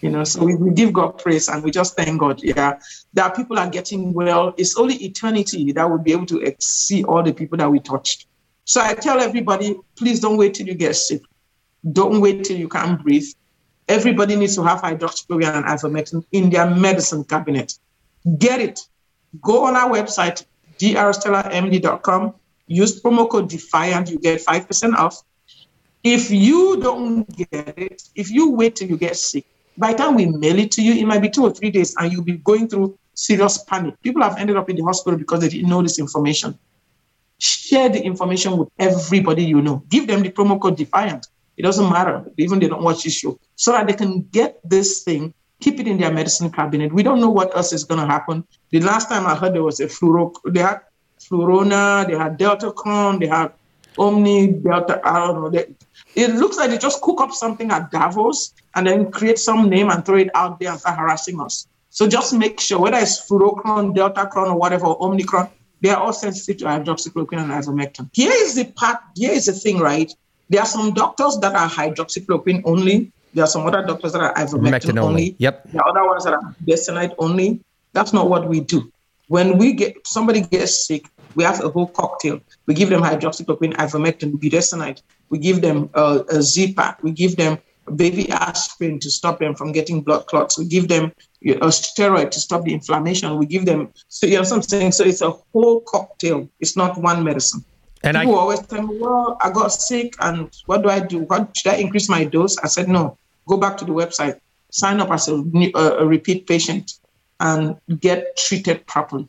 You know, so we, we give God praise and we just thank God. Yeah, that people are getting well. It's only eternity that will be able to see all the people that we touched. So I tell everybody, please don't wait till you get sick. Don't wait till you can't breathe. Everybody needs to have hydroxychloroquine and ivermectin in their medicine cabinet. Get it. Go on our website, drstellamd.com. Use promo code DEFIANT. You get 5% off. If you don't get it, if you wait till you get sick, by the time we mail it to you, it might be two or three days and you'll be going through serious panic. People have ended up in the hospital because they didn't know this information. Share the information with everybody you know. Give them the promo code DEFIANT. It doesn't matter, even they don't watch this show, so that they can get this thing, keep it in their medicine cabinet. We don't know what else is going to happen. The last time I heard there was a fluoro, they had Flurona, they had Deltacron, they had Omni, Delta, I don't know. They, it looks like they just cook up something at Davos and then create some name and throw it out there and start harassing us. So just make sure whether it's Fluorocron, Deltacron, or whatever, or Omnicron, they are all sensitive to hydroxychloroquine and ivermectin. Here is the part, here is the thing, right? There are some doctors that are hydroxychloroquine only. There are some other doctors that are ivermectin only. only. Yep. There are other ones that are budesonide only. That's not what we do. When we get somebody gets sick, we have a whole cocktail. We give them hydroxychloroquine, ivermectin, budesonide. We give them uh, a Z-Pak. We give them baby aspirin to stop them from getting blood clots. We give them a steroid to stop the inflammation. We give them, so you know what I'm saying? So it's a whole cocktail. It's not one medicine. And People I, always tell me, well, I got sick and what do I do? What should I increase my dose? I said, no, go back to the website, sign up as a, a repeat patient and get treated properly.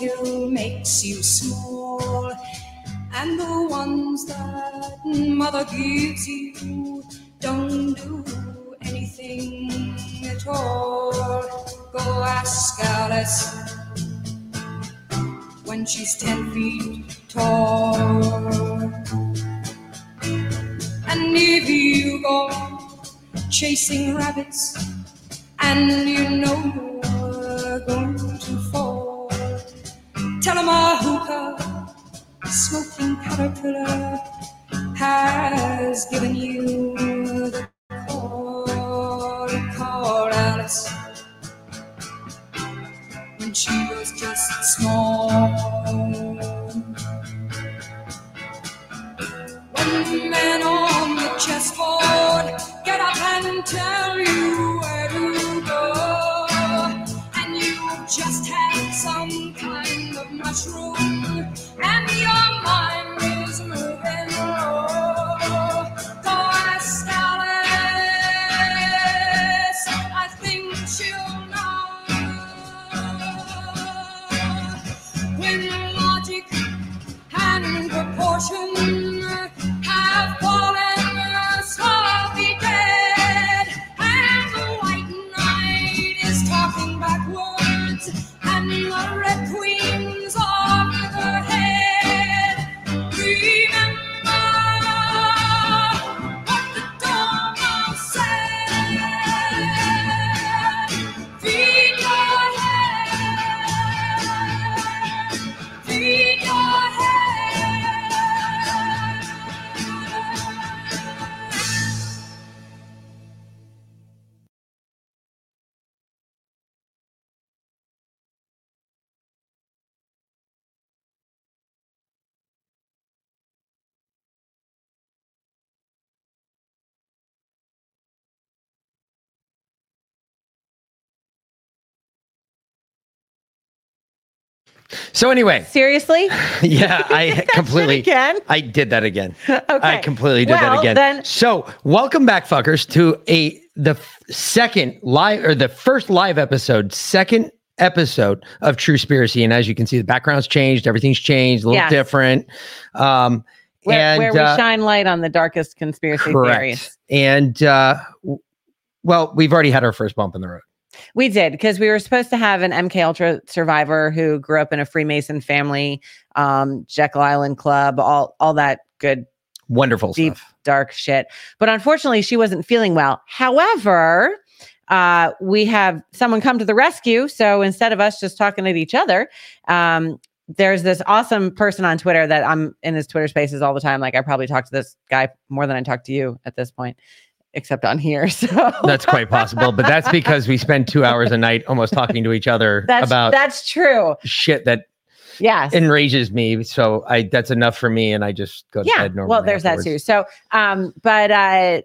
pill makes you small. And the ones that mother gives you don't do anything at all. Go ask Alice when she's ten feet tall. And if you go chasing rabbits and you know tell him a hookah smoking caterpillar has given you the call. Call Alice when she was just small. One man on the chessboard, get up and tell you where to go. And you just had some and your mind is moving. I think she'll know when logic and proportion So anyway, Seriously? yeah, I completely again? I did that again. Okay. I completely did Well, that again. then- so, welcome back, fuckers, to a the second live or the first live episode, second episode of Truspiracy. And as you can see, the background's changed, everything's changed, a little Yes. different. Um, Where, and where we uh, shine light on the darkest conspiracy correct. theories. And uh, well, we've already had our first bump in the road. We did because we were supposed to have an MK Ultra survivor who grew up in a Freemason family, um, Jekyll Island Club, all all that good Wonderful deep stuff. dark shit. But unfortunately, she wasn't feeling well. However, uh, we have someone come to the rescue. So instead of us just talking at each other, um, there's this awesome person on Twitter that I'm in his Twitter spaces all the time. Like I probably talk to this guy more than I talk to you at this point, except on here. So That's quite possible, but that's because we spend two hours a night almost talking to each other that's about that's true. shit that Yes. enrages me. So I that's enough for me, and I just go to yeah bed normally. well there's afterwards. that too so um but uh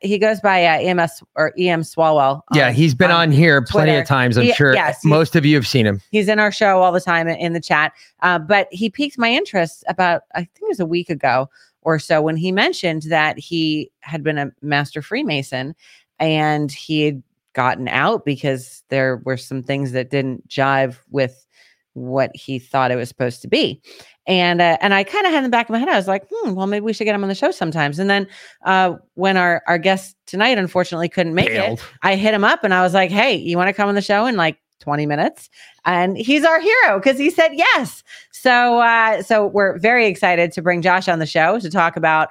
he goes by uh, ems or em swalwell Yeah, he's been on here plenty Twitter. of times. I'm He- sure yes, most of you have seen him. he's in our show all the time in the chat uh, but he piqued my interest about i think it was a week ago or so when he mentioned that he had been a master freemason and he had gotten out because there were some things that didn't jive with what he thought it was supposed to be. And uh, and i kind of had in the back of my head i was like hmm well maybe we should get him on the show sometimes. And then uh, when our our guest tonight unfortunately couldn't make it I hit him up and I was like, "Hey, you want to come on the show and like 20 minutes?" And he's our hero because he said yes. So, uh, so we're very excited to bring Josh on the show to talk about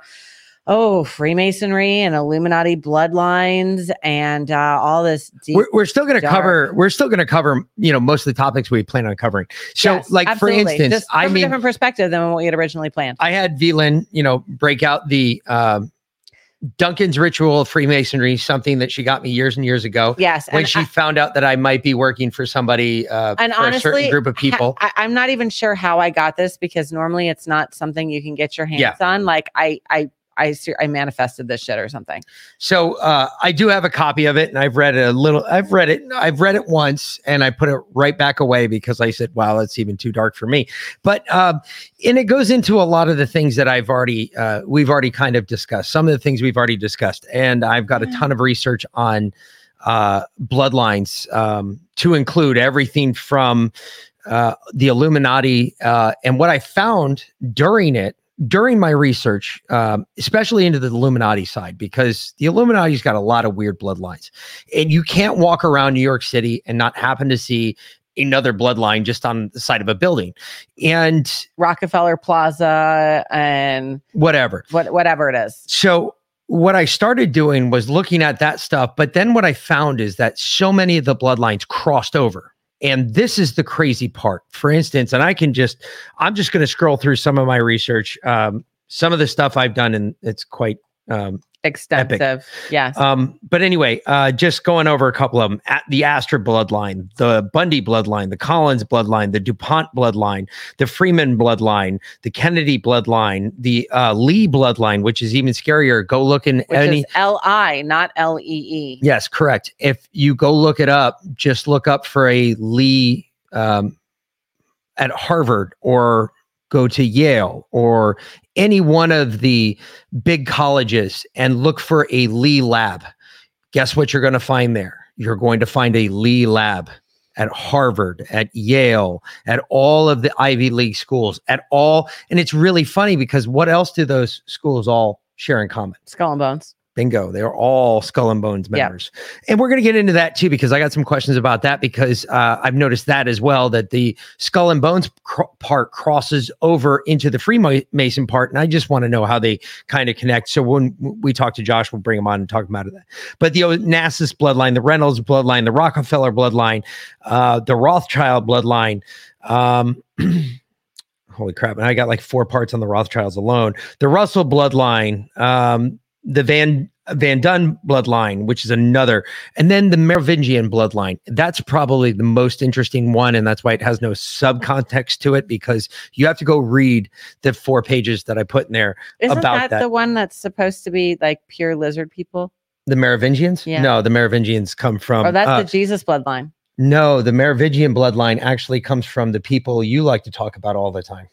oh Freemasonry and Illuminati bloodlines and uh, all this. We're, we're still going to cover. We're still going to cover. You know, most of the topics we plan on covering. So, Yes, like absolutely. for instance, Just I from a mean, different perspective than what we had originally planned. I had Velin, you know, break out the um, Duncan's ritual of Freemasonry, something that she got me years and years ago. Yes, When she I- found out that I might be working for somebody, uh, And for a certain group of people, I, I'm not even sure how I got this because normally it's not something you can get your hands Yeah. on. Like I, I, I, ser- I manifested this shit or something. So uh, I do have a copy of it, and I've read it a little. I've read it. I've read it once, and I put it right back away because I said, "Wow, that's even too dark for me." But um, and it goes into a lot of the things that I've already uh, we've already kind of discussed. Some of the things we've already discussed, and I've got a ton of research on uh, bloodlines um, to include everything from uh, the Illuminati. Uh, and what I found during it during my research, um, especially into the Illuminati side, because the Illuminati's got a lot of weird bloodlines, and you can't walk around New York City and not happen to see another bloodline just on the side of a building, and Rockefeller Plaza and whatever. what, whatever it is. So what I started doing was looking at that stuff, but then what I found is that so many of the bloodlines crossed over. And this is the crazy part. For instance, and I can just, I'm just going to scroll through some of my research, um, some of the stuff I've done, and it's quite um, Extensive. Yes. um, but anyway, uh, just going over a couple of them: At the Astor bloodline, the Bundy bloodline, the Collins bloodline, the Dupont bloodline, the Freeman bloodline, the Kennedy bloodline, the uh, Lee bloodline, which is even scarier. Go look in which any. L I, not L E E. Yes, correct. If you go look it up, just look up for a Lee um, at Harvard or go to Yale or any one of the big colleges and look for a Lee lab. Guess what you're going to find there? You're going to find a Lee lab at Harvard, at Yale, at all of the Ivy League schools, at all. And it's really funny because what else do those schools all share in common? Skull and Bones. Bingo. They're all Skull and Bones members. And we're going to get into that too, because I got some questions about that because uh, I've noticed that as well, that the Skull and Bones cr- part crosses over into the Freemason part. And I just want to know how they kind of connect. So when we talk to Josh, we'll bring him on and talk about that. But the Onassis bloodline, the Reynolds bloodline, the Rockefeller bloodline, uh, the Rothschild bloodline, um, holy crap. And I got like four parts on the Rothschilds alone. The Russell bloodline, um, the Van Van Dunn bloodline, which is another, and then the Merovingian bloodline. That's probably the most interesting one, and that's why it has no subcontext to it because you have to go read the four pages that I put in there. Isn't About that, that. the one that's supposed to be like pure lizard people? The Merovingians? Yeah. No, the Merovingians come from or that's uh, the Jesus bloodline. No, the Merovingian bloodline actually comes from the people you like to talk about all the time.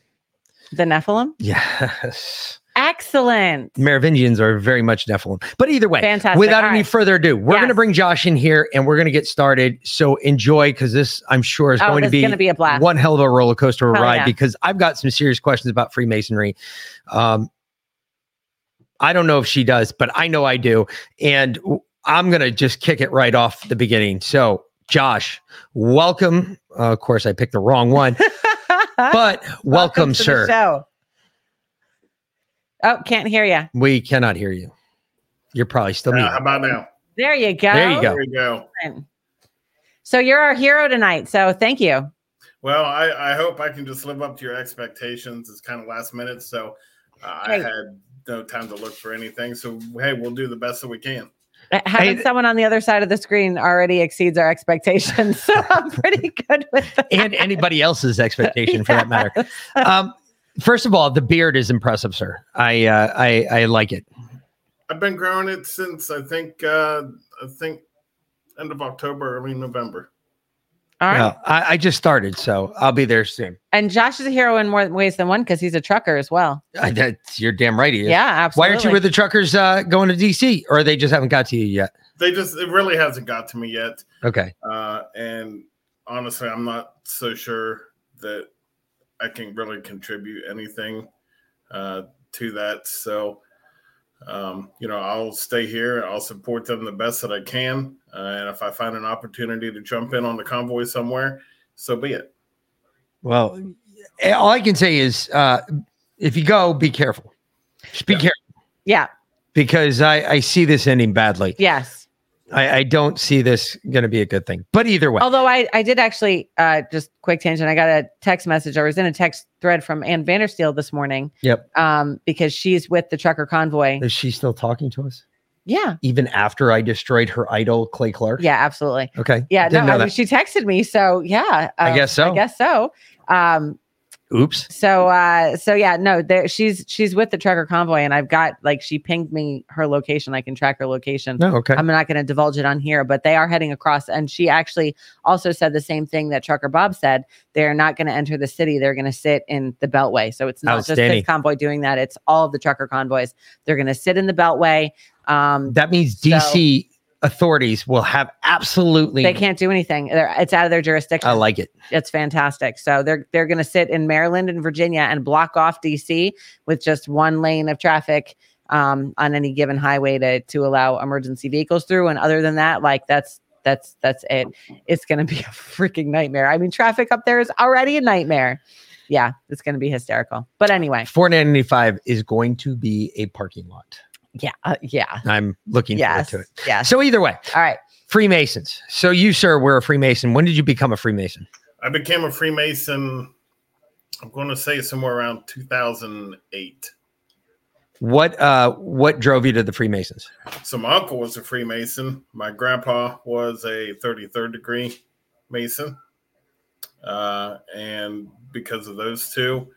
The Nephilim. Yes. Excellent. Merovingians are very much Nephilim. But either way, Fantastic. without All any right. further ado, we're going to bring Josh in here and we're going to get started. So enjoy because this, I'm sure, is Oh, going to be be a blast. one hell of a roller coaster Hell ride yeah. because I've got some serious questions about Freemasonry. Um, I don't know if she does, but I know I do. And I'm going to just kick it right off the beginning. So, Josh, welcome. Uh, of course, I picked the wrong one, but welcome, the sir. Show. Oh, can't hear you. We cannot hear you. You're probably still Uh, muted. how about now? There you go. There you go. There we go. So you're our hero tonight. So thank you. Well, I, I hope I can just live up to your expectations. It's kind of last minute, so uh, I had no time to look for anything. So hey, we'll do the best that we can. Uh, Having Hey, someone on the other side of the screen already exceeds our expectations. So I'm pretty good with that. and anybody else's expectation for that matter. Um, first of all, the beard is impressive, sir. I uh, I I like it. I've been growing it since I think uh, I think end of October, early November. All right. Well, I, I just started, so I'll be there soon. And Josh is a hero in more ways than one because he's a trucker as well. I, that's you're damn right. He is. Yeah, absolutely. Why aren't you with the truckers uh, going to DC, or they just haven't got to you yet? They just it really hasn't got to me yet, Okay. uh, and honestly, I'm not so sure that I can really contribute anything uh, to that. So, um, you know, I'll stay here. I'll support them the best that I can, uh, and if I find an opportunity to jump in on the convoy somewhere, so be it. Well, eh, all I can say is, uh, if you go, be careful. Just be Yeah. careful Yeah. because I I see this ending badly. Yes. I, I don't see this going to be a good thing. But either way, Although I, I did actually uh, just quick tangent. I got a text message. I was in a text thread from Ann Vandersteel this morning. Yep. Um, because she's with the trucker convoy. is she still talking to us? Yeah. even after I destroyed her idol, Clay Clark. Yeah. Absolutely. Okay. Yeah. Didn't no, I mean, she texted me. So yeah. I uh, guess so. I guess so. Um, Oops. so uh so yeah no there she's she's with the trucker convoy and i've got like she pinged me her location. I can track her location. No. Okay. i'm not going to divulge it on here but they are heading across and she actually also said the same thing that trucker bob said. They're not going to enter the city. They're going to sit in the beltway. So it's not just this convoy doing that. It's all of the trucker convoys. They're going to sit in the beltway um that means So- DC authorities will have absolutely. they can't do anything they're, it's out of their jurisdiction I like it. it's fantastic. So they're they're going to sit in Maryland and Virginia and block off DC with just one lane of traffic um, on any given highway to to allow emergency vehicles through. And other than that, like that's that's that's it. It's going to be a freaking nightmare. I mean, traffic up there is already a nightmare. Yeah, it's going to be hysterical. But anyway, 495 is going to be a parking lot. Yeah, uh, yeah, I'm looking yes, forward to it. Yeah. So either way, All right. Freemasons. So you, sir, were a Freemason. When did you become a Freemason? I became a Freemason. I'm going to say somewhere around 2008. What uh what drove you to the Freemasons? So my uncle was a Freemason. My grandpa was a 33rd degree Mason. Uh, and because of those two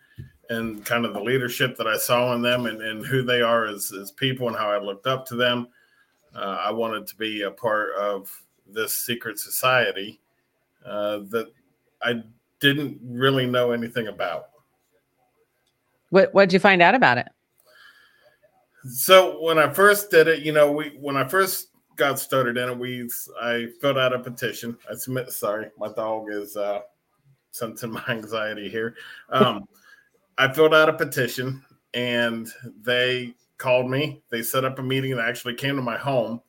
and kind of the leadership that I saw in them and, and who they are as, as people and how I looked up to them, uh, I wanted to be a part of this secret society uh, that I didn't really know anything about. What what'd you find out about it? So when I first did it, you know, we when I first got started in it, we I filled out a petition. I submit. Sorry, my dog is uh, sensing my anxiety here. Um, I filled out a petition, and they called me. They set up a meeting. They actually came to my home.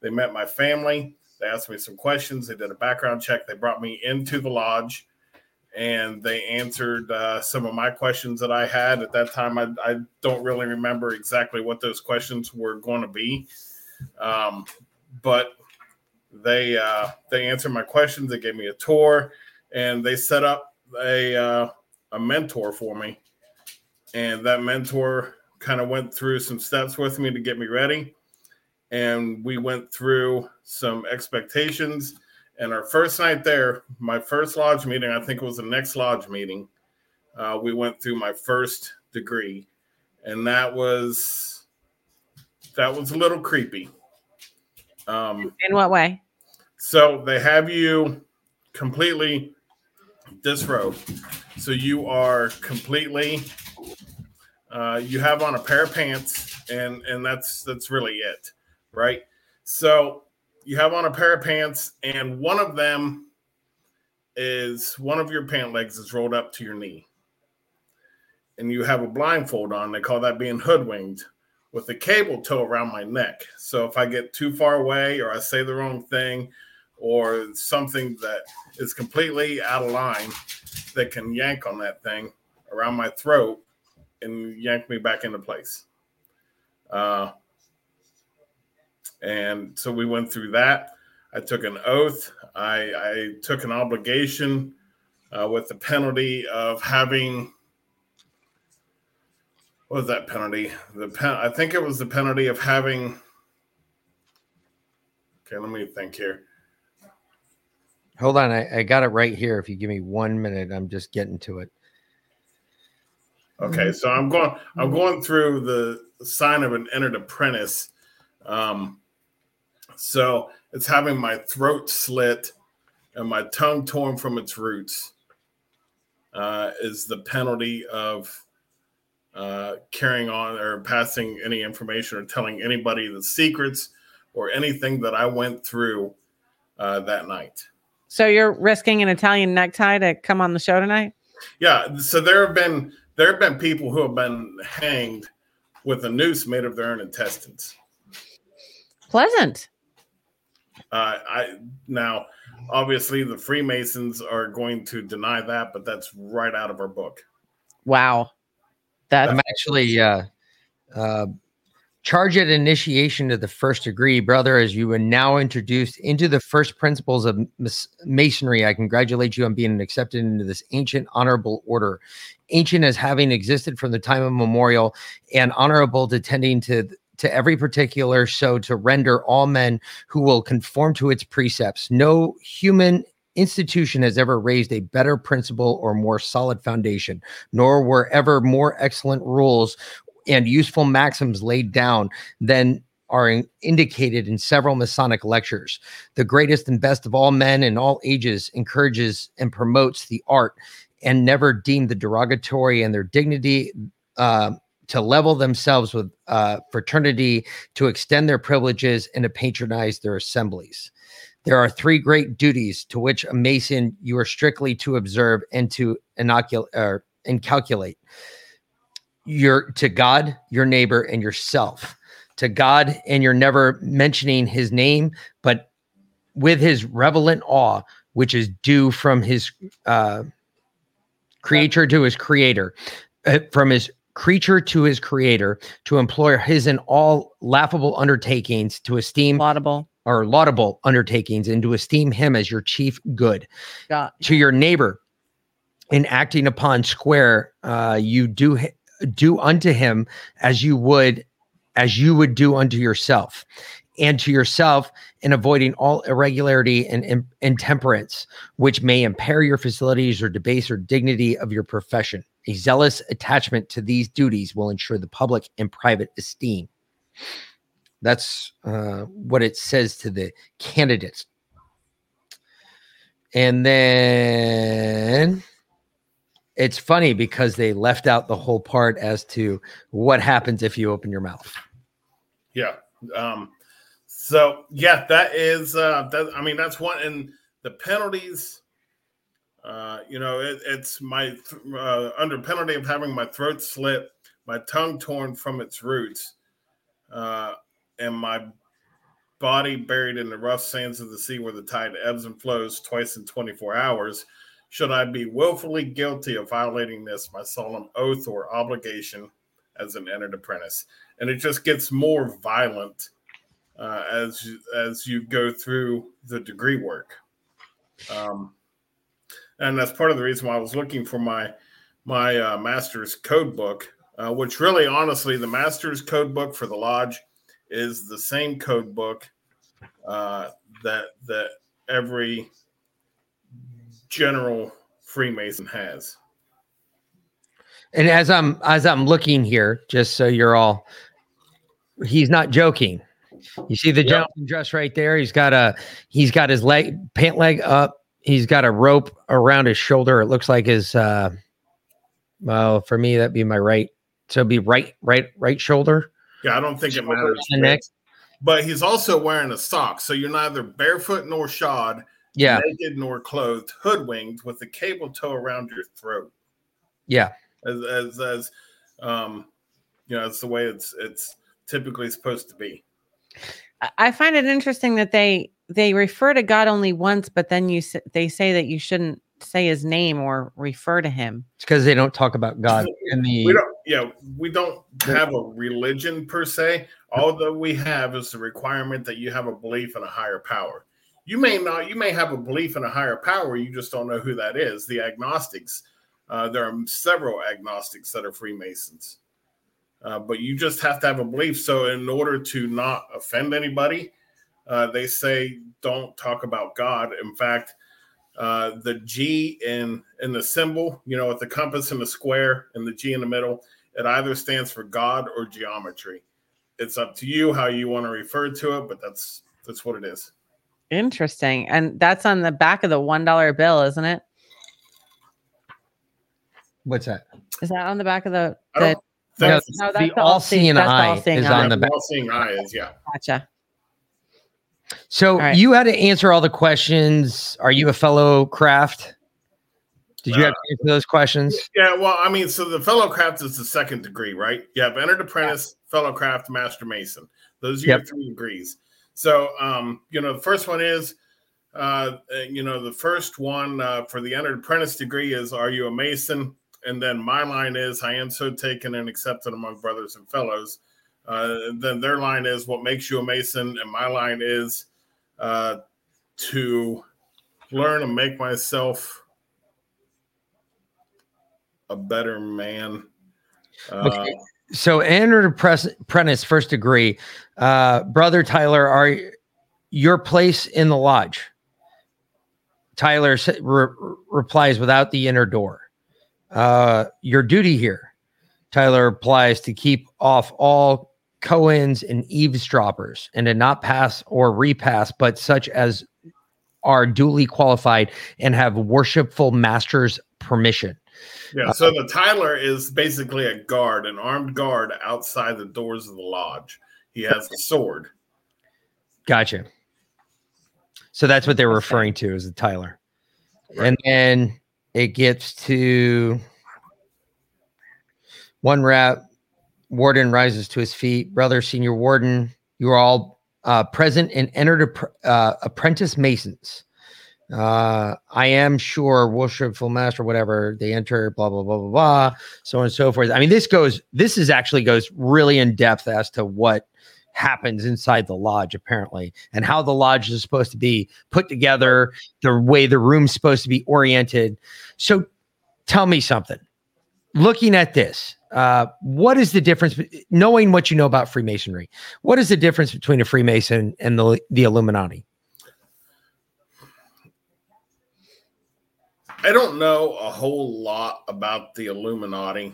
They met my family. They asked me some questions. They did a background check. They brought me into the lodge and they answered uh, some of my questions that I had at that time. I, I don't really remember exactly what those questions were going to be, um, but they uh, they answered my questions. They gave me a tour, and they set up a uh, a mentor for me, and that mentor kind of went through some steps with me to get me ready, and we went through some expectations and our first night there, my first lodge meeting, I think it was the next lodge meeting, uh, we went through my first degree, and that was that was a little creepy. Um, In what way? so they have you completely disrobed. So you are completely. Uh, you have on a pair of pants, and and that's that's really it, right? So you have on a pair of pants, and one of them is one of your pant legs is rolled up to your knee, and you have a blindfold on. They call that being hoodwinked with a cable tow around my neck. So if I get too far away or I say the wrong thing or something that is completely out of line that can yank on that thing around my throat and yanked me back into place. Uh, and so we went through that. I took an oath. I, I took an obligation uh, with the penalty of having what was that penalty? The pen, I think it was the penalty of having. Okay, let me think here. Hold on, I, I got it right here. If you give me one minute, I'm just getting to it. Okay, so I'm going. I'm going through the sign of an entered apprentice. Um, so it's having my throat slit and my tongue torn from its roots. Uh, is the penalty of uh, carrying on or passing any information or telling anybody the secrets or anything that I went through uh, that night. So you're risking an Italian necktie to come on the show tonight? Yeah. So there have been there have been people who have been hanged with a noose made of their own intestines. Pleasant. Uh, I now obviously the Freemasons are going to deny that, but that's right out of our book. Wow. That's I'm actually uh, uh, charge at initiation to the first degree, brother, as you are now introduced into the first principles of masonry. I congratulate you on being accepted into this ancient honorable order. Ancient as having existed from the time of memorial, and honorable to tending to to every particular so to render all men who will conform to its precepts. No human institution has ever raised a better principle or more solid foundation, nor were ever more excellent rules and useful maxims laid down than are in- indicated in several Masonic lectures. The greatest and best of all men in all ages encourages and promotes the art and never deemed the derogatory and their dignity uh, to level themselves with uh, fraternity, to extend their privileges, and to patronize their assemblies. There are three great duties to which a Mason you are strictly to observe and to inoculate or incalculate. Your to God, your neighbor, and yourself. To God, and you're never mentioning his name, but with his relevant awe, which is due from his uh, creature to his creator, uh, from his creature to his creator, to employ his in all laughable undertakings, to esteem laudable. or laudable undertakings, and to esteem him as your chief good. Got To your neighbor, in acting upon square, uh, you do hi- do unto him as you would as you would do unto yourself and to yourself in avoiding all irregularity and intemperance which may impair your facilities or debase or dignity of your profession. A zealous attachment to these duties will ensure the public and private esteem. That's uh, what it says to the candidates. And then it's funny because they left out the whole part as to what happens if you open your mouth. Yeah. Um, so yeah, that is uh that I mean that's one and the penalties uh you know it, it's my th- uh, under penalty of having my throat slit, my tongue torn from its roots, uh and my body buried in the rough sands of the sea where the tide ebbs and flows twice in 24 hours. Should I be willfully guilty of violating this, my solemn oath or obligation as an entered apprentice? And it just gets more violent uh, as as you go through the degree work. Um, and that's part of the reason why I was looking for my my uh, master's code book, uh, which really, honestly, the master's code book for the lodge is the same code book uh, that that every general Freemason has. And as I'm as I'm looking here, just so you're all, he's not joking. You see the Yep. gentleman dress right there. He's got a he's got his leg pant leg up, he's got a rope around his shoulder. It looks like his uh well, for me that'd be my right. So it'd be right right right shoulder. Yeah, I don't think it matters. and neck. But he's also wearing a sock, so you're neither barefoot nor shod, Yeah. naked nor clothed, hoodwinked with a cable tow around your throat. Yeah. As as as um you know, it's the way it's it's typically supposed to be. I- I find it interesting that they they refer to God only once, but then you s- they say that you shouldn't say his name or refer to him. It's because they don't talk about God in the We don't yeah, we don't have a religion per se. All that we have is the requirement that you have a belief in a higher power. You may not, you may have a belief in a higher power, you just don't know who that is. The agnostics, uh, there are several agnostics that are Freemasons. Uh, but you just have to have a belief. So, in order to not offend anybody, uh, they say don't talk about God. In fact, uh, the G in in the symbol, you know, with the compass and the square and the G in the middle, it either stands for God or geometry. It's up to you how you want to refer to it, but that's that's what it is. Interesting. And that's on the back of the one dollar bill, isn't it? what's that? Is that on the back of the, the don't No, think no, the the all-seeing that's eye all-seeing is eye. on the back. all seeing eye is yeah. gotcha. So All right. you had to answer all the questions. Are you a fellow craft? Did you have Uh, to answer those questions? Yeah, well, I mean, so the fellow craft is the second degree, right? You have entered apprentice, fellow craft, master mason. Those are your Yep. three degrees. So, um, you know, the first one is, uh, you know, the first one uh, for the entered apprentice degree is, are you a mason? And then my line is, I am so taken and accepted among brothers and fellows. Uh, then their line is, what makes you a mason? And my line is, uh, to learn and make myself a better man. Uh, Okay. So entered appress- apprentice first degree. Uh, Brother Tyler, are your place in the lodge? Tyler re- replies without the inner door. Uh, your duty here, Tyler replies to keep off all cowans and eavesdroppers and to not pass or repass, but such as are duly qualified and have worshipful master's permission. Yeah, so the Tyler is basically a guard, an armed guard outside the doors of the lodge. He has a sword. Gotcha. So that's what they're referring to as the Tyler. And then it gets to one rep. Warden rises to his feet. Brother, senior warden, you are all uh, present and entered appr- uh, apprentice masons. Uh, I am sure worshipful master, whatever they enter, blah blah blah blah blah, so on and so forth. I mean, this goes. This is actually goes really in depth as to what happens inside the lodge apparently and how the lodge is supposed to be put together the way the room's supposed to be oriented so tell me something looking at this uh, what is the difference knowing what you know about freemasonry what is the difference between a freemason and the, the illuminati I don't know a whole lot about the Illuminati,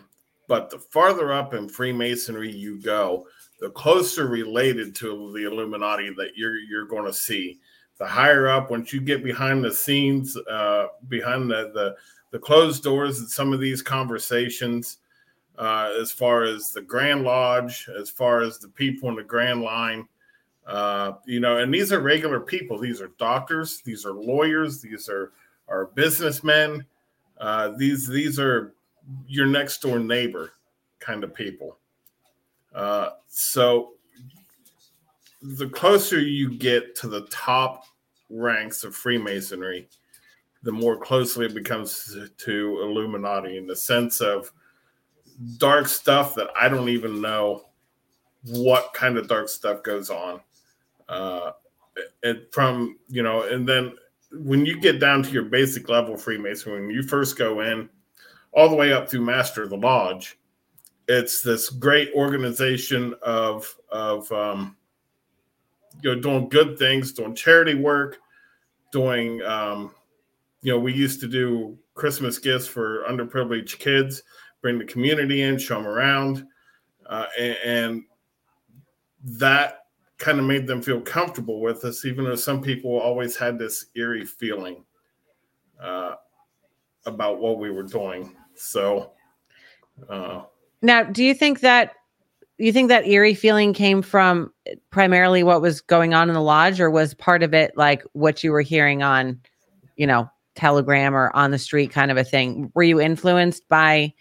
but the farther up in Freemasonry you go, the closer related to the Illuminati that you're you're going to see. The higher up, once you get behind the scenes, uh, behind the, the the closed doors, in some of these conversations, uh, as far as the Grand Lodge, as far as the people in the Grand Line, uh, you know, and these are regular people. These are doctors. These are lawyers. These are are businessmen. Uh, these these are your next door neighbor kind of people. Uh, so the closer you get to the top ranks of Freemasonry, the more closely it becomes to Illuminati in the sense of dark stuff that I don't even know what kind of dark stuff goes on. Uh, and from you know, and then when you get down to your basic level Freemason, when you first go in, all the way up through Master of the Lodge, it's this great organization of of um, you know doing good things, doing charity work, doing um, you know we used to do Christmas gifts for underprivileged kids, bring the community in, show them around, uh, and, and that kind of made them feel comfortable with us, even though some people always had this eerie feeling. uh, about what we were doing. So, uh, Now, do you think that you think that eerie feeling came from primarily what was going on in the lodge, or was part of it like what you were hearing on, you know, Telegram or on the street, kind of a thing? Were you influenced by,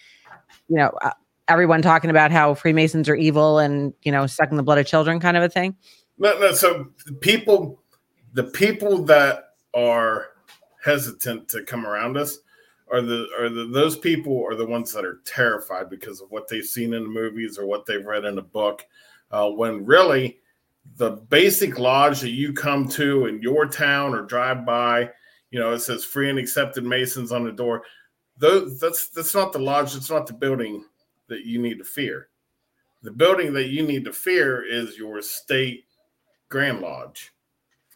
you know, uh, everyone talking about how Freemasons are evil and you know sucking the blood of children, kind of a thing? no, no. So the people, the people that are hesitant to come around us are the are the those people are the ones that are terrified because of what they've seen in the movies or what they've read in a book. Uh, when really, the basic lodge that you come to in your town or drive by, you know, it says free and accepted Masons on the door. Those that's that's not the lodge. It's not the building that you need to fear. The building that you need to fear is your state Grand Lodge.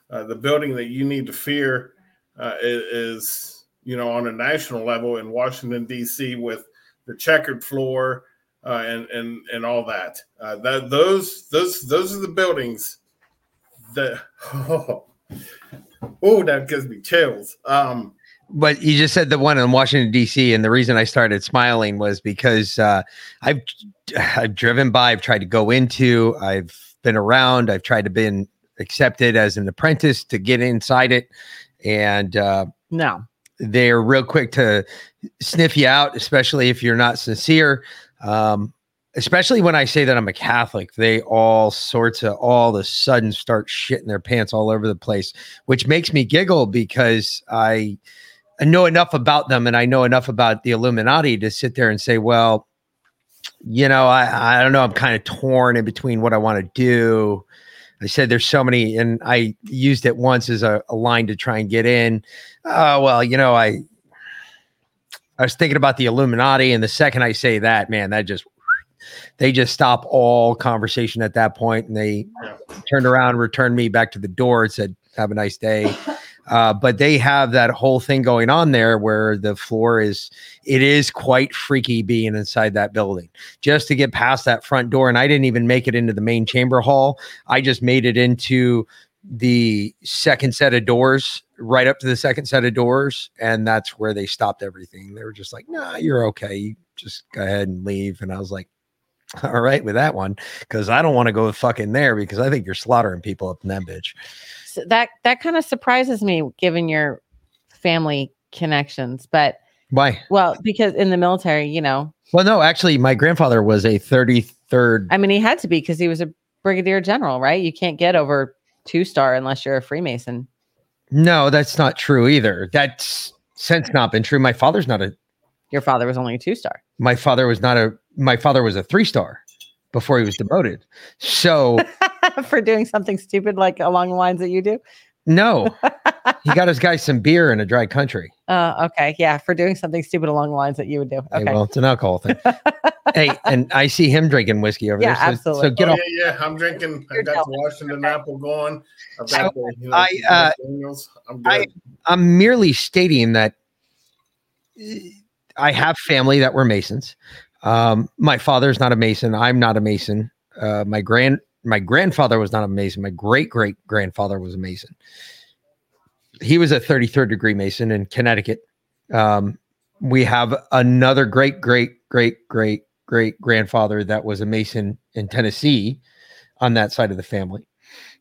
Uh, the building that you need to fear uh, is, you know, on a national level in Washington D.C. with the checkered floor uh, and and and all that. Uh, that those those those are the buildings that. Oh, that gives me chills. Um, But you just said the one in Washington D.C. and the reason I started smiling was because uh, I've I've driven by, I've tried to go into, I've been around, I've tried to been accepted as an apprentice to get inside it, and uh, No. they're real quick to sniff you out, especially if you're not sincere. Um, especially when I say that I'm a Catholic, they all sorts of all of a sudden start shitting their pants all over the place, which makes me giggle because I, I know enough about them and I know enough about the Illuminati to sit there and say, well, you know, I, I don't know, I'm kind of torn in between what I want to do. I said there's so many, and I used it once as a, a line to try and get in. Oh well, you know, I I was thinking about the Illuminati, and the second I say that, man, that just they just stop all conversation at that point, and they turned around, returned me back to the door, and said, "Have a nice day." Uh, but they have that whole thing going on there where the floor is it is quite freaky being inside that building. Just to get past that front door and i didn't even make it into the main chamber hall. I just made it into the second set of doors right up to the second set of doors and that's where they stopped everything. They were just like nah you're okay. You just go ahead and leave. And i was like all right with that one because i don't want to go fucking there because i think you're slaughtering people up in that bitch that that kind of surprises me given your family connections but why? well because in the military you know. Well no actually my grandfather was a 33rd i mean he had to be because he was a brigadier general right? You can't get over two star unless you're a freemason. No that's not true either. That's since not been true my father's not a your father was only a two star my father was not a my father was a three star before he was demoted. So for doing something stupid like along the lines that you do no he got his guy some beer in a dry country uh okay yeah for doing something stupid along the lines that you would do Hey, okay well it's an alcohol thing hey and i see him drinking whiskey over Yeah, there so, absolutely. so get oh, off yeah, yeah. I'm drinking. I You're got the. Washington Okay. apple going. I've So, the, you know, I, uh, I'm I- good. i'm merely stating that i have family that were masons um my father's not a mason i'm not a mason uh my grand my grandfather was not a mason my great great grandfather was a mason he was a 33rd degree mason in connecticut. Um we have another great great great great great grandfather that was a mason in tennessee on that side of the family.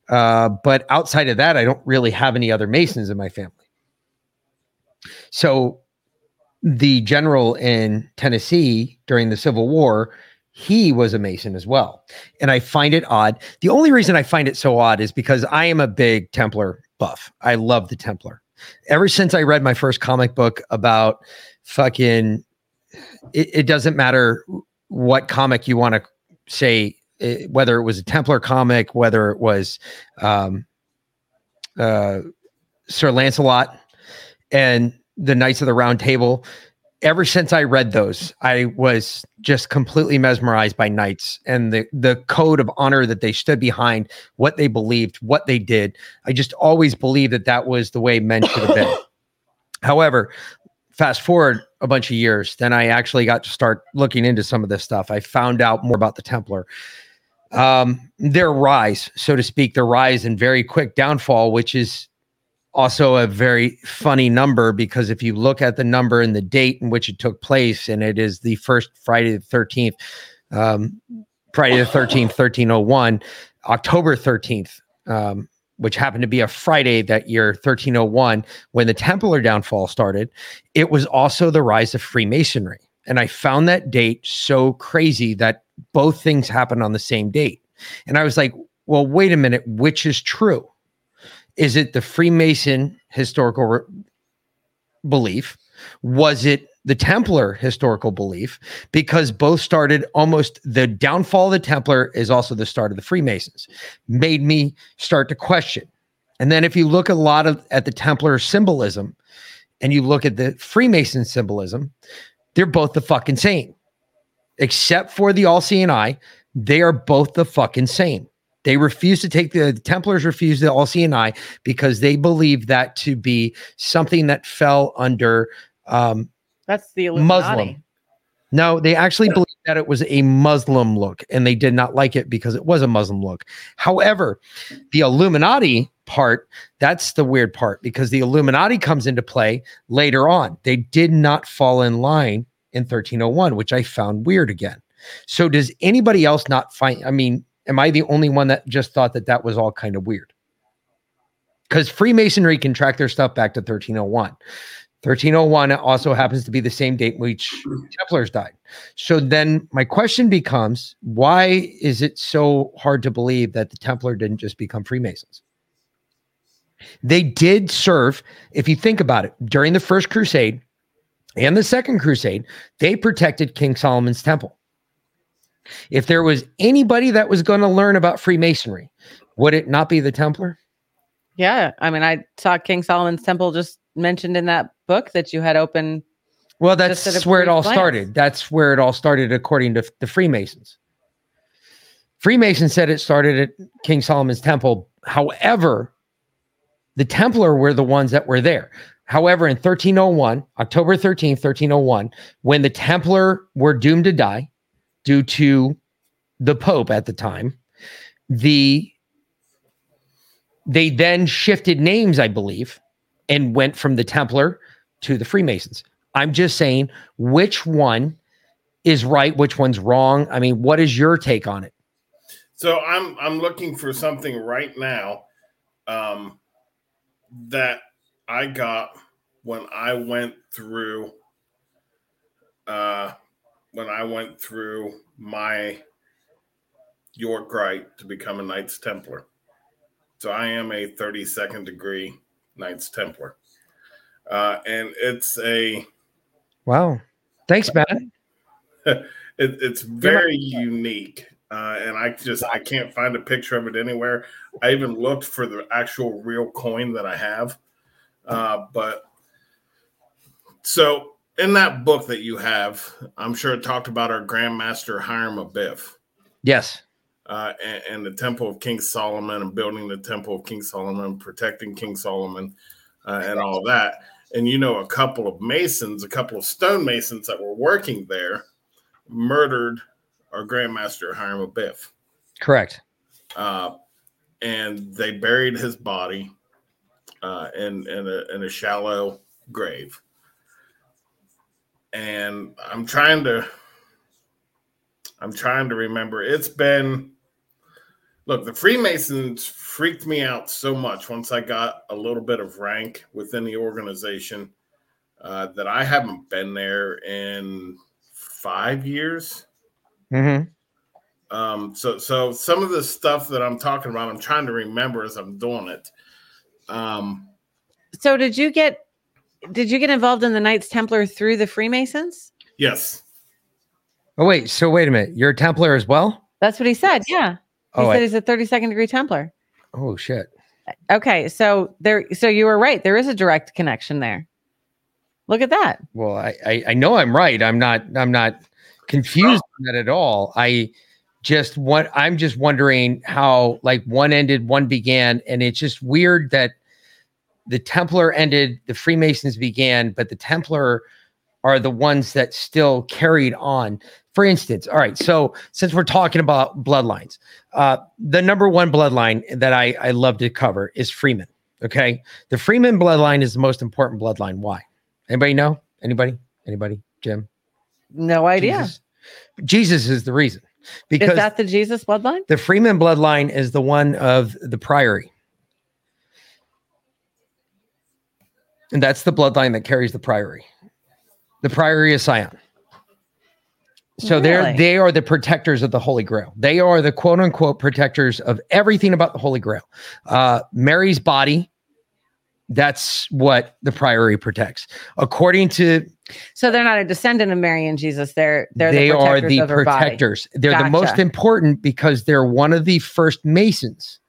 Uh but outside of that i don't really have any other masons in my family. So the general in Tennessee during the Civil War, he was a Mason as well. And I find it odd. The only reason I find it so odd is because I am a big Templar buff. I love the Templar. Ever since I read my first comic book about fucking, it, it doesn't matter what comic you want to say, eh, whether it was a Templar comic, whether it was um, uh, Sir Lancelot and the Knights of the Round Table. Ever since I read those, I was just completely mesmerized by knights and the the code of honor that they stood behind, what they believed, what they did. I just always believed that that was the way men should have been. However, fast forward a bunch of years, then I actually got to start looking into some of this stuff. I found out more about the Templar. Um, their rise, so to speak, their rise and very quick downfall, which is also a very funny number because if you look at the number and the date in which it took place, and it is the first Friday the 13th, um, Friday the 13th, 1301, October 13th, um, which happened to be a Friday that year, 1301, when the Templar downfall started, it was also the rise of Freemasonry. And I found that date so crazy that both things happened on the same date. And I was like, well, wait a minute, which is true? Is it the Freemason historical re- belief? Was it the Templar historical belief? Because both started almost the downfall of the Templar is also the start of the Freemasons. Made me start to question. And then if you look a lot of at the Templar symbolism and you look at the Freemason symbolism, they're both the fucking same. Except for the all seeing eye, they are both the fucking same. They refused to take the, the Templars refused the eye because they believed that to be something that fell under um, That's the Illuminati. Muslim. No, they actually believed that it was a Muslim look and they did not like it because it was a Muslim look. However, the Illuminati part, that's the weird part because the Illuminati comes into play later on. They did not fall in line in 1301, which I found weird again. So, does anybody else not find? I mean, am I the only one that just thought that that was all kind of weird? Because Freemasonry can track their stuff back to 1301. 1301 also happens to be the same date which Templars died. So then my question becomes why is it so hard to believe that the Templar didn't just become Freemasons? They did serve, if you think about it, during the First Crusade and the Second Crusade, they protected King Solomon's temple. If there was anybody that was going to learn about Freemasonry, would it not be the Templar? Yeah. I mean, I saw King Solomon's Temple just mentioned in that book that you had open. Well, that's where it all glance. started. That's where it all started, according to the Freemasons. Freemasons said it started at King Solomon's Temple. However, the Templar were the ones that were there. However, in 1301, October 13th, 1301, when the Templar were doomed to die due to the Pope at the time, the they then shifted names, I believe, and went from the Templar to the Freemasons. I'm just saying which one is right, which one's wrong. I mean, what is your take on it? So I'm I'm looking for something right now um, that I got when I went through uh, when I went through my York Rite to become a Knights Templar. So I am a 32nd degree Knights Templar, uh, and it's a Wow. Thanks, Matt. it, it's very unique uh, and i just i can't find a picture of it anywhere i even looked for the actual real coin that i have uh, but so in that book that you have i'm sure it talked about our grandmaster hiram abiff Yes. uh, and, and the temple of king solomon and building the temple of king solomon protecting king solomon uh, and all that and you know a couple of masons a couple of stonemasons that were working there murdered our grandmaster hiram abiff Correct. uh, and they buried his body uh, in in a, in a shallow grave. And I'm trying to I'm trying to remember. It's been look the Freemasons freaked me out so much once I got a little bit of rank within the organization uh, that I haven't been there in five years. hmm Um, so so some of the stuff that I'm talking about, I'm trying to remember as I'm doing it. Um, So did you get did you get involved in the Knights Templar through the Freemasons? yes, Oh, wait. So, wait a minute. You're a Templar as well? That's what he said. Yeah. He Oh, said I- he's a 32nd degree Templar. oh, shit. Okay, so there so you were right. There is a direct connection there. Look at that. Well, I, I, I know I'm right. I'm not, I'm not confused on that at all. I just want, I'm just wondering how like one ended, one began. And it's just weird that the Templar ended, the Freemasons began, but the Templar are the ones that still carried on. For instance, all right. So since we're talking about bloodlines, uh, the number one bloodline that I, I love to cover is Freeman. Okay. The Freeman bloodline is the most important bloodline. Why? Anybody know? Anybody? Anybody? Jim? No idea. Jesus? Jesus is the reason. Because Is that the Jesus bloodline? the Freeman bloodline is the one of the priory. And that's the bloodline that carries the priory. The priory of Sion. So they're they are the protectors of the Holy Grail. They are the quote unquote protectors of everything about the Holy Grail. Uh, Mary's body, that's what the priory protects. According to So they're not a descendant of Mary and Jesus. They're they're they the are protectors the her body. protectors. They're the most important because they're one of the first Masons.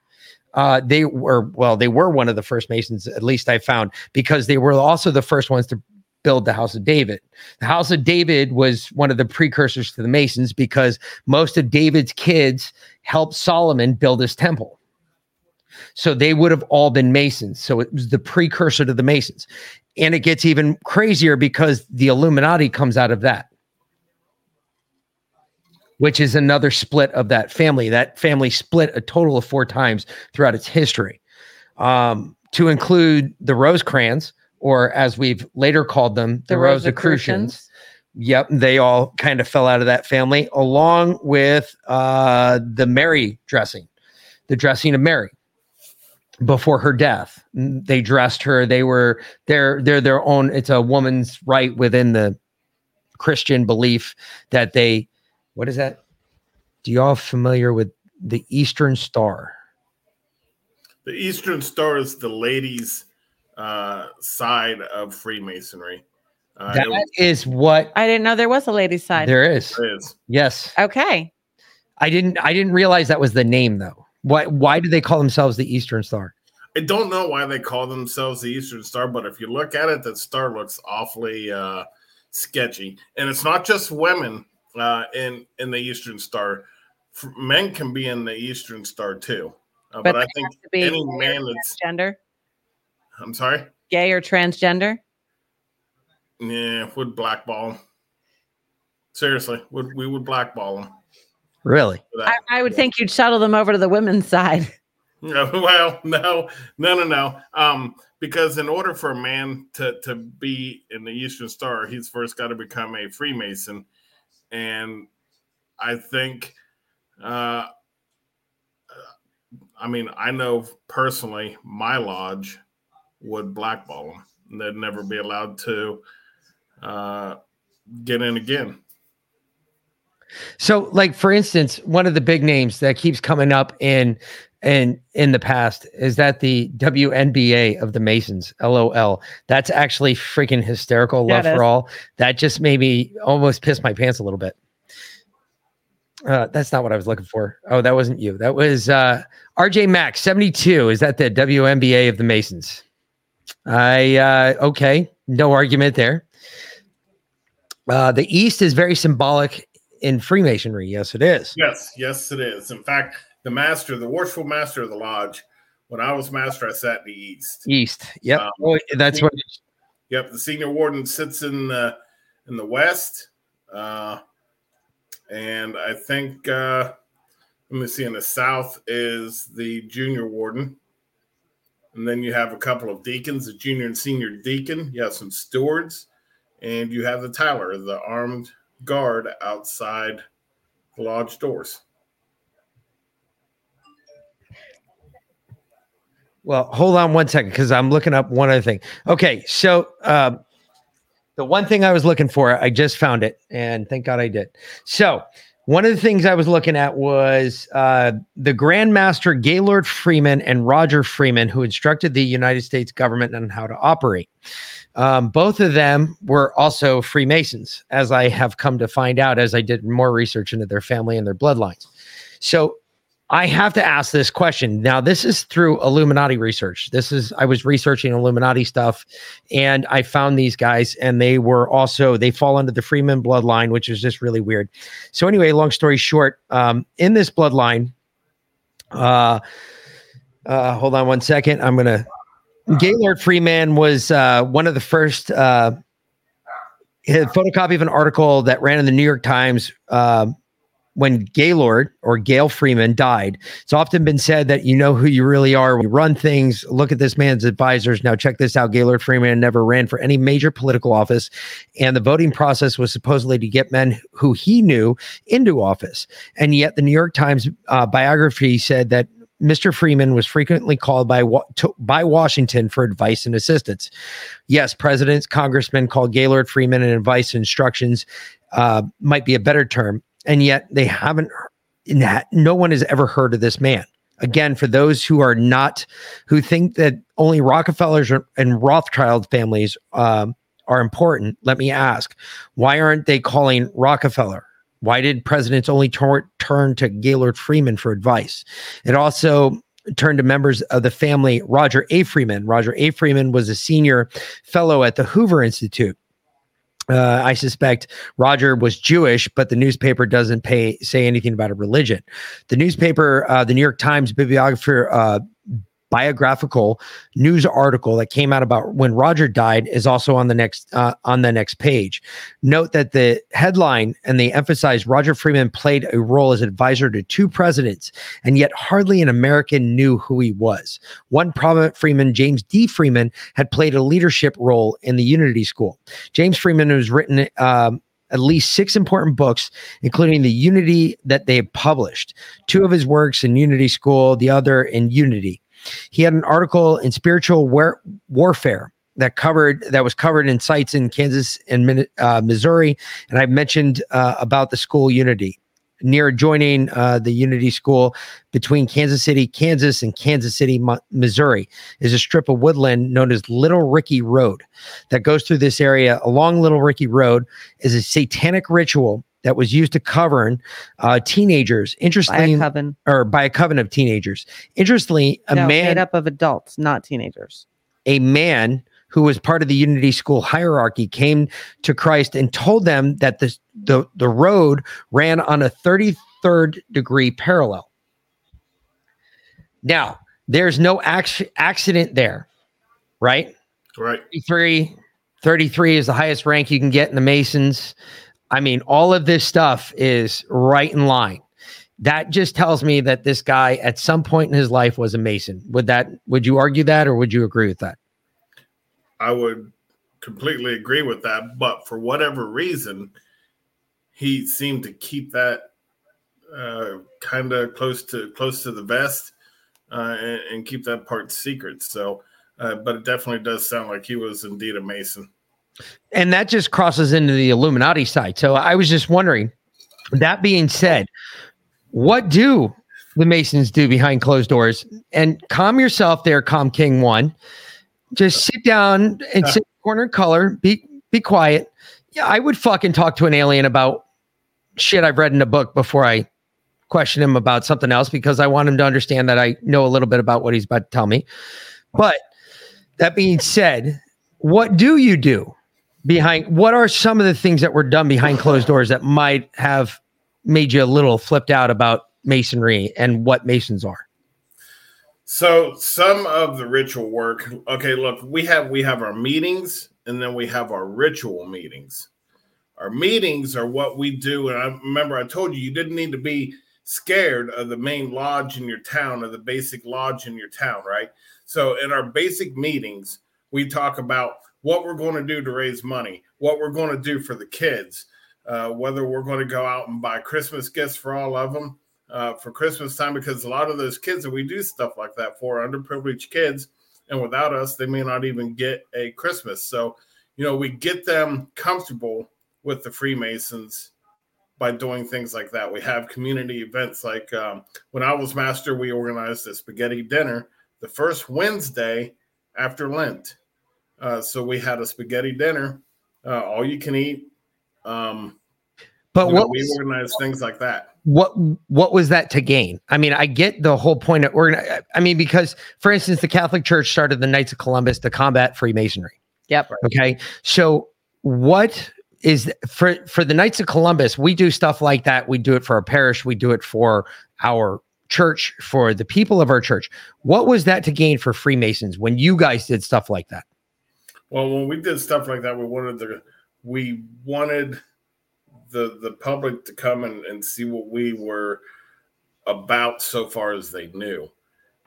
Uh, they were well, they were one of the first Masons, at least I found, because they were also the first ones to build the House of David. The House of David was one of the precursors to the Masons because most of David's kids helped Solomon build his temple. So they would have all been Masons. So it was the precursor to the Masons. And it gets even crazier because the Illuminati comes out of that which is another split of that family. That family split a total of four times throughout its history, um, to include the Rosecrans, or as we've later called them, the, Rosicrucians. Yep, they all kind of fell out of that family, along with uh, the Mary dressing, the dressing of Mary before her death. They dressed her. They were they're they're their own. It's a woman's right within the Christian belief that they. What is that? Do y'all familiar with the Eastern Star? The Eastern Star is the ladies' uh, side of Freemasonry. Uh, That it is what I didn't know there was a ladies' side. there is. is. Yes, okay. I didn't. I didn't realize that was the name though. Why? Why do they call themselves the Eastern Star? I don't know why they call themselves the Eastern Star, but if you look at it, that star looks awfully uh, sketchy. And it's not just women uh, in in the Eastern Star; men can be in the Eastern Star too. Uh, but, But I think to be any man that's Gender, I'm sorry, gay or transgender. yeah, would blackball. Seriously, would we would blackball them? Really? I, I would think you'd shuttle them over to the women's side. No, well, no, no, no, no. Um, because in order for a man to to be in the Eastern Star, he's first got to become a Freemason, and I think, uh, I mean, I know personally, my lodge would blackball them. They'd never be allowed to uh, get in again. So, like for instance, one of the big names that keeps coming up in in in the past is that the WNBA of the Masons, LOL. That's actually freaking hysterical. Love it for all. That just made me almost piss my pants a little bit. Uh, that's not what I was looking for. Oh, that wasn't you. That was uh, RJ Max 72. Is that the WNBA of the Masons? I uh, okay, no argument there. Uh, the East is very symbolic in Freemasonry. Yes, it is. Yes, yes, it is. In fact, the master, the worshipful master of the lodge, when I was master, I sat in the east. East. Yep. Um, Oh, that's what. Yep, the senior warden sits in the in the west, uh, and I think uh, let me see. In the south is the junior warden, and then you have a couple of deacons, a junior and senior deacon. You have some stewards, and you have the Tyler, the armed guard outside the lodge doors. Well, hold on one second because I'm looking up one other thing. Okay, so um, the one thing I was looking for, I just found it, and thank God I did. So one of the things I was looking at was uh, the Grand Master Gaylord Freeman and Roger Freeman, who instructed the United States government on how to operate. Um, both of them were also Freemasons, as I have come to find out as I did more research into their family and their bloodlines. So I have to ask this question. Now, this is through Illuminati research. This is, I was researching Illuminati stuff and I found these guys, and they were also, they fall under the Freeman bloodline, which is just really weird. So, anyway, long story short, um, in this bloodline, uh, uh, hold on one second. I'm going to, Gaylord Freeman was uh, one of the first, uh, a photocopy of an article that ran in the New York Times. Um, when Gaylord or Gail Freeman died, it's often been said that you know who you really are. We run things. Look at this man's advisors. Now, check this out. Gaylord Freeman never ran for any major political office, and the voting process was supposedly to get men who he knew into office. And yet, the New York Times uh, biography said that Mr. Freeman was frequently called by to, by Washington for advice and assistance. Yes, presidents, congressmen called Gaylord Freeman and advice and instructions uh, might be a better term, and yet they haven't. No one has ever heard of this man. Again, for those who are not, who think that only Rockefellers and Rothschild families um, are important, let me ask: Why aren't they calling Rockefeller? Why did presidents only tor- turn to Gaylord Freeman for advice? It also turned to members of the family Roger A. Freeman. Roger A. Freeman was a senior fellow at the Hoover Institute. Uh, I suspect Roger was Jewish, but the newspaper doesn't pay say anything about a religion. The newspaper, uh, the New York Times bibliographer uh, biographical news article that came out about when Roger died is also on the next uh, on the next page. Note that the headline and they emphasize Roger Freeman played a role as advisor to two presidents, and yet hardly an American knew who he was. One prominent Freeman, James D. Freeman, had played a leadership role in the Unity School. James Freeman has written. Um, at least six important books, including the Unity that they published. Two of his works in Unity School, the other in Unity. He had an article in Spiritual War- Warfare that covered that was covered in sites in Kansas and uh, Missouri, and I've mentioned uh, about the school Unity near adjoining uh, the Unity School between Kansas City, Kansas, and Kansas City, Missouri, is a strip of woodland known as Little Ricky Road that goes through this area. Along Little Ricky Road is a satanic ritual that was used to govern uh, teenagers. Interestingly, by a coven or by a coven of teenagers. Interestingly, a no, man made up of adults, not teenagers. A man who was part of the Unity School hierarchy came to Christ and told them that the the, the road ran on a 33rd degree parallel. Now, there's no ac- accident there, right? Right. 33, 33 is the highest rank you can get in the Masons. I mean, all of this stuff is right in line. That just tells me that this guy at some point in his life was a Mason. Would that would you argue that or would you agree with that? I would completely agree with that, but for whatever reason, he seemed to keep that uh, kind of close to close to the vest uh, and, and, keep that part secret. So, uh, but it definitely does sound like he was indeed a Mason and that just crosses into the Illuminati side. So I was just wondering, that being said, what do the Masons do behind closed doors? And calm yourself there, Calm King One. Just sit down and sit corner color. Be be quiet. Yeah, I would fucking talk to an alien about shit I've read in a book before I question him about something else because I want him to understand that I know a little bit about what he's about to tell me. But that being said, what do you do behind what are some of the things that were done behind closed doors that might have made you a little flipped out about masonry and what masons are? So some of the ritual work okay look we have we have our meetings and then we have our ritual meetings. Our meetings are what we do and i remember i told you you didn't need to be scared of the main lodge in your town or the basic lodge in your town right? So in our basic meetings we talk about what we're going to do to raise money, what we're going to do for the kids, uh, whether we're going to go out and buy Christmas gifts for all of them uh, for Christmas time, because a lot of those kids that we do stuff like that for are underprivileged kids, and without us, they may not even get a Christmas. So, you know, we get them comfortable with the Freemasons by doing things like that. We have community events like um, when I was master, we organized a spaghetti dinner the first Wednesday after Lent uh, so we had a spaghetti dinner, uh, all you can eat. Um, but what know, we organized things like that. What what was that to gain? I mean, I get the whole point of organize. I mean, because for instance, the Catholic Church started the Knights of Columbus to combat Freemasonry. Yep. Okay. So what is for for the Knights of Columbus? We do stuff like that. We do it for our parish. We do it for our church, for the people of our church. What was that to gain for Freemasons when you guys did stuff like that? Well, when we did stuff like that, we wanted the we wanted the the public to come and, and see what we were about so far as they knew.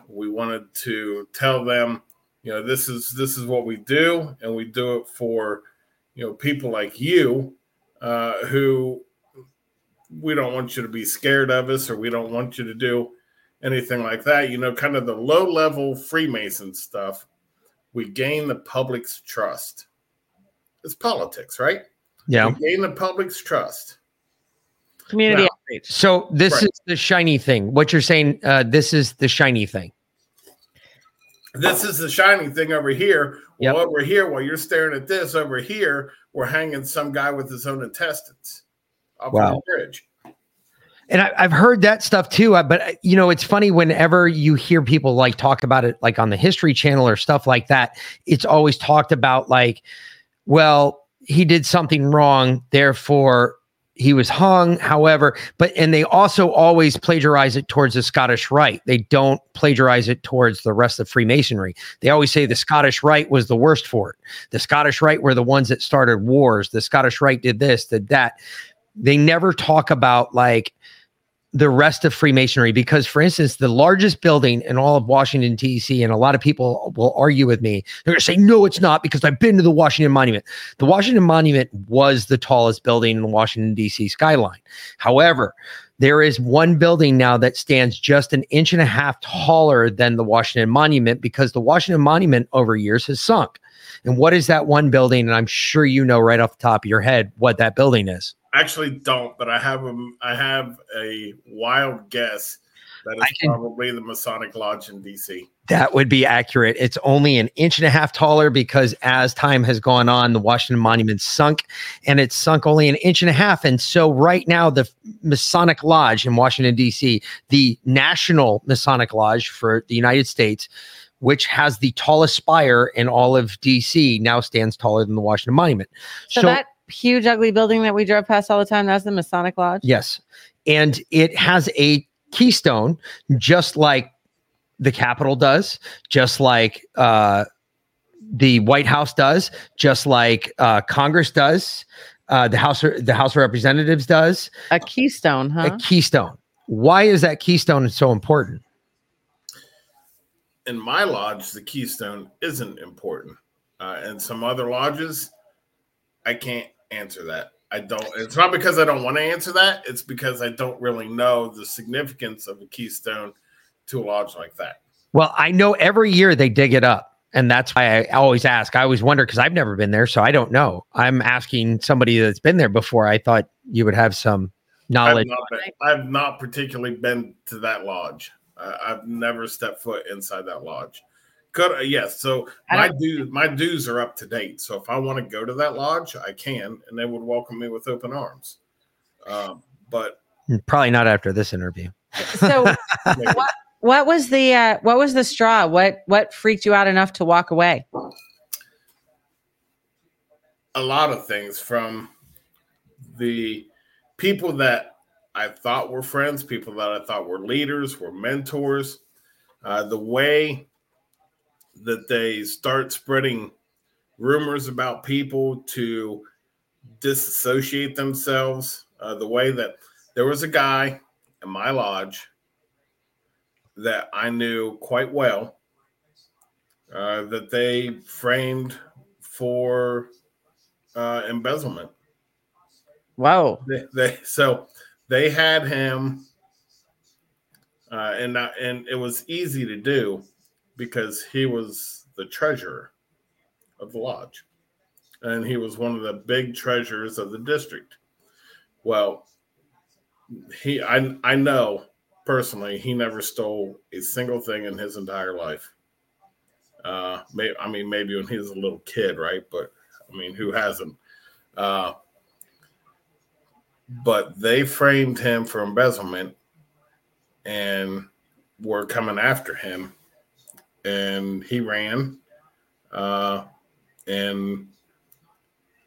We wanted to tell them, you know, this is this is what we do, and we do it for you know people like you uh, who we don't want you to be scared of us or we don't want you to do anything like that. You know, kind of the low level Freemason stuff. We gain the public's trust. It's politics, right? Yeah. We gain the public's trust. Community Now- outreach. So this Right. is the shiny thing. What you're saying, uh, this is the shiny thing. This is the shiny thing over here. Yep. Well, over here, while you're staring at this, over here, we're hanging some guy with his own intestines off Wow. the bridge. And I, I've heard that stuff too. uh, But uh, you know, it's funny whenever you hear people like talk about it, like on the History Channel or stuff like that. It's always talked about like, well, he did something wrong, therefore he was hung. However, but and they also always plagiarize it towards the Scottish Rite. They don't plagiarize it towards the rest of Freemasonry. They always say the Scottish Rite was the worst for it. The Scottish Rite were the ones that started wars. The Scottish Rite did this, did that. They never talk about like the rest of Freemasonry because, for instance, the largest building in all of Washington, D.C., and a lot of people will argue with me. They're going to say, no, it's not because I've been to the Washington Monument. The Washington Monument was the tallest building in the Washington, D.C. skyline. However, there is one building now that stands just an inch and a half taller than the Washington Monument because the Washington Monument over years has sunk. And what is that one building? And I'm sure you know right off the top of your head what that building is. Actually, don't, but I have a I have a wild guess that I can- probably the Masonic Lodge in DC. That would be accurate. It's only an inch and a half taller because as time has gone on, the Washington Monument sunk and it's sunk only an inch and a half. And so, right now, the Masonic Lodge in Washington, D.C., the National Masonic Lodge for the United States, which has the tallest spire in all of D.C., now stands taller than the Washington Monument. So, that huge, ugly building that we drove past all the time, that's the Masonic Lodge. Yes. And it has a keystone, just like the Capitol does, just like uh, the White House does, just like uh, Congress does, uh, the House the House of Representatives does, A keystone, huh? a keystone. Why is that keystone so important? In my lodge, the keystone isn't important. Uh, and some other lodges, I can't answer that. I don't. It's not because I don't want to answer that. It's because I don't really know the significance of a keystone to a lodge like that. Well, I know every year they dig it up. And that's why I always ask. I always wonder because I've never been there, so I don't know. I'm asking somebody that's been there before. I thought you would have some I've knowledge. not, been, I've not particularly been to that lodge. Uh, I've never stepped foot inside that lodge. Could yes, so my dues my dues are up to date. So if I want to go to that lodge, I can, and they would welcome me with open arms. Um, but Probably not after this interview. So, maybe- what was the uh, what was the straw? What what freaked you out enough to walk away? a lot of things from the people that I thought were friends, people that I thought were leaders, were mentors. Uh, the way that they start spreading rumors about people to disassociate themselves, uh, the way that there was a guy in my lodge that I knew quite well uh, that they framed for uh, embezzlement. Wow. They, they so they had him, uh, and I- and it was easy to do because he was the treasurer of the lodge, and he was one of the big treasurers of the district. Well, he I I know personally he never stole a single thing in his entire life. Uh, may, I mean, maybe when he was a little kid, right? But I mean, who hasn't? Uh, but they framed him for embezzlement and were coming after him and he ran uh, and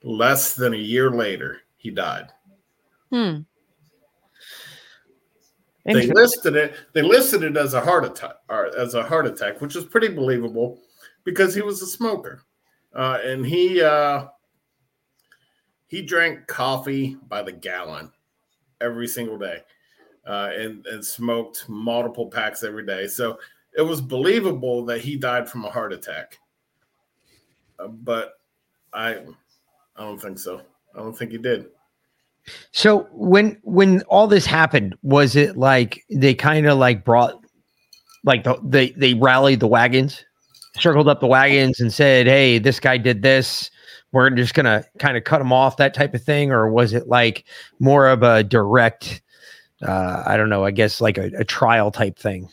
less than a year later he died Hmm. they listed it they listed it as a heart attack or as a heart attack which is pretty believable because he was a smoker uh, and he uh, he drank coffee by the gallon every single day, uh, and and smoked multiple packs every day. So it was believable that he died from a heart attack. Uh, but I, I don't think so. I don't think he did. So when when all this happened, was it like they kind of like brought like the, they they rallied the wagons, circled up the wagons and said, "Hey, this guy did this. We're just gonna kind of cut him off," that type of thing, or was it like more of a direct? Uh, I don't know. I guess like a, a trial type thing.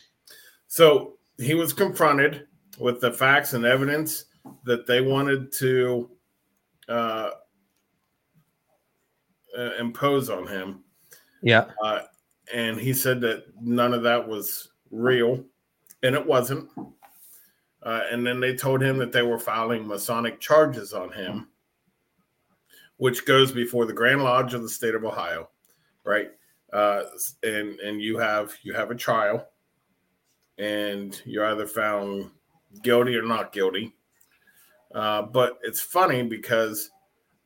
So he was confronted with the facts and evidence that they wanted to uh, uh, impose on him. Yeah. Uh, and he said that none of that was real, and it wasn't. Uh, and then they told him that they were filing Masonic charges on him, which goes before the Grand Lodge of the state of Ohio, right? Uh, and and you have you have a trial, and you're either found guilty or not guilty. Uh, but it's funny because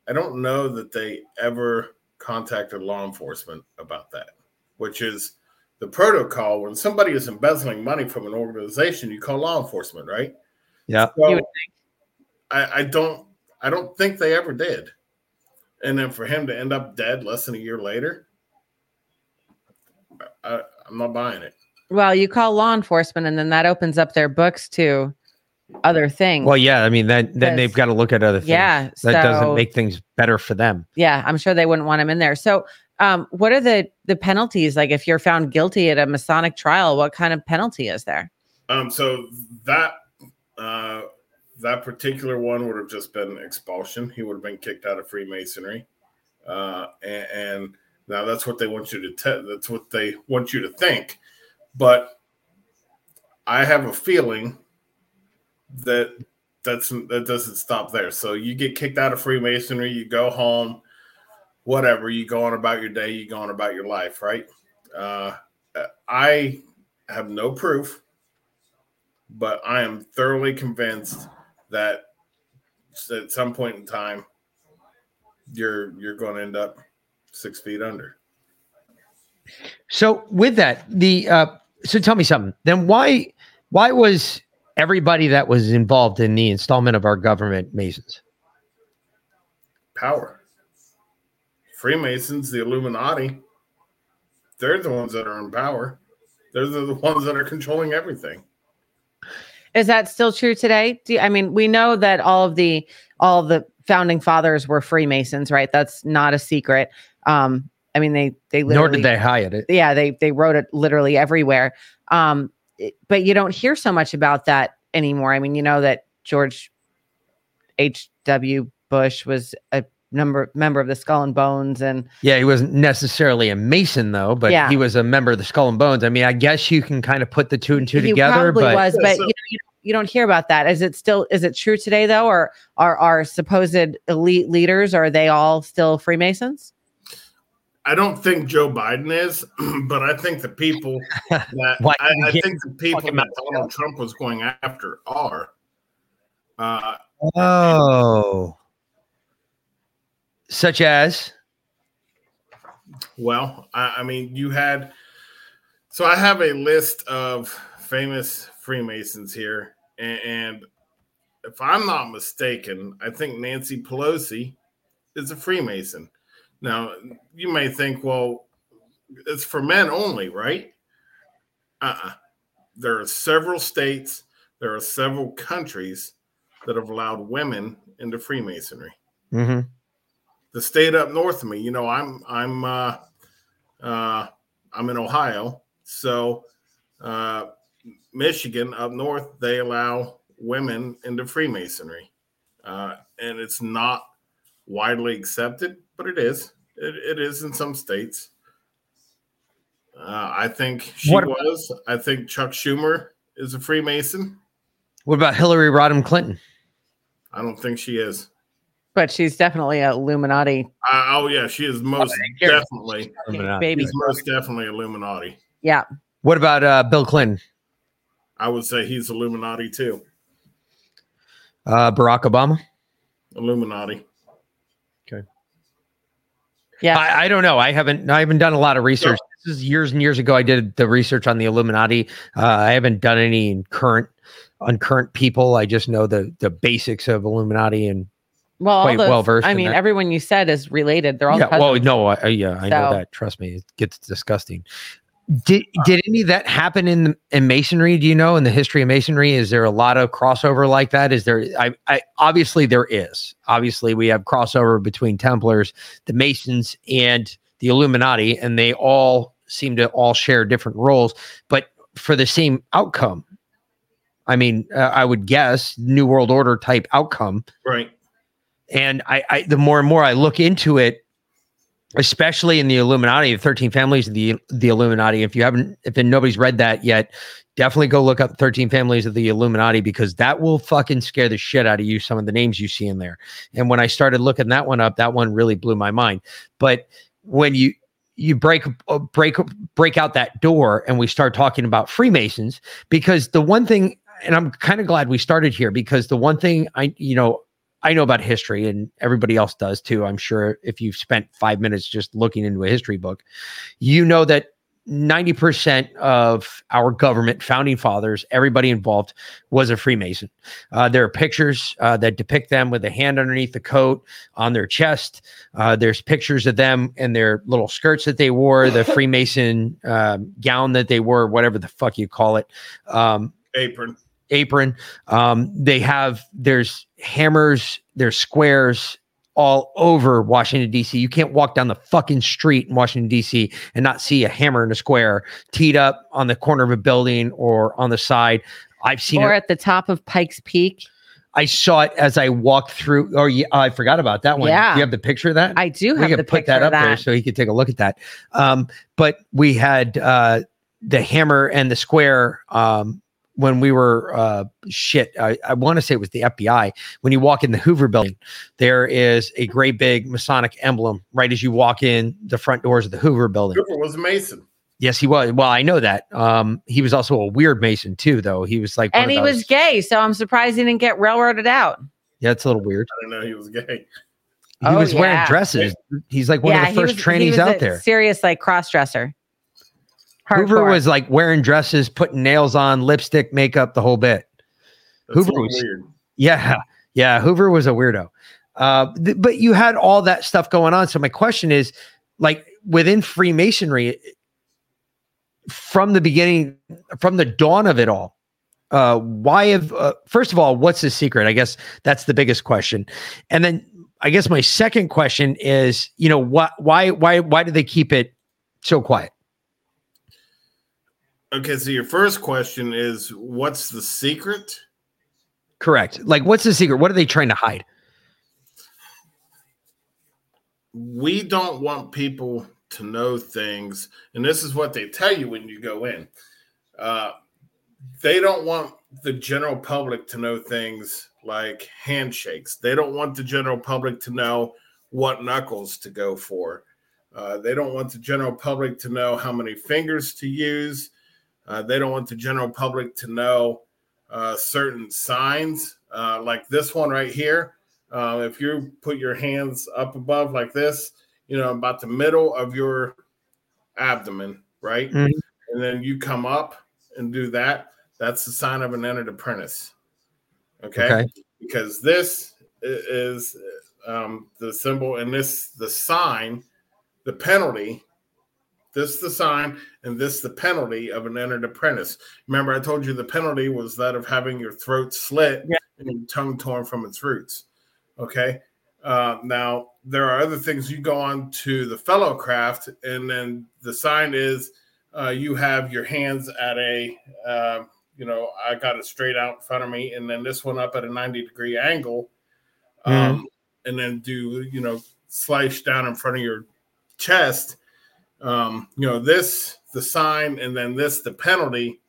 I don't know that they ever contacted law enforcement about that, which is the protocol when somebody is embezzling money from an organization, you call law enforcement, right? Yeah. You So would I, I don't I don't think they ever did. And then for him to end up dead less than a year later, I, I'm not buying it. Well, you call law enforcement, and then that opens up their books to other things. Well, yeah. I mean, then then they've got to look at other things. yeah. That so, doesn't make things better for them. yeah, I'm sure they wouldn't want him in there. So, um, what are the the penalties? Like, if you're found guilty at a Masonic trial, what kind of penalty is there? Um, so that uh, that particular one would have just been expulsion. He would have been kicked out of Freemasonry, uh, and, and now that's what they want you to. Te- that's what they want you to think. But I have a feeling that that's that doesn't stop there. So you get kicked out of Freemasonry, you go home, whatever. You go on about your day, you go on about your life, right? Uh, I have no proof but I am thoroughly convinced that at some point in time, you're you're going to end up six feet under. So with that, the uh, so tell me something. Then why why was everybody that was involved in the installment of our government Masons? Power. Freemasons, the Illuminati, they're the ones that are in power. They're the the ones that are controlling everything. Is that still true today? Do you, I mean we know that all of the all of the founding fathers were Freemasons, right? That's not a secret. Um, I mean they they literally Nor did they hide it. yeah they they wrote it literally everywhere um but you don't hear so much about that anymore i mean you know that george h.w bush was a number member of the skull and bones and Yeah, he wasn't necessarily a Mason though, but Yeah. he was a member of the Skull and Bones. I mean, I guess you can kind of put the two and two he together, probably but was but you, know, you, you don't hear about that is it still is it true today though or are our supposed elite leaders are they all still freemasons I don't think Joe Biden is, but I think the people that Why- I, I think the people that Donald Trump was going after are. Uh, oh, such as Well, I, I mean, you had. So I have a list of famous Freemasons here, and, and if I'm not mistaken, I think Nancy Pelosi is a Freemason. Now, you may think, well, it's for men only, right? Uh-uh. There are several states, there are several countries that have allowed women into Freemasonry Mhm. the state up north of me. You know, I'm I'm uh, uh, I'm in Ohio, so uh, Michigan up north they allow women into Freemasonry, uh, and it's not widely accepted, but it is. It, it is in some states. Uh, I think she What- was. I think Chuck Schumer is a Freemason. what about Hillary Rodham Clinton? I don't think she is. but she's definitely a illuminati Uh, oh yeah, she is most Sure. definitely. Illuminati. baby She's most definitely Illuminati. yeah What about uh, Bill Clinton? I would say he's Illuminati too. Uh, Barack Obama? Illuminati. Yeah. I, I don't know. I haven't. I haven't done a lot of research. This is years and years ago. I did the research on the Illuminati. Uh, I haven't done any in current on current people. I just know the the basics of Illuminati and well, quite well-versed I mean, that. everyone you said is related. They're all yeah. Well, no, I, I- yeah, I know that. Trust me, it gets disgusting. Did did any of that happen in in masonry? Do you know in the history of masonry? Is there a lot of crossover like that? Is there? I, I obviously there is. Obviously, we have crossover between Templars, the Masons, and the Illuminati, and they all seem to all share different roles, but for the same outcome. I mean, uh, I would guess New World Order type outcome Right. and I, I the more and more I look into it, especially in the Illuminati, the thirteen families of the the Illuminati. If you haven't, if nobody's read that yet, definitely go look up thirteen families of the Illuminati because that will fucking scare the shit out of you. Some of the names you see in there, and when I started looking that one up, that one really blew my mind. But when you you break uh, break break out that door and we start talking about Freemasons because the one thing and I'm kind of glad we started here because the one thing I you know I know about history and everybody else does too. I'm sure if you've spent 5 minutes just looking into a history book, you know that 90% of our government founding fathers everybody involved was a freemason uh, there are pictures uh, that depict them with a hand underneath the coat on their chest uh, there's pictures of them and their little skirts that they wore the freemason um, gown that they wore whatever the fuck you call it um, Apron. Apron. Um, they have there's hammers, there's squares all over Washington D.C. You can't walk down the fucking street in Washington D.C. and not see a hammer and a square teed up on the corner of a building or on the side. I've seen or it. at the top of Pikes Peak. I saw it as I walked through. Or yeah, I forgot about that one. Yeah. Do you have the picture of that? I do we have could the put that up there so he could take a look at that. Um, but we had uh, the hammer and the square um, when we were uh, shit. I, I want to say it was the FBI. When you walk in the Hoover building, there is a great big Masonic emblem right as you walk in the front doors of the Hoover building. Hoover was a Mason. Yes, he was. Well, I know that. Um, he was also a weird Mason too, though. He was like, And of he was gay, so I'm surprised he didn't get railroaded out. Yeah, it's a little weird. I didn't know he was gay. He Oh, was wearing dresses. He's like one yeah, of the first he was, trainees he was out a there. Serious, like cross dresser. Hoover was like wearing dresses, putting nails on, lipstick, makeup, the whole bit. That's Hoover was- weird. Yeah, yeah. Hoover was a weirdo. Uh, th- but you had all that stuff going on. So my question is, like within Freemasonry, from the beginning, from the dawn of it all, uh, why have uh, first of all, what's the secret? I guess that's the biggest question. And then I guess my second question is, you know, what, why, why, why do they keep it so quiet? Okay, so your first question is what's the secret? Correct. Like, what's the secret? What are they trying to hide? we don't want people to know things, and this is what they tell you when you go in. Uh, they don't want the general public to know things like handshakes. They don't want the general public to know what knuckles to go for. Uh, they don't want the general public to know how many fingers to use. Uh, they don't want the general public to know uh, certain signs, uh, like this one right here. Uh, if you put your hands up above like this, you know, about the middle of your abdomen, right? Mhm. And then you come up and do that. That's the sign of an entered apprentice. Okay. Okay. Because this is um, the symbol, and this the sign, the penalty. This the sign, and this the penalty of an entered apprentice. Remember, I told you the penalty was that of having your throat slit Yeah. and your tongue torn from its roots. Okay. Uh, now there are other things. You go on to the fellow craft, and then the sign is uh, you have your hands at a, uh, you know, I got it straight out in front of me, and then this one up at a ninety degree angle, um, and then do you know slice down in front of your chest. Um, you know this the sign, and then this the penalty.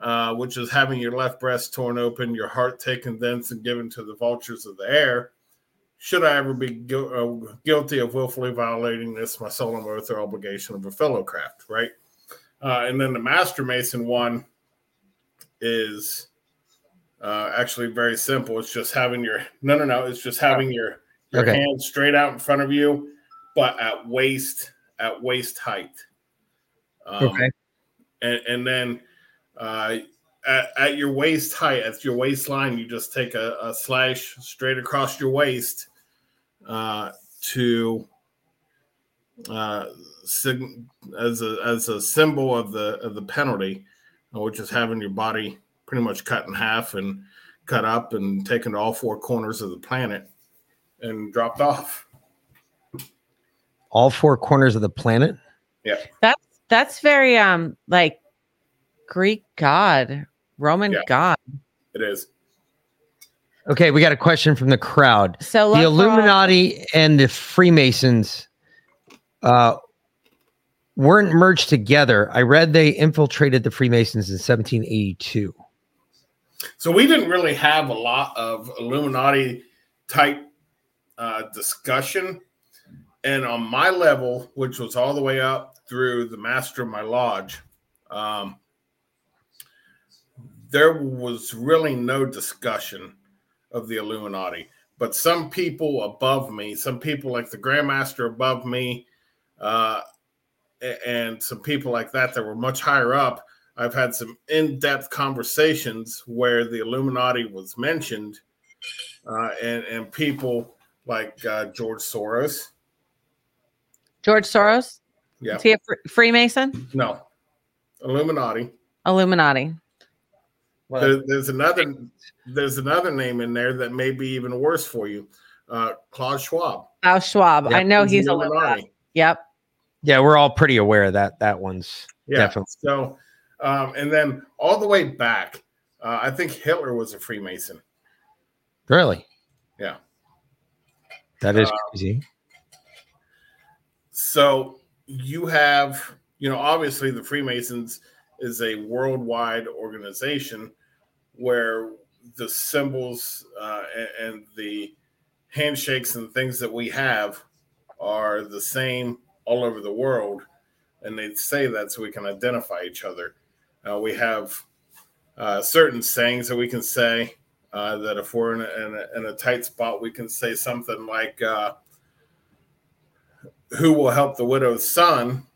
Uh, which is having your left breast torn open, your heart taken thence and given to the vultures of the air. Should I ever be gui- uh, guilty of willfully violating this, my solemn oath or obligation of a fellow craft, right? Uh, and then the Master Mason one is uh, actually very simple. It's just having your no, no, no. It's just having your your Okay. hands straight out in front of you, but at waist at waist height. Um, Okay. and, and then uh, at, at your waist height, at your waistline, you just take a, a slash straight across your waist uh, to uh, sig- as a as a symbol of the of the penalty, which is having your body pretty much cut in half and cut up and taken to all four corners of the planet and dropped off. All four corners of the planet. Yeah. That's that's very um like Greek god, Roman Yeah. god. It is. Okay, we got a question from the crowd. So the let's- Illuminati and the Freemasons uh, weren't merged together. I read they infiltrated the Freemasons in 1782. So we didn't really have a lot of Illuminati type uh, discussion. And on my level, which was all the way up through the master of my lodge, um, there was really no discussion of the Illuminati. But some people above me, some people like the Grandmaster above me, uh, and some people like that that were much higher up, I've had some in-depth conversations where the Illuminati was mentioned, uh, and and people like uh, George Soros. George Soros. Yeah, Is he a fr- Freemason? no, Illuminati. Illuminati. There, there's another there's another name in there that may be even worse for you, uh, Klaus Schwab. Klaus Schwab. I know He's he's Illuminati. Yep. Yeah, we're all pretty aware of that that one's Yeah. definitely. So, um, and then all the way back, uh, I think Hitler was a Freemason. Really? Yeah. That is Uh, crazy. So you have, you know, obviously the Freemasons is a worldwide organization where the symbols uh, and, and the handshakes and things that we have are the same all over the world. And they say that so we can identify each other. Uh, we have uh, certain sayings that we can say uh, that if we're in a, in, a, in a tight spot, we can say something like, uh, who will help the widow's son.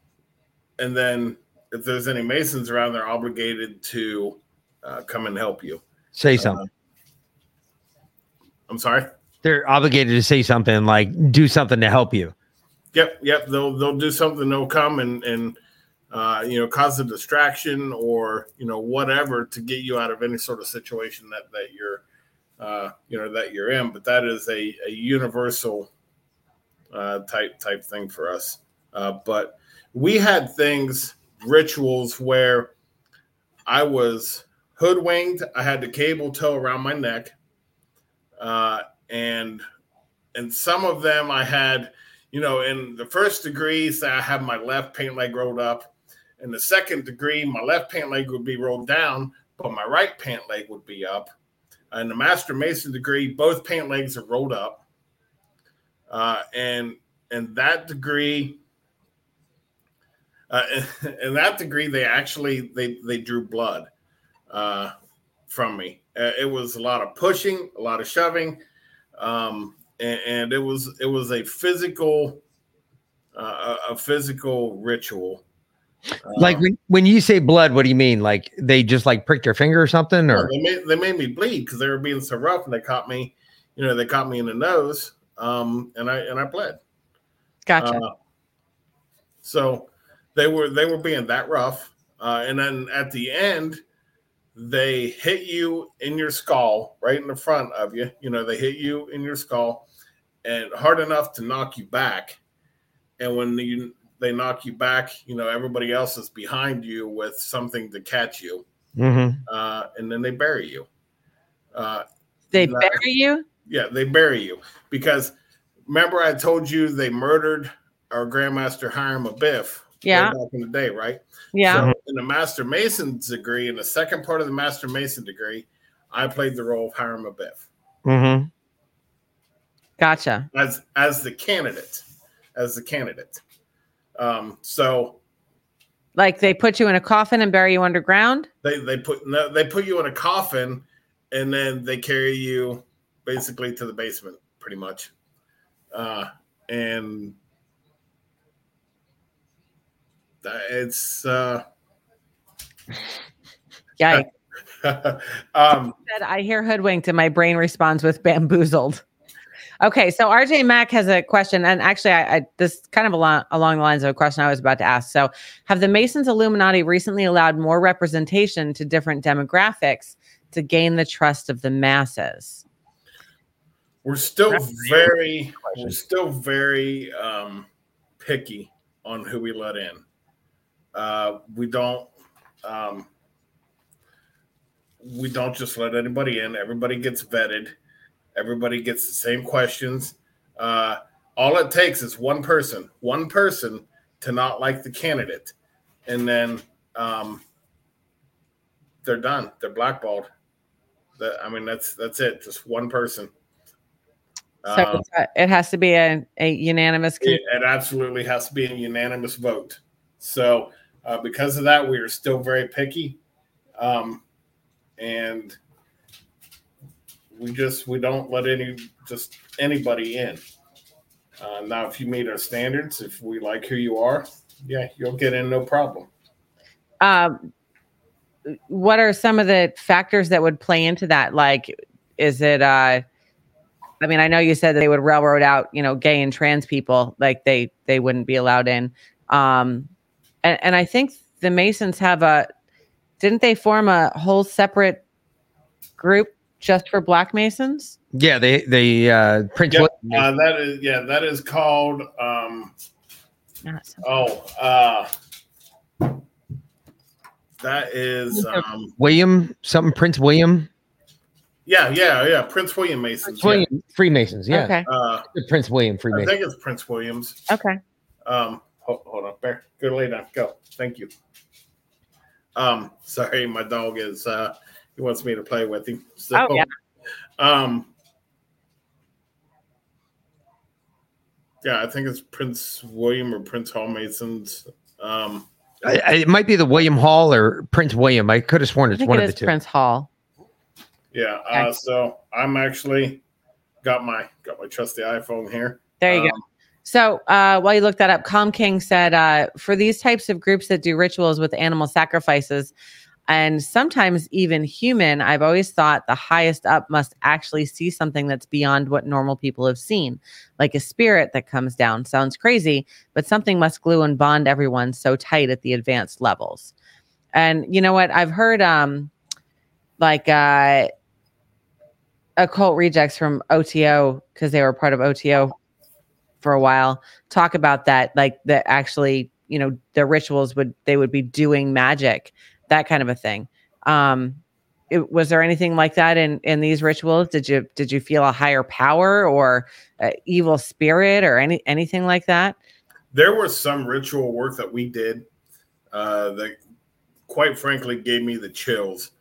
And then if there's any Masons around, they're obligated to uh, come and help you. Say something. I'm sorry. They're obligated to say something like do something to help you. Yep, yep. They'll they'll do something. They'll come and and uh, you know cause a distraction or you know whatever to get you out of any sort of situation that that you're uh, you know that you're in. But that is a a universal uh, type type thing for us. Uh, but we had things rituals where I was hoodwinked. I had the cable tow around my neck, uh, and and some of them I had, you know, in the first degrees I had my left pant leg rolled up. In the second degree, my left pant leg would be rolled down, but my right pant leg would be up. In the Master Mason degree, both pant legs are rolled up. Uh, and in that degree, uh, in that degree, they actually they they drew blood uh, from me. Uh, it was a lot of pushing, a lot of shoving, um, and, and it was it was a physical uh, a physical ritual. Like Uh, when, when you say blood, what do you mean? Like they just like pricked their finger or something? Or they made they made me bleed because they were being so rough, and they caught me. You know, they caught me in the nose, um, and I and I bled. Gotcha. Uh, so they were they were being that rough, uh, and then at the end, they hit you in your skull, right in the front of you. You know, they hit you in your skull, and hard enough to knock you back. And when you they knock you back, you know everybody else is behind you with something to catch you, Mhm. uh, and then they bury you. Uh, they that- bury you? Yeah, they bury you because remember I told you they murdered our Grandmaster Hiram Abiff Yeah. back in the day, right? Yeah. So in the Master Mason degree, in the second part of the Master Mason degree, I played the role of Hiram Abiff Mm-hmm. Gotcha. as as the candidate, as the candidate. Um, so Like they put you in a coffin and bury you underground? they they put no, they put you in a coffin and then they carry you basically to the basement pretty much uh and that- it's uh, Yeah, um, said, I hear hoodwinked and my brain responds with bamboozled. Okay, so RJ Mack has a question, and actually, I, I this kind of along along the lines of a question I was about to ask. So, have the Masons Illuminati recently allowed more representation to different demographics to gain the trust of the masses? We're still very we're still very um picky on who we let in. Uh we don't um we don't just let anybody in. Everybody gets vetted. Everybody gets the same questions. Uh all it takes is one person one person to not like the candidate. And then um they're done. They're blackballed. That i mean that's that's it. Just one person So Um, it has to be a, a unanimous. con- it, it absolutely has to be a unanimous vote. So, uh, because of that, we are still very picky, um, and we just we don't let any just anybody in. Uh, now, if you meet our standards, if we like who you are, yeah, you'll get in no problem. um, what are some of the factors that would play into that? Like, is it? Uh, I mean, I know you said that they would railroad out, you know, gay and trans people, like they they wouldn't be allowed in. Um, and, and I think the Masons have a. Didn't they form a whole separate group just for Black Masons? Yeah, they they uh Prince Yep. Uh, that is yeah, that is called um, oh uh, that is um, William something Prince William yeah yeah yeah Prince William Masons. Prince William Freemasons. Yeah, Okay. Uh, Prince William Freemasons. I think it's Prince Williams. Okay. Um, hold, hold on, Bear. Go lay down. Go. Thank you. Um, sorry, my dog is uh he wants me to play with him. So Oh, yeah. um yeah, I think it's Prince William or Prince Hall Masons. Um I, I- it might be the William Hall or Prince William. I could have sworn I it's think one it of is the two. Prince Hall. Yeah, uh so I'm actually got my got my trusty iPhone here. There you go. Um, So uh, while you look that up, Calm King said uh, for these types of groups that do rituals with animal sacrifices and sometimes even human, I've always thought the highest up must actually see something that's beyond what normal people have seen, like a spirit that comes down. Sounds crazy, but something must glue and bond everyone so tight at the advanced levels. And you know what? I've heard um, like uh, occult rejects from OTO because they were part of OTO for a while. Talk about that like that actually you know the rituals would they would be doing magic that kind of a thing. Um it, was there anything like that in in these rituals? Did you did you feel a higher power or evil spirit or any anything like that? There was some ritual work that we did uh, that quite frankly gave me the chills.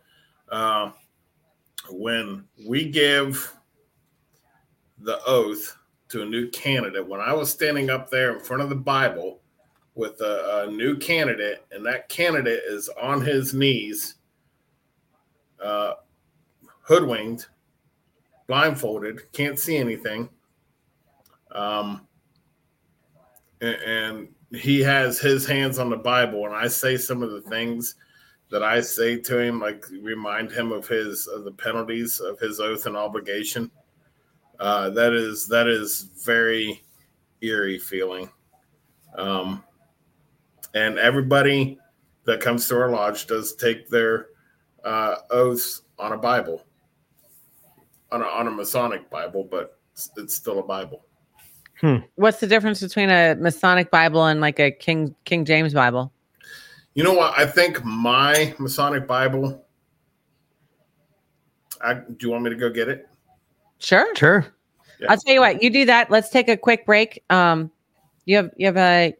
Uh, when we give the oath to a new candidate when i was standing up there in front of the bible with a, a new candidate and that candidate is on his knees uh, hoodwinked blindfolded can't see anything um, a- and he has his hands on the Bible, and I say some of the things that I say to him, like remind him of his of the penalties of his oath and obligation. Uh, that is that is very eerie feeling. Um, and everybody that comes to our lodge does take their uh, oaths on a Bible, on a, on a Masonic Bible, but it's, it's still a Bible. what's the difference between a masonic bible and like a king king james bible You know what? I think my Masonic Bible. I, do you want me to go get it? sure Sure. Yeah. i'll tell you what you do that let's take a quick break um you have you have a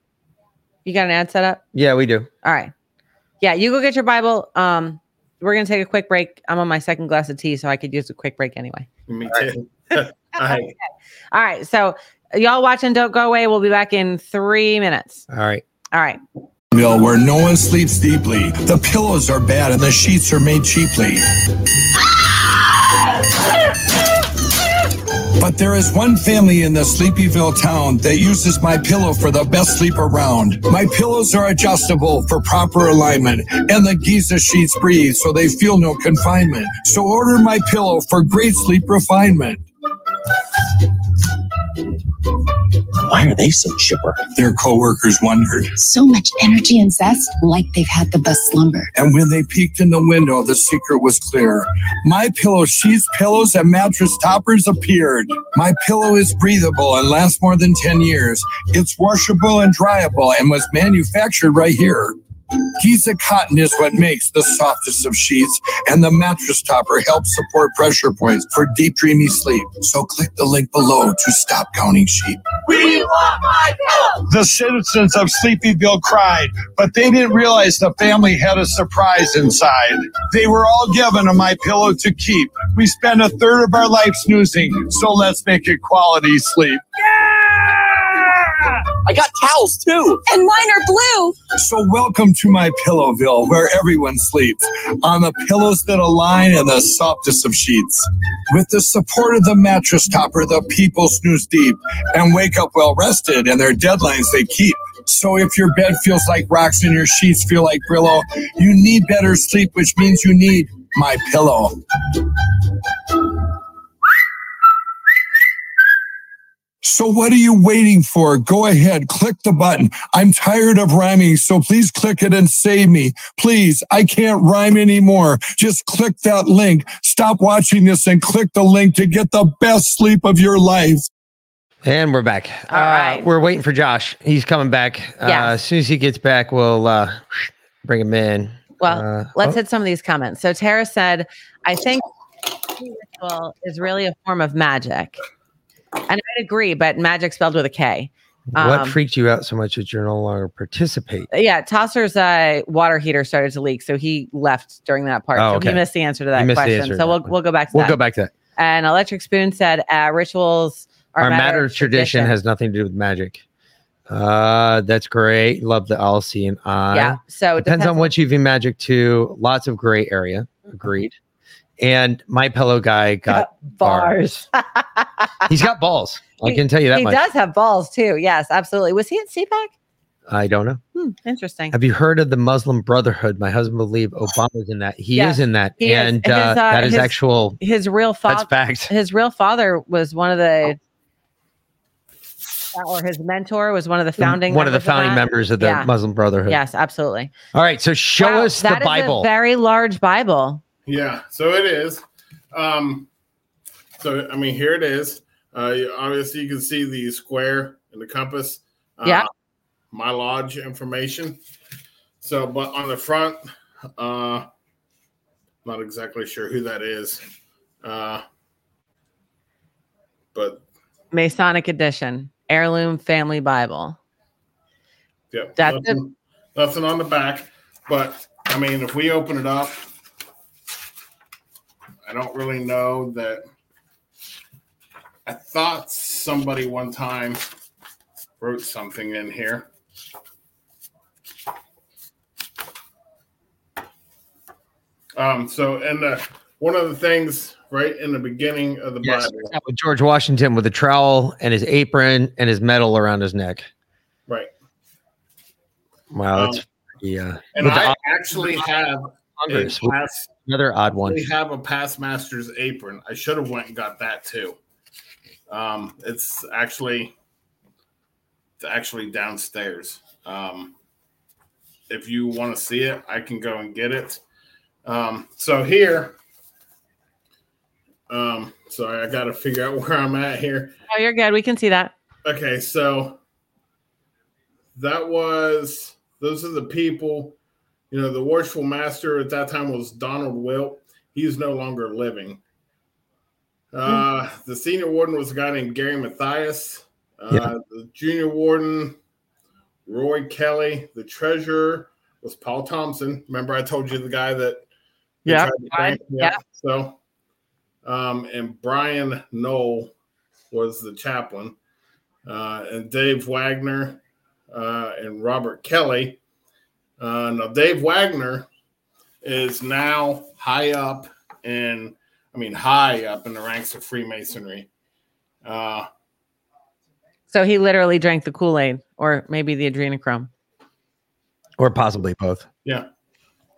you got an ad set up Yeah, we do. All right. Yeah, you go get your Bible. Um, we're gonna take a quick break. I'm on my second glass of tea, so I could use a quick break anyway. Me too. All right. All right. So y'all watching, don't go away. We'll be back in three minutes. All right. All right. Mill where no one sleeps deeply. The pillows are bad and the sheets are made cheaply. But there is one family in the Sleepyville town that uses my pillow for the best sleep around. My pillows are adjustable for proper alignment, and the Giza sheets breathe so they feel no confinement. So order my pillow for great sleep refinement. Why are they so chipper? Their coworkers wondered. So much energy and zest, like they've had the best slumber. And when they peeked in the window, the secret was clear. My pillow sheets, pillows, and mattress toppers appeared. My pillow is breathable and lasts more than 10 years. It's washable and dryable and was manufactured right here. Giza cotton is what makes the softest of sheets, and the mattress topper helps support pressure points for deep, dreamy sleep. So click the link below to stop counting sheep. We want my pillow! The citizens of Sleepyville cried, but they didn't realize the family had a surprise inside. They were all given a my pillow to keep. We spend a third of our life snoozing, so let's make it quality sleep. I got towels too. And mine are blue. So welcome to my Pillowville, where everyone sleeps on the pillows that align and the softest of sheets. With the support of the mattress topper, the people snooze deep and wake up well rested, and their deadlines they keep. So if your bed feels like rocks and your sheets feel like Brillo, you need better sleep, which means you need my pillow. So what are you waiting for? Go ahead, click the button. I'm tired of rhyming, so please click it and save me. Please, I can't rhyme anymore. Just click that link. Stop watching this and click the link to get the best sleep of your life. And we're back. All right. We're waiting for Josh. He's coming back. Uh, Yeah. as soon as he gets back, we'll uh, bring him in. Well, Uh, let's oh. hit some of these comments. So Tara said, I think ritual is really a form of magic. And I'd agree, but magic spelled with a K. what um, freaked you out so much that you're no longer participate? Yeah, Tosser's uh, water heater started to leak, so he left during that part. Oh, So okay. he missed the answer to that question. to So that we'll one. we'll go back to that. We'll that. go back to that. And Electric Spoon said, uh, rituals are Our matter, matter of of tradition has nothing to do with magic. Uh, that's great. Love the I'll see and I. yeah. So it depends, on what you've in magic to. Lots of gray area. Agreed. And my pillow guy got bars. he's got balls. I can tell you that he much. does have balls too. Yes, absolutely. Was he at CPAC? I don't know. Hmm, interesting. Have you heard of the Muslim Brotherhood? My husband believe Obama's in that. He Yes, is in that, he is. and His, uh, uh, that is his- actual. His real That's father. fact. His real father was one of the, or his mentor was one of the founding. one of the members founding that. members of the Yeah. Muslim Brotherhood. Yes, absolutely. All right, so show Wow, us the that is a Bible. very large Bible. Yeah, so it is. Um, so I mean, here it is. Uh, you- obviously, you can see the square and the compass. Uh, Yeah. My lodge information. So, but on the front, uh, not exactly sure who that is. Uh, but Masonic edition, heirloom family Bible. yeah, That's nothing, nothing on the back. But I mean, if we open it up, don't really know that. I thought somebody one time wrote something in here. Um, so, and uh, one of the things right in the beginning of the Yes, Bible, with George Washington with a trowel and his apron and his medal around his neck. right? Wow, Um, that's pretty, uh, And the I odd- actually have Congress, with past another odd one. We have a past master's apron. I should have went and got that too. Um, it's actually it's actually downstairs. Um, if you want to see it, I can go and get it. Um, so here, um, sorry, I got to figure out where I'm at here. Oh, you're good. We can see that. Okay, so that was those are the people. You know, the worshipful master at that time was Donald Wilt. He's no longer living. Uh, the senior warden was a guy named Gary Matthias. Uh, Yeah. The junior warden, Roy Kelly. The treasurer was Paul Thompson. Remember, I told you the guy that. Yeah, tried to right. Yeah. So, um, and Brian Knoll was the chaplain uh, and Dave Wagner uh, and Robert Kelly. Uh, now, Dave Wagner is now high up in, I mean, high up in the ranks of Freemasonry. Uh, So he literally drank the Kool Aid, or maybe the adrenochrome. or possibly both. yeah.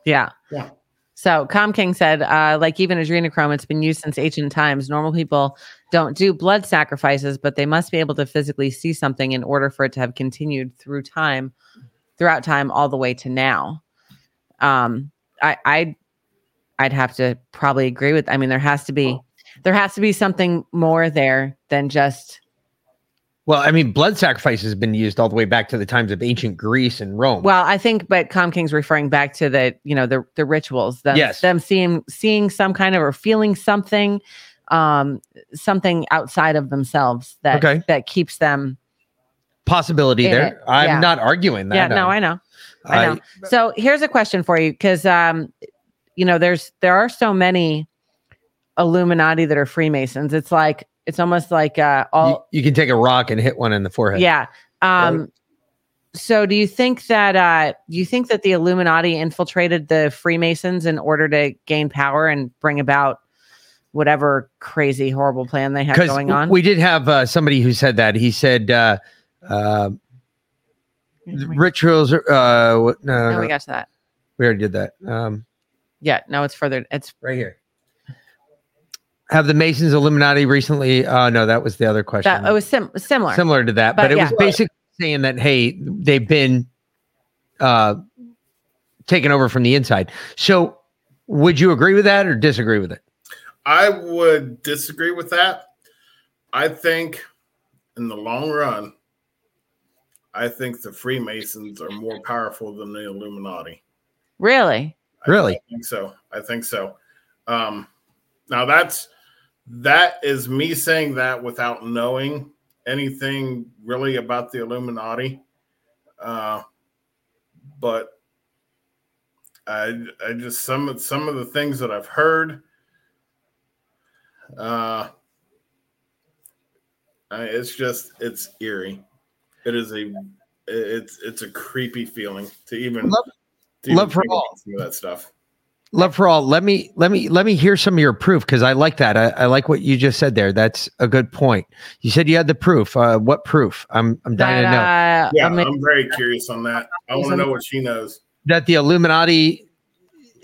Yeah. Yeah. So Com King said, uh, like even adrenochrome, it's been used since ancient times. Normal people don't do blood sacrifices, but they must be able to physically see something in order for it to have continued through time, throughout time, all the way to now. Um, I, I, I'd have to probably agree with. I mean, there has to be, there has to be something more there than just. Well, I mean, blood sacrifice has been used all the way back to the times of ancient Greece and Rome. Well, I think, but Com King's referring back to the, you know, the the rituals, them, Yes. them seeing seeing some kind of or feeling something, um, something outside of themselves that Okay. that keeps them. Possibility there. I'm yeah. not arguing that. yeah, no, I know. I I- know. So here's a question for you, because um, you know, there's there are so many Illuminati that are Freemasons. It's like it's almost like uh, you, all you can take a rock and hit one in the forehead. yeah. Um, so do you think that uh, do you think that the Illuminati infiltrated the Freemasons in order to gain power and bring about whatever crazy horrible plan they have going on? we did have uh, somebody who said that. He said uh, uh, rituals. Uh, what, no, no, no, we got to that. we already did that. Um, Yeah, no, it's further. It's right here. Have the Masons Illuminati recently? Uh, no, that was the other question. that. It was sim- similar. similar to that, but, But it yeah. was basically saying that hey, they've been uh, taken over from the inside. So, would you agree with that or disagree with it? I would disagree with that. I think in the long run, I think the Freemasons are more powerful than the Illuminati. Really? I- Really? I think so. I think so. Um, now that's that is me saying that without knowing anything really about the Illuminati. Uh, but I I just some of some of the things that I've heard. Uh, I, it's just it's eerie. It is a it's it's a creepy feeling to even Love- to even love for all. about some of that stuff. Love for all. Let me let me let me hear some of your proof because I like that. I, I like what you just said there. That's a good point. You said you had the proof. Uh, what proof? I'm I'm dying to know uh, Yeah, I mean, I'm very curious on that. I want to know what she knows. that the Illuminati.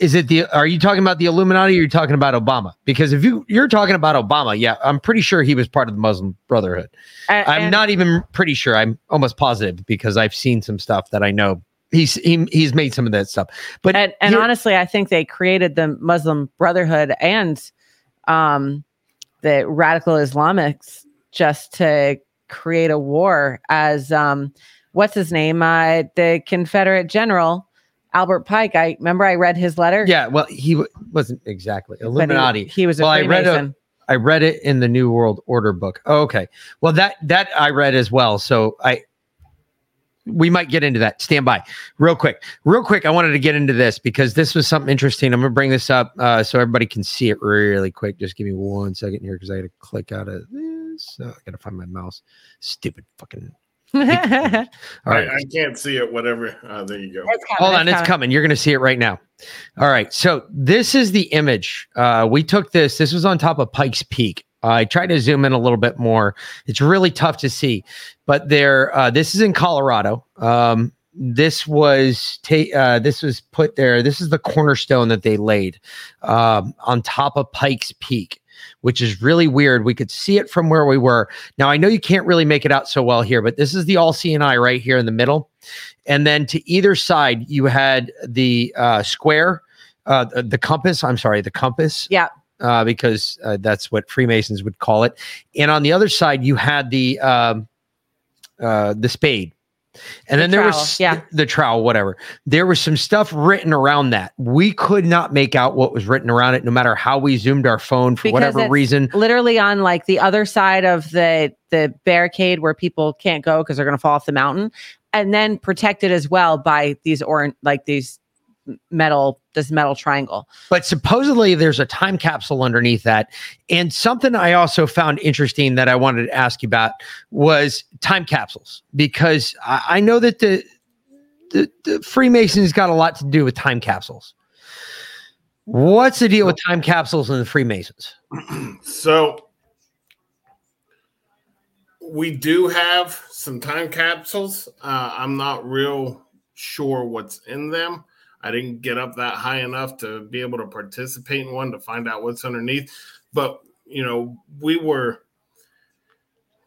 Is it the? Are you talking about the Illuminati? or you're talking about Obama? Because if you you're talking about Obama, yeah, I'm pretty sure he was part of the Muslim Brotherhood. and- I'm and- not even pretty sure. I'm almost positive because I've seen some stuff that I know he's he, he's made some of that stuff. But and, and honestly, I think they created the Muslim Brotherhood and um, the radical Islamics just to create a war. As um, what's his name? Uh, the Confederate general Albert Pike. I remember I read his letter. yeah, well, he w- wasn't exactly but he- Illuminati. He, was a Well, I read a-. I read it in the New World Order book. Oh, okay, well that that I read as well. So I we might get into that. Stand by, real quick, real quick. I wanted to get into this because this was something interesting. I'm gonna bring this up uh, so everybody can see it really quick. Just give me one second here because I got to click out of this. Uh, I got to find my mouse. Stupid fucking. All right. I, I can't see it. Whatever. Uh, there you go. It's coming, Hold on, it's coming. coming. You're going to see it right now. All right. So this is the image. Uh, we took this. This was on top of Pikes Peak. I tried to zoom in a little bit more. It's really tough to see, but there. Uh, this is in Colorado. Um, this was ta- uh, this was put there. This is the cornerstone that they laid um, on top of Pikes Peak, which is really weird. We could see it from where we were. Now I know you can't really make it out so well here, but this is the all eye right here in the middle, and then to either side you had the uh, square, uh, the, the compass. I'm sorry, the compass. Yeah. Uh, because uh, that's what Freemasons would call it, and on the other side you had the um, uh, the spade. And The then there trowel, was yeah. the trowel, whatever. There was some stuff written around that. We could not make out what was written around it, no matter how we zoomed our phone for Because whatever reason. literally on like the other side of the the barricade where people can't go because they're going to fall off the mountain and then protected as well by these orange like these metal this metal triangle But supposedly there's a time capsule underneath that. And something I also found interesting that I wanted to ask you about was time capsules, because I, I know that the, the, the Freemasons got a lot to do with time capsules. What's the deal with time capsules and the Freemasons? So we do have some time capsules. Uh, I'm not real sure what's in them. I didn't get up that high enough to be able to participate in one to find out what's underneath. But you know, we were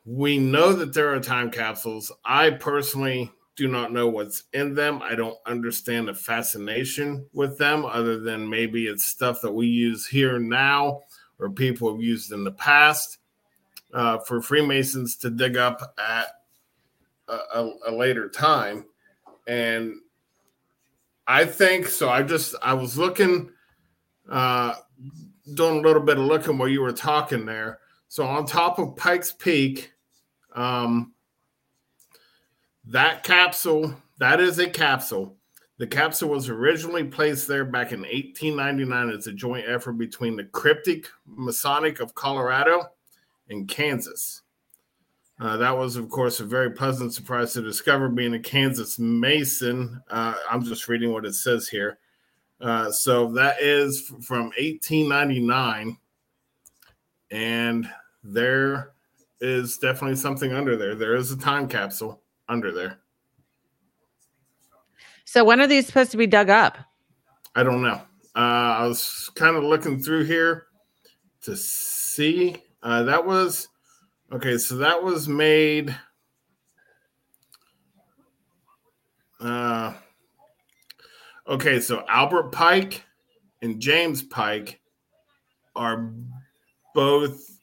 we know that there are time capsules. I personally do not know what's in them. I don't understand the fascination with them, other than maybe it's stuff that we use here now or people have used in the past uh, for Freemasons to dig up at a, a, a later time. And I think so. I just I was looking, uh, doing a little bit of looking while you were talking there. So on top of Pikes Peak, um, that capsule that is a capsule. The capsule was originally placed there back in 1899 as a joint effort between the Cryptic Masonic of Colorado and Kansas. Uh, that was, of course, a very pleasant surprise to discover being a Kansas Mason. Uh, I'm just reading what it says here. Uh, so that is from 1899. And there is definitely something under there. There is a time capsule under there. So when are these supposed to be dug up? I don't know. Uh, I was kind of looking through here to see. Uh, that was okay. So that was made. Uh, okay, so Albert Pike and James Pike are both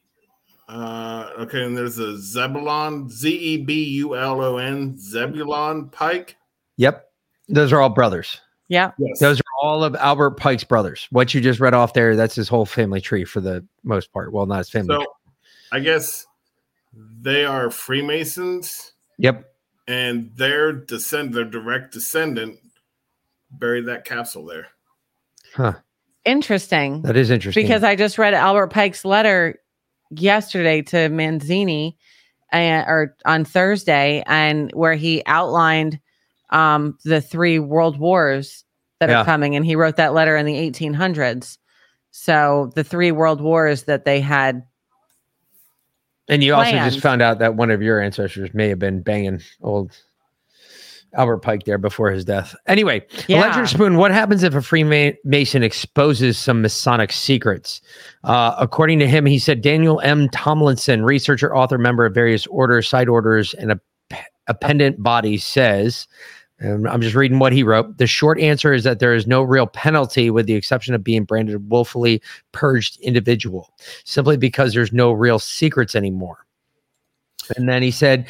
uh, okay, and there's a Zebulon, Z E B U L O N, Zebulon Pike. Yep. Those are all brothers. Yeah. Yes. Those are all of Albert Pike's brothers. What you just read off there, that's his whole family tree for the most part. Well, not his family. so tree. I guess they are Freemasons, Yep. and their descend, their direct descendant, buried that capsule there. Huh. Interesting. That is interesting. because I just read Albert Pike's letter yesterday to Mazzini, uh, or on Thursday, and where he outlined um, the three world wars that Yeah. are coming, and he wrote that letter in the 1800s. So the three world wars that they had. And you also just found out that one of your ancestors may have been banging old Albert Pike there before his death. Anyway, Yeah. Electric Spoon, what happens if a Freemason exposes some Masonic secrets? Uh, according to him, he said Daniel M. Tomlinson, researcher, author, member of various orders, side orders, and a appendant body says, and I'm just reading what he wrote. The short answer is that there is no real penalty, with the exception of being branded a willfully purged individual, simply because there's no real secrets anymore. And then he said,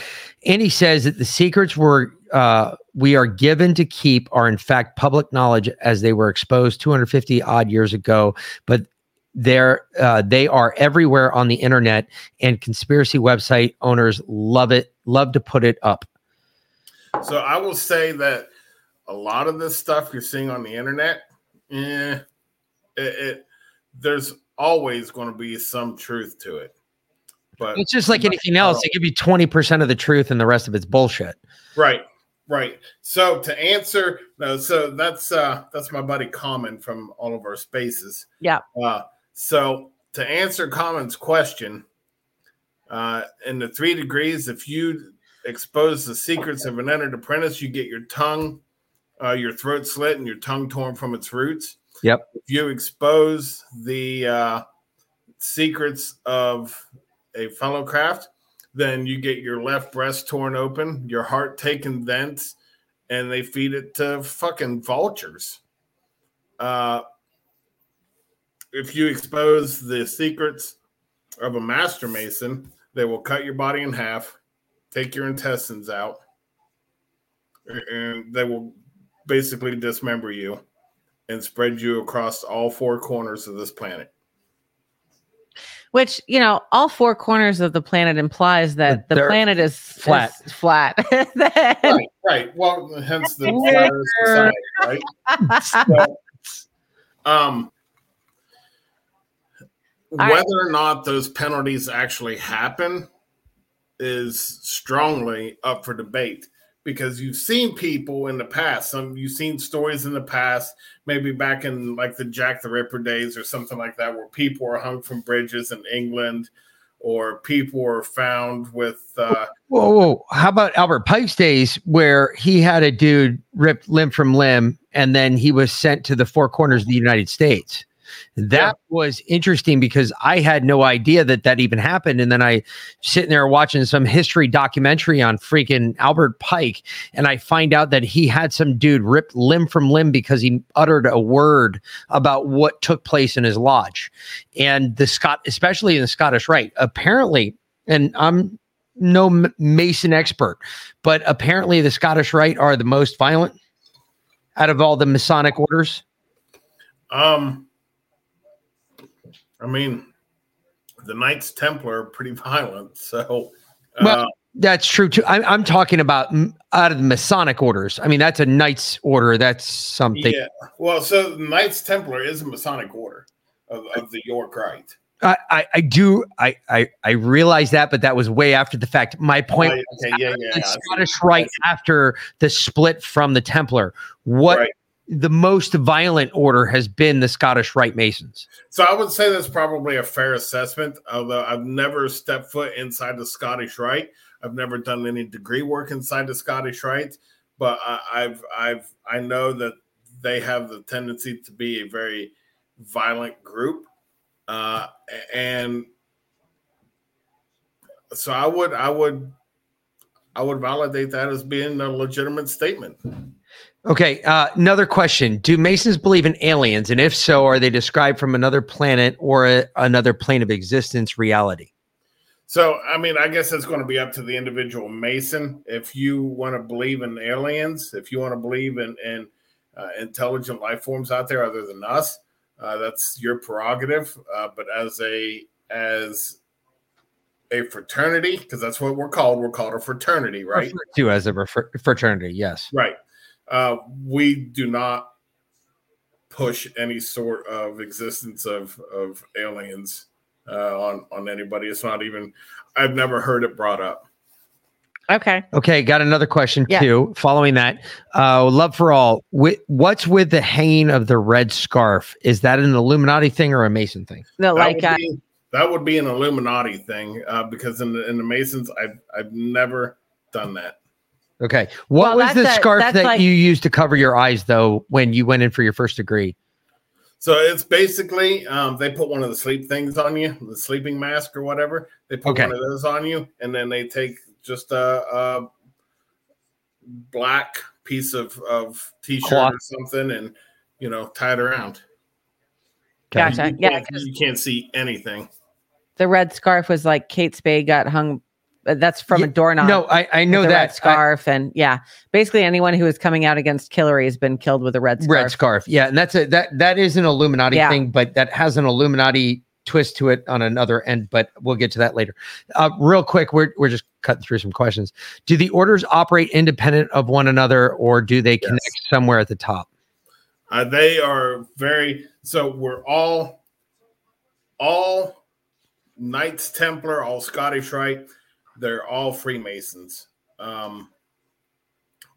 and he says that the secrets were uh, we are given to keep are in fact public knowledge as they were exposed 250 odd years ago, but they're uh, they are everywhere on the internet, and conspiracy website owners love it, love to put it up. So I will say that a lot of this stuff you're seeing on the internet, eh, it, it there's always going to be some truth to it. But It's just like anything else; It could be 20 percent of the truth, and the rest of it's bullshit. Right, right. So to answer, no, so that's uh that's my buddy Common from all of our spaces. Yeah. Uh, so to answer Common's question, uh, in the three degrees, if you expose the secrets of an entered apprentice, you get your tongue, uh, your throat slit, and your tongue torn from its roots. Yep. If you expose the uh, secrets of a fellow craft, then you get your left breast torn open, your heart taken thence, and they feed it to fucking vultures. Uh, if you expose the secrets of a master mason, they will cut your body in half, take your intestines out, and they will basically dismember you and spread you across all four corners of this planet. Which you know, all four corners of the planet implies that the They're planet is flat. is flat. Right, right. Well, hence the flat society, right? So, um, right. whether or not those penalties actually happen is strongly up for debate because you've seen people in the past. Some you've seen stories in the past, maybe back in like the Jack the Ripper days or something like that, where people were hung from bridges in England or people were found with. Uh, Whoa, whoa. How about Albert Pike's days where he had a dude ripped limb from limb and then he was sent to the four corners of the United States? That Yeah. was interesting because I had no idea that that even happened. And then I sitting there watching some history documentary on freaking Albert Pike, and I find out that he had some dude ripped limb from limb because he uttered a word about what took place in his lodge. And the Scot, especially in the Scottish Rite, apparently, and I'm no Mason expert, but apparently the Scottish Rite are the most violent out of all the Masonic orders. um, I mean, the Knights Templar are pretty violent, so. Uh, Well, That's true too. I'm, I'm talking about out of the Masonic orders. I mean, that's a Knight's order. That's something. yeah. Well, so the Knights Templar is a Masonic order of, of the York Rite. I, I, I do. I, I, I realize that, but that was way after the fact. My point Right, okay, yeah, yeah. the I. Scottish Rite after the split from the Templar. What Right. The most violent order has been the Scottish Rite Masons. So I would say that's probably a fair assessment. Although I've never stepped foot inside the Scottish Rite, I've never done any degree work inside the Scottish Rite, but I, I've I've I know that they have the tendency to be a very violent group, uh, and so I would I would I would validate that as being a legitimate statement. Okay, uh, another question: Do Masons believe in aliens, and if so, are they described from another planet or a, another plane of existence, reality? So, I mean, I guess it's going to be up to the individual Mason. If you want to believe in aliens, if you want to believe in, in uh, intelligent life forms out there other than us, uh, that's your prerogative. Uh, but as a as a fraternity, because that's what we're called, we're called a fraternity, right? To as a refer- fraternity, yes. Right. Uh, we do not push any sort of existence of of aliens uh, on on anybody. It's not even. I've never heard it brought up. Okay. Okay, got another question Yeah. too. Following that, uh, love for all. Wi- what's with the hanging of the red scarf? Is that an Illuminati thing or a Mason thing? No, That like would uh, be, that would be an Illuminati thing uh, because in the in the Masons, I've I've never done that. Okay, what Well, was the that's a- scarf that like- you used to cover your eyes though when you went in for your first degree? So it's basically um, they put one of the sleep things on you, the sleeping mask or whatever. They put Okay. one of those on you, and then they take just a, a black piece of of t-shirt Cloth. or something, and you know tie it around. gotcha. You Yeah, can't, 'cause you can't see anything. the red scarf was like Kate Spade got hung. Uh, That's from Yeah, a doorknob. No, I, I with know that red scarf, and yeah, basically anyone who is coming out against Hillary has been killed with a red scarf. red scarf. Yeah, and that's a that that is an Illuminati Yeah. thing, but that has an Illuminati twist to it on another end. But we'll get to that later. Uh, real quick, we're we're just cutting through some questions. Do the orders operate independent of one another, or do they connect somewhere at the top? Uh, they are very so. We're all all Knights Templar, all Scottish Rite. They're all Freemasons, um,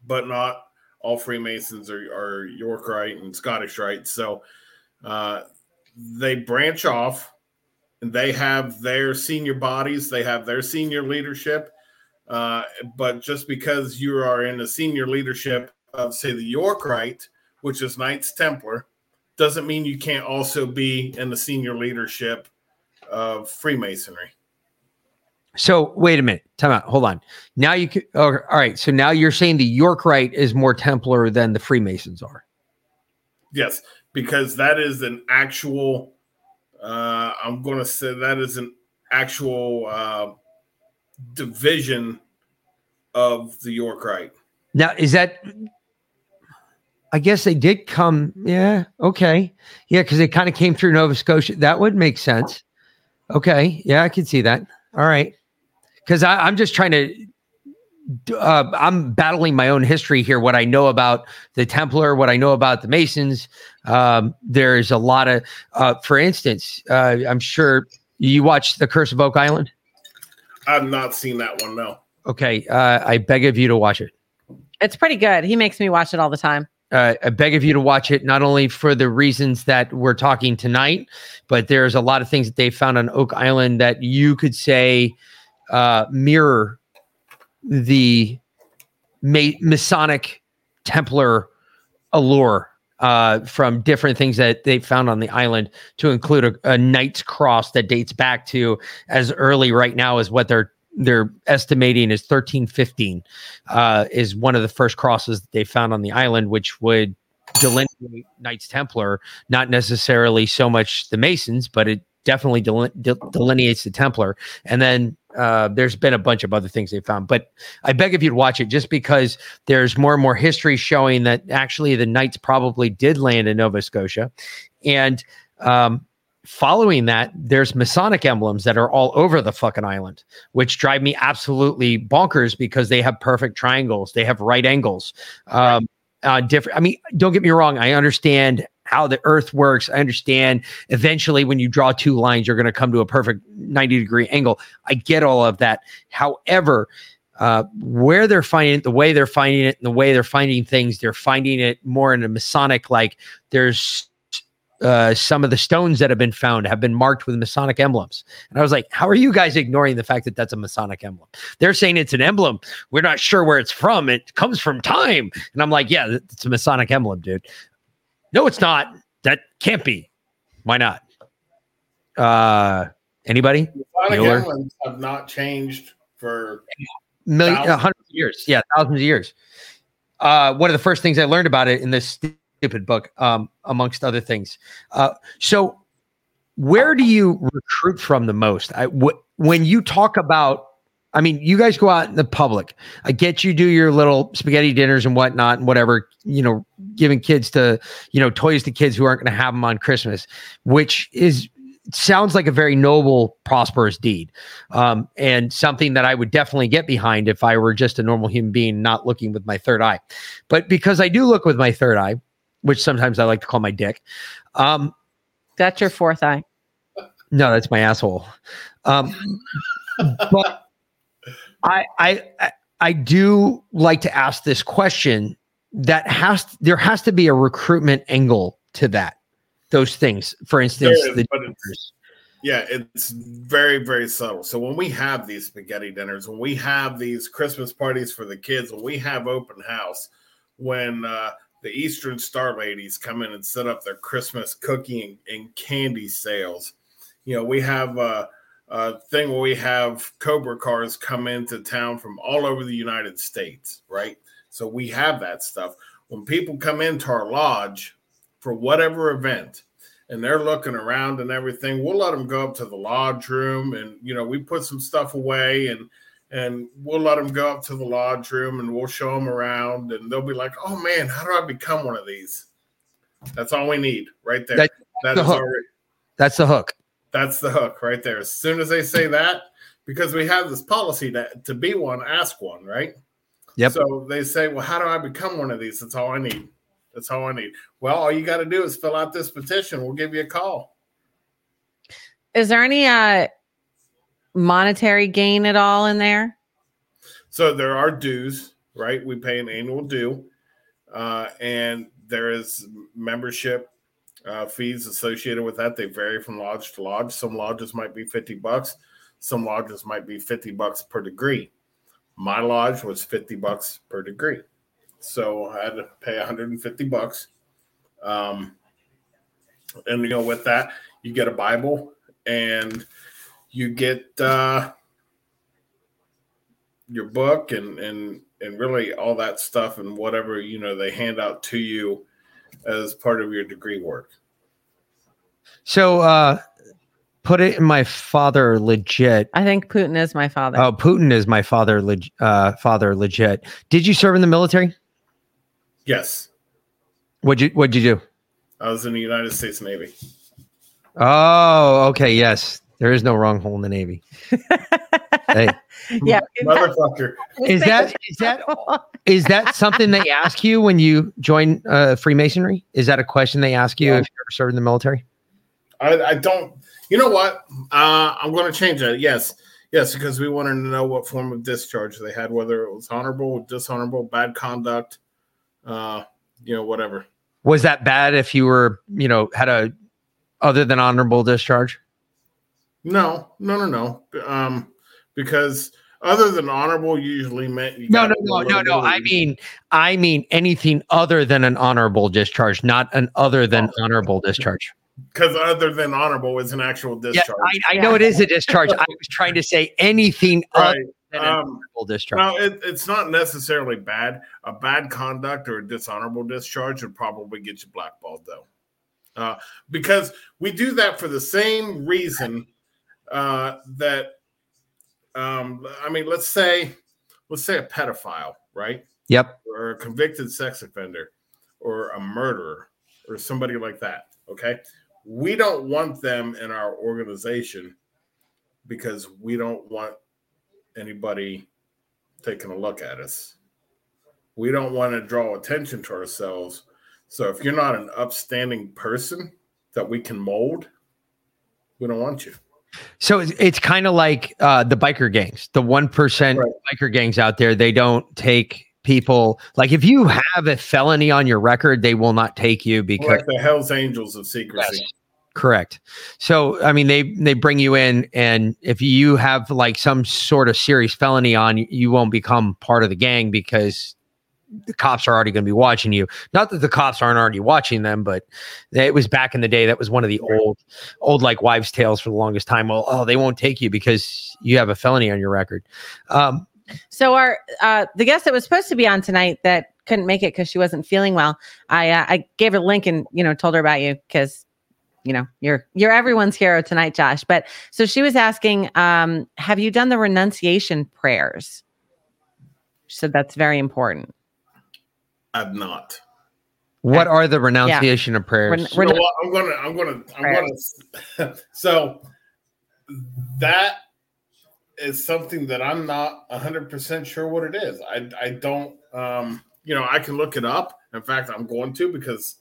but not all Freemasons are, are York Rite and Scottish Rite. So uh, they branch off. And they have their senior bodies. They have their senior leadership. Uh, but just because you are in the senior leadership of, say, the York Rite, which is Knights Templar, doesn't mean you can't also be in the senior leadership of Freemasonry. So wait a minute, time out. Hold on. Now you can. Oh, all right. So now you're saying the York Rite is more Templar than the Freemasons are. Yes, because that is an actual. Uh, I'm going to say that is an actual uh, division of the York Rite. Now is that? I guess they did come. Yeah. Okay. Yeah, because they kind of came through Nova Scotia. That would make sense. Okay. Yeah, I can see that. All right. Because I'm just trying to. Uh, I'm battling my own history here. What I know about the Templar, what I know about the Masons. Um, there's a lot of, uh, for instance, uh, I'm sure you watched The Curse of Oak Island. I've not seen that one. No. Okay, uh, I beg of you to watch it. It's pretty good. He makes me watch it all the time. uh, I beg of you to watch it, not only for the reasons that we're talking tonight, but there's a lot of things that they found on Oak Island that you could say uh, mirror the Ma- Masonic Templar allure uh, from different things that they found on the island, to include a, a knight's cross that dates back to as early right now as what they're they're estimating is 1315 uh, is one of the first crosses that they found on the island, which would delineate Knights Templar, not necessarily so much the Masons, but it definitely deline- de- delineates the Templar. And then uh, there's been a bunch of other things they found, but I beg of you to watch it just because there's more and more history showing that actually the Knights probably did land in Nova Scotia. And um, following that, there's Masonic emblems that are all over the fucking island, which drive me absolutely bonkers because they have perfect triangles, they have right angles. Um, uh, different. I mean, don't get me wrong. I understand how the earth works. I understand eventually when you draw two lines, you're going to come to a perfect 90 degree angle. I get all of that. However, uh, where they're finding it, the way they're finding it, and the way they're finding things, they're finding it more in a Masonic, like there's uh, some of the stones that have been found have been marked with Masonic emblems. And I was like, how are you guys ignoring the fact that that's a Masonic emblem? They're saying it's an emblem. We're not sure where it's from. It comes from time. And I'm like, yeah, it's a Masonic emblem, dude. No, it's not. That can't be. Why not? Uh, anybody? Bueller? have not changed for million, hundreds of years. Yeah, thousands of years. Uh, one of the first things I learned about it in this stupid book, um, amongst other things. Uh, so, where do you recruit from the most? I, wh- when you talk about, I mean, you guys go out in the public. I get you do your little spaghetti dinners and whatnot, and whatever, you know, giving kids to, you know, toys to kids who aren't going to have them on Christmas, which is sounds like a very noble, prosperous deed, um, and something that I would definitely get behind if I were just a normal human being, not looking with my third eye. But because I do look with my third eye, which sometimes I like to call my dick, um, That's your fourth eye. no, that's my asshole. Um, but I, I, I- do like to ask this question. That has there has to be a recruitment angle to that. Those things, for instance, is, the it's- yeah, it's very, very subtle. So when we have these spaghetti dinners, when we have these Christmas parties for the kids, when we have open house, when uh, the Eastern Star ladies come in and set up their Christmas cookie and, and candy sales, you know, we have a, a thing where we have Cobra cars come into town from all over the United States, right? So we have that stuff. When people come into our lodge for whatever event, and they're looking around and everything, we'll let them go up to the lodge room and you know we put some stuff away and and we'll let them go up to the lodge room and we'll show them around and they'll be like, "Oh man, how do I become one of these?" That's all we need right there. That- that the is hook. already that's the hook. That's the hook right there. As soon as they say that, because we have this policy that to be one, ask one, right? Yep. So they say, Well, how do I become one of these? That's all I need. That's all I need. Well, all you got to do is fill out this petition. We'll give you a call. Is there any uh monetary gain at all in there? So there are dues, right? We pay an annual due, uh, and there is membership uh, fees associated with that. They vary from lodge to lodge. Some lodges might be fifty bucks. Some lodges might be fifty bucks per degree. My lodge was fifty bucks per degree, so I had to pay one hundred and fifty bucks. Um, and you know, with that, you get a Bible and you get uh, your book and and and really all that stuff and whatever you know they hand out to you as part of your degree work. So uh put it in my father legit. I think Putin is my father. Oh, Putin is my father leg- uh father legit. Did you serve in the military? Yes, What'd you what'd you do? I was in the United States Navy. Oh, okay, yes. There is no wrong hole in the Navy. hey, yeah. Motherfucker. is that is that is that something they ask you when you join uh, Freemasonry? Is that a question they ask you Yeah. if you ever served in the military? I, I don't. You know what? Uh, I'm going to change that. Yes, yes, because we wanted to know what form of discharge they had, whether it was honorable, dishonorable, bad conduct, uh, you know, whatever. Was that bad if you were, you know, had a other than honorable discharge? No, no, no, no. Um, because other than honorable, usually meant No, no, no, no, no. I mean, I mean anything other than an honorable discharge, not an other than honorable discharge. Because other than honorable is an actual Yeah, discharge. I, I know it is a discharge. I was trying to say anything right. other than an Um, honorable discharge. No, it, it's not necessarily bad. A bad conduct or a dishonorable discharge would probably get you blackballed, though, uh, because we do that for the same reason uh, that, um, I mean, let's say, let's say a pedophile, right, Yep. or a convicted sex offender, or a murderer, or somebody like that. Okay, we don't want them in our organization because we don't want anybody taking a look at us. We don't want to draw attention to ourselves. So if you're not an upstanding person that we can mold, we don't want you. So it's, it's kind of like uh, the biker gangs, the 1% Right. biker gangs out there. They don't take people like if you have a felony on your record, they will not take you because Like the Hell's Angels of secrecy. Yes. Correct. So, I mean, they they bring you in, and if you have like some sort of serious felony on, you won't become part of the gang because the cops are already going to be watching you. Not that the cops aren't already watching them, but it was back in the day. That was one of the old, old like wives' tales for the longest time. Well, oh, they won't take you because you have a felony on your record. Um, So our uh, the guest that was supposed to be on tonight that couldn't make it because she wasn't feeling well. I uh, I gave her a link and you know told her about you because you know you're you're everyone's hero tonight, Josh. But so she was asking, um, have you done the renunciation prayers? She said that's very important. I've not. what are the renunciation of prayers? Ren- You know what? I'm gonna, I'm gonna, I'm gonna. so that is something that I'm not 100 percent sure what it is. I, I don't, um, you know, I can look it up. In fact, I'm going to because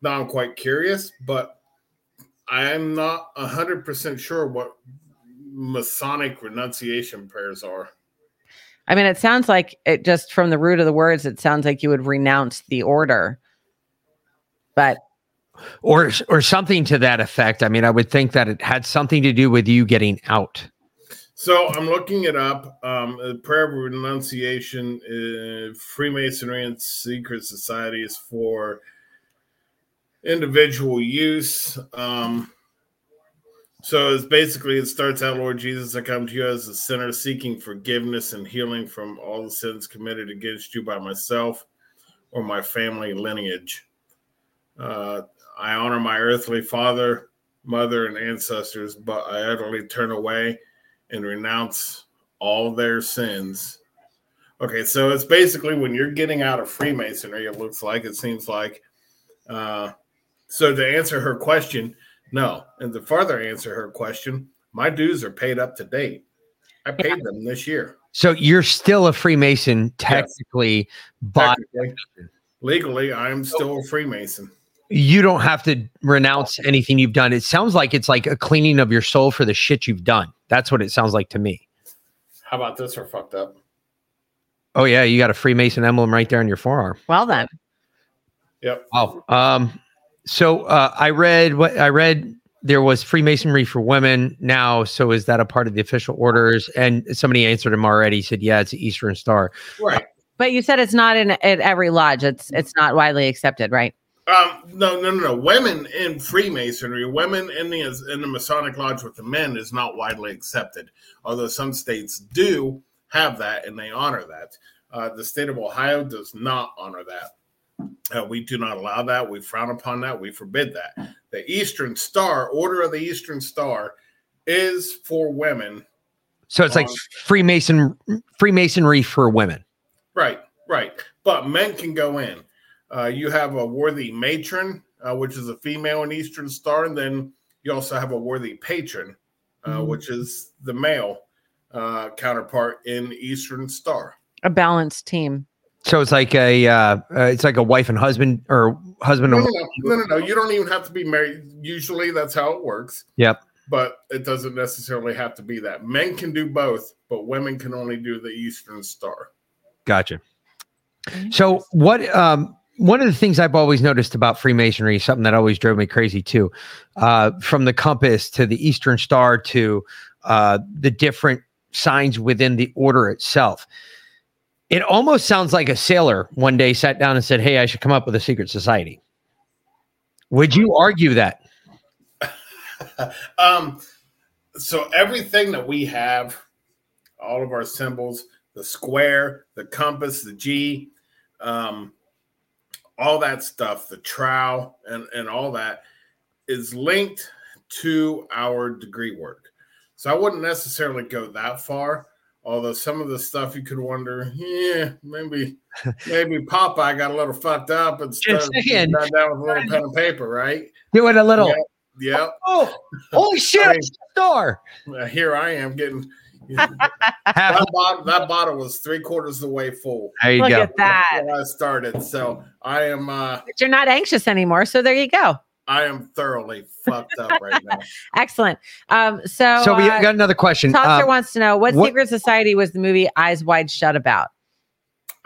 now I'm quite curious, but I am not 100 percent sure what Masonic renunciation prayers are. I mean, it sounds like it just from the root of the words, it sounds like you would renounce the order. But or or something to that effect. I mean, I would think that it had something to do with you getting out. So I'm looking it up. Um, prayer of renunciation, uh, Freemasonry and secret societies for individual use. Um, so it's basically it starts out, Lord Jesus, I come to you as a sinner seeking forgiveness and healing from all the sins committed against you by myself or my family lineage. Uh, I honor my earthly father, mother, and ancestors, but I utterly turn away and renounce all their sins. Okay, so it's basically when you're getting out of Freemasonry, it looks like, it seems like. Uh, so to answer her question, no. And to further answer her question, my dues are paid up to date. I paid them this year. So you're still a Freemason technically, but Technically, legally, I am still a Freemason. you don't have to renounce anything you've done. It sounds like it's like a cleaning of your soul for the shit you've done. That's what it sounds like to me. How about this? Are fucked up. Oh yeah, you got a Freemason emblem right there on your forearm. well then, Yep. Oh, um, so uh, I read what I read. There was Freemasonry for women now. So is that a part of the official orders? And somebody answered him already. Said, "Yeah, it's the Eastern Star." Right. but you said it's not in at every lodge. It's it's not widely accepted, right? Um, no, no, no, no. Women in Freemasonry, women in the in the Masonic Lodge with the men is not widely accepted. Although some states do have that and they honor that. Uh, the state of Ohio does not honor that. Uh, we do not allow that. We frown upon that. We forbid that. The Eastern Star, Order of the Eastern Star, is for women. So it's like Um, Freemason Freemasonry for women. Right, right. But men can go in. Uh, you have a worthy matron, uh, which is a female in Eastern Star, and then you also have a worthy patron, uh, Mhm. which is the male uh, counterpart in Eastern Star. A balanced team. So it's like a uh, uh, it's like a wife and husband or husband No, and no, no, no, no, no. You don't even have to be married. Usually, that's how it works. Yep. But it doesn't necessarily have to be that. Men can do both, but women can only do the Eastern Star. Gotcha. So what um one of the things I've always noticed about Freemasonry, something that always drove me crazy too, uh, from the compass to the Eastern Star to uh, the different signs within the order itself. It almost sounds like a sailor one day sat down and said, Hey, I should come up with a secret society. Would you argue that? um, so everything that we have, all of our symbols, the square, the compass, the G, um, all that stuff, the trowel, and and all that is linked to our degree work. So I wouldn't necessarily go that far. Although some of the stuff you could wonder, yeah, maybe maybe Popeye got a little fucked up and Just started saying. that down with a little pen and paper, right? Doing a little, Yeah. Yep. oh, holy shit, I mean- star. Uh, here I am getting that bottle. That bottle was three quarters of the way full there you Look go. at that. when I started. So I am uh But you're not anxious anymore. So there you go. I am thoroughly fucked up right now. Excellent. Um, so, So we uh, got another question. Tosser Uh, wants to know what, what- secret society was the movie Eyes Wide Shut about?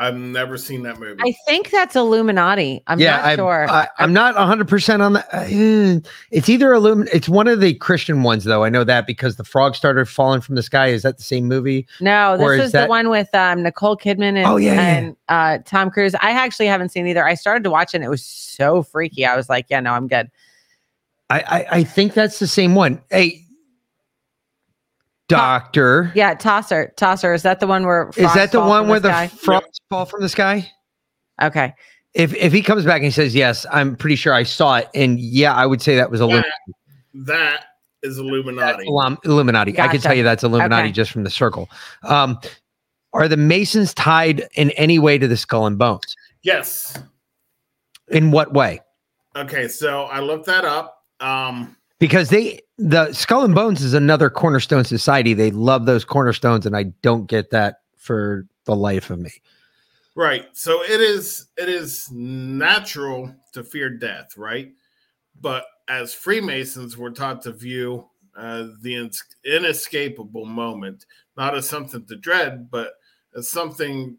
I've never seen that movie. I think that's Illuminati. I'm yeah, not I'm, sure. I, I'm not 100 percent on that. Uh, It's either Illum. It's one of the Christian ones, though. I know that because the frog started falling from the sky. Is that the same movie? no, or this is was the one with um, Nicole Kidman and, Oh, yeah, yeah. and uh, Tom Cruise. I actually haven't seen either. I started to watch it and it was so freaky. I was like, yeah, no, I'm good. I I, I think that's the same one. Hey, doctor, Yeah, Tosser. Tosser. Is that the one where is that the one where the sky? frogs fall from the sky? Okay. If if he comes back and he says yes, I'm pretty sure I saw it, and yeah, I would say that was a that, that is Illuminati. Illuminati. I can tell you that's Illuminati Okay. just from the circle. Um, are the Masons tied in any way to the skull and bones? Yes. In what way? Okay, so I looked that up. Um, Because they the skull and bones is another cornerstone society. They love those cornerstones, and I don't get that for the life of me. right. So it is it is natural to fear death, right? But as Freemasons, we're taught to view uh, the inescapable moment not as something to dread, but as something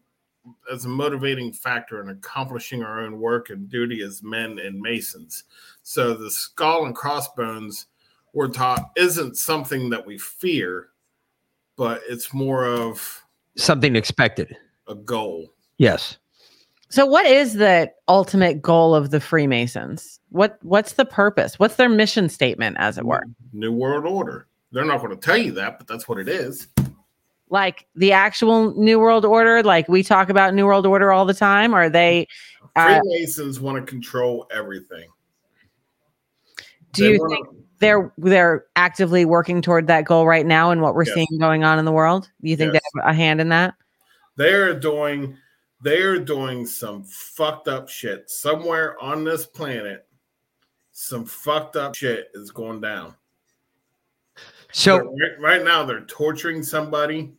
as a motivating factor in accomplishing our own work and duty as men and masons. So the skull and crossbones we're taught isn't something that we fear, but it's more of Something expected. a goal. Yes. So what is the ultimate goal of the Freemasons? What what's the purpose? What's their mission statement as it were? New World Order. They're not going to tell you that, but that's what it is. Like the actual New World Order, like we talk about New World Order all the time, Are they uh, Freemasons want to control everything. do They you wanna- think they're they're actively working toward that goal right now and what we're Yes. seeing going on in the world? You think Yes. they have a hand in that? they're doing they're doing some fucked up shit somewhere on this planet some fucked up shit is going down So right, right now they're torturing somebody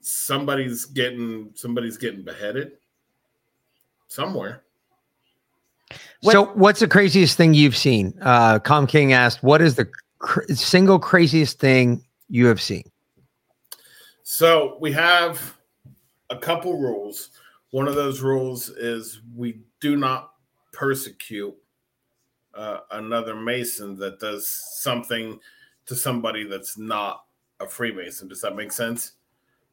somebody's getting somebody's getting beheaded somewhere What- so what's the craziest thing you've seen? Uh, Com King asked, "What is the cr- single craziest thing you have seen?" So we have a couple rules. One of those rules is we do not persecute uh, another Mason that does something to somebody that's not a Freemason. Does that make sense?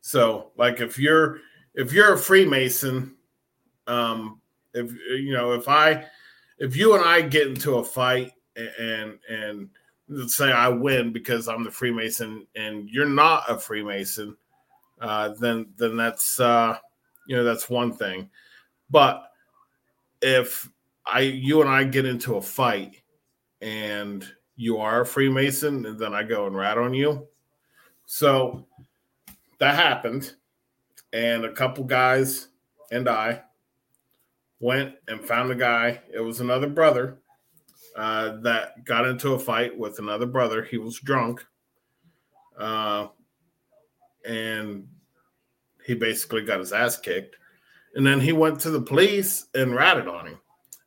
So, like, if you're if you're a Freemason, um, if you know, if I if you and I get into a fight and and, let's say I win because I'm the Freemason and you're not a Freemason, uh, then then that's uh, you know that's one thing. But if I you and I get into a fight and you are a Freemason, and then I go and rat on you, so that happened, and a couple guys and I went and found a guy. It was another brother uh, that got into a fight with another brother. He was drunk. Uh, and he basically got his ass kicked. And then he went to the police and ratted on him.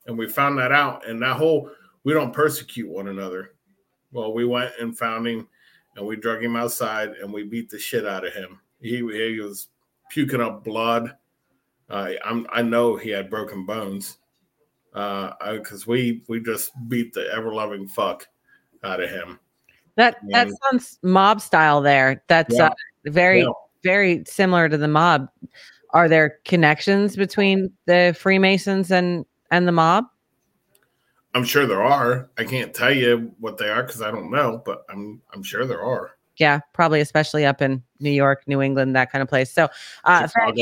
And we found that out. And that whole we don't persecute one another. Well, we went and found him and we drug him outside and we beat the shit out of him. He, he was puking up blood. Uh, I'm I know he had broken bones. Uh, because we we just beat the ever loving fuck out of him. That that sounds mob style there. That's Yeah. uh, very Yeah. very similar to the mob. Are there connections between the Freemasons and and the mob? I'm sure there are. I can't tell you what they are because I don't know, but I'm I'm sure there are. Yeah, probably especially up in New York, New England, that kind of place. So, uh, Fat,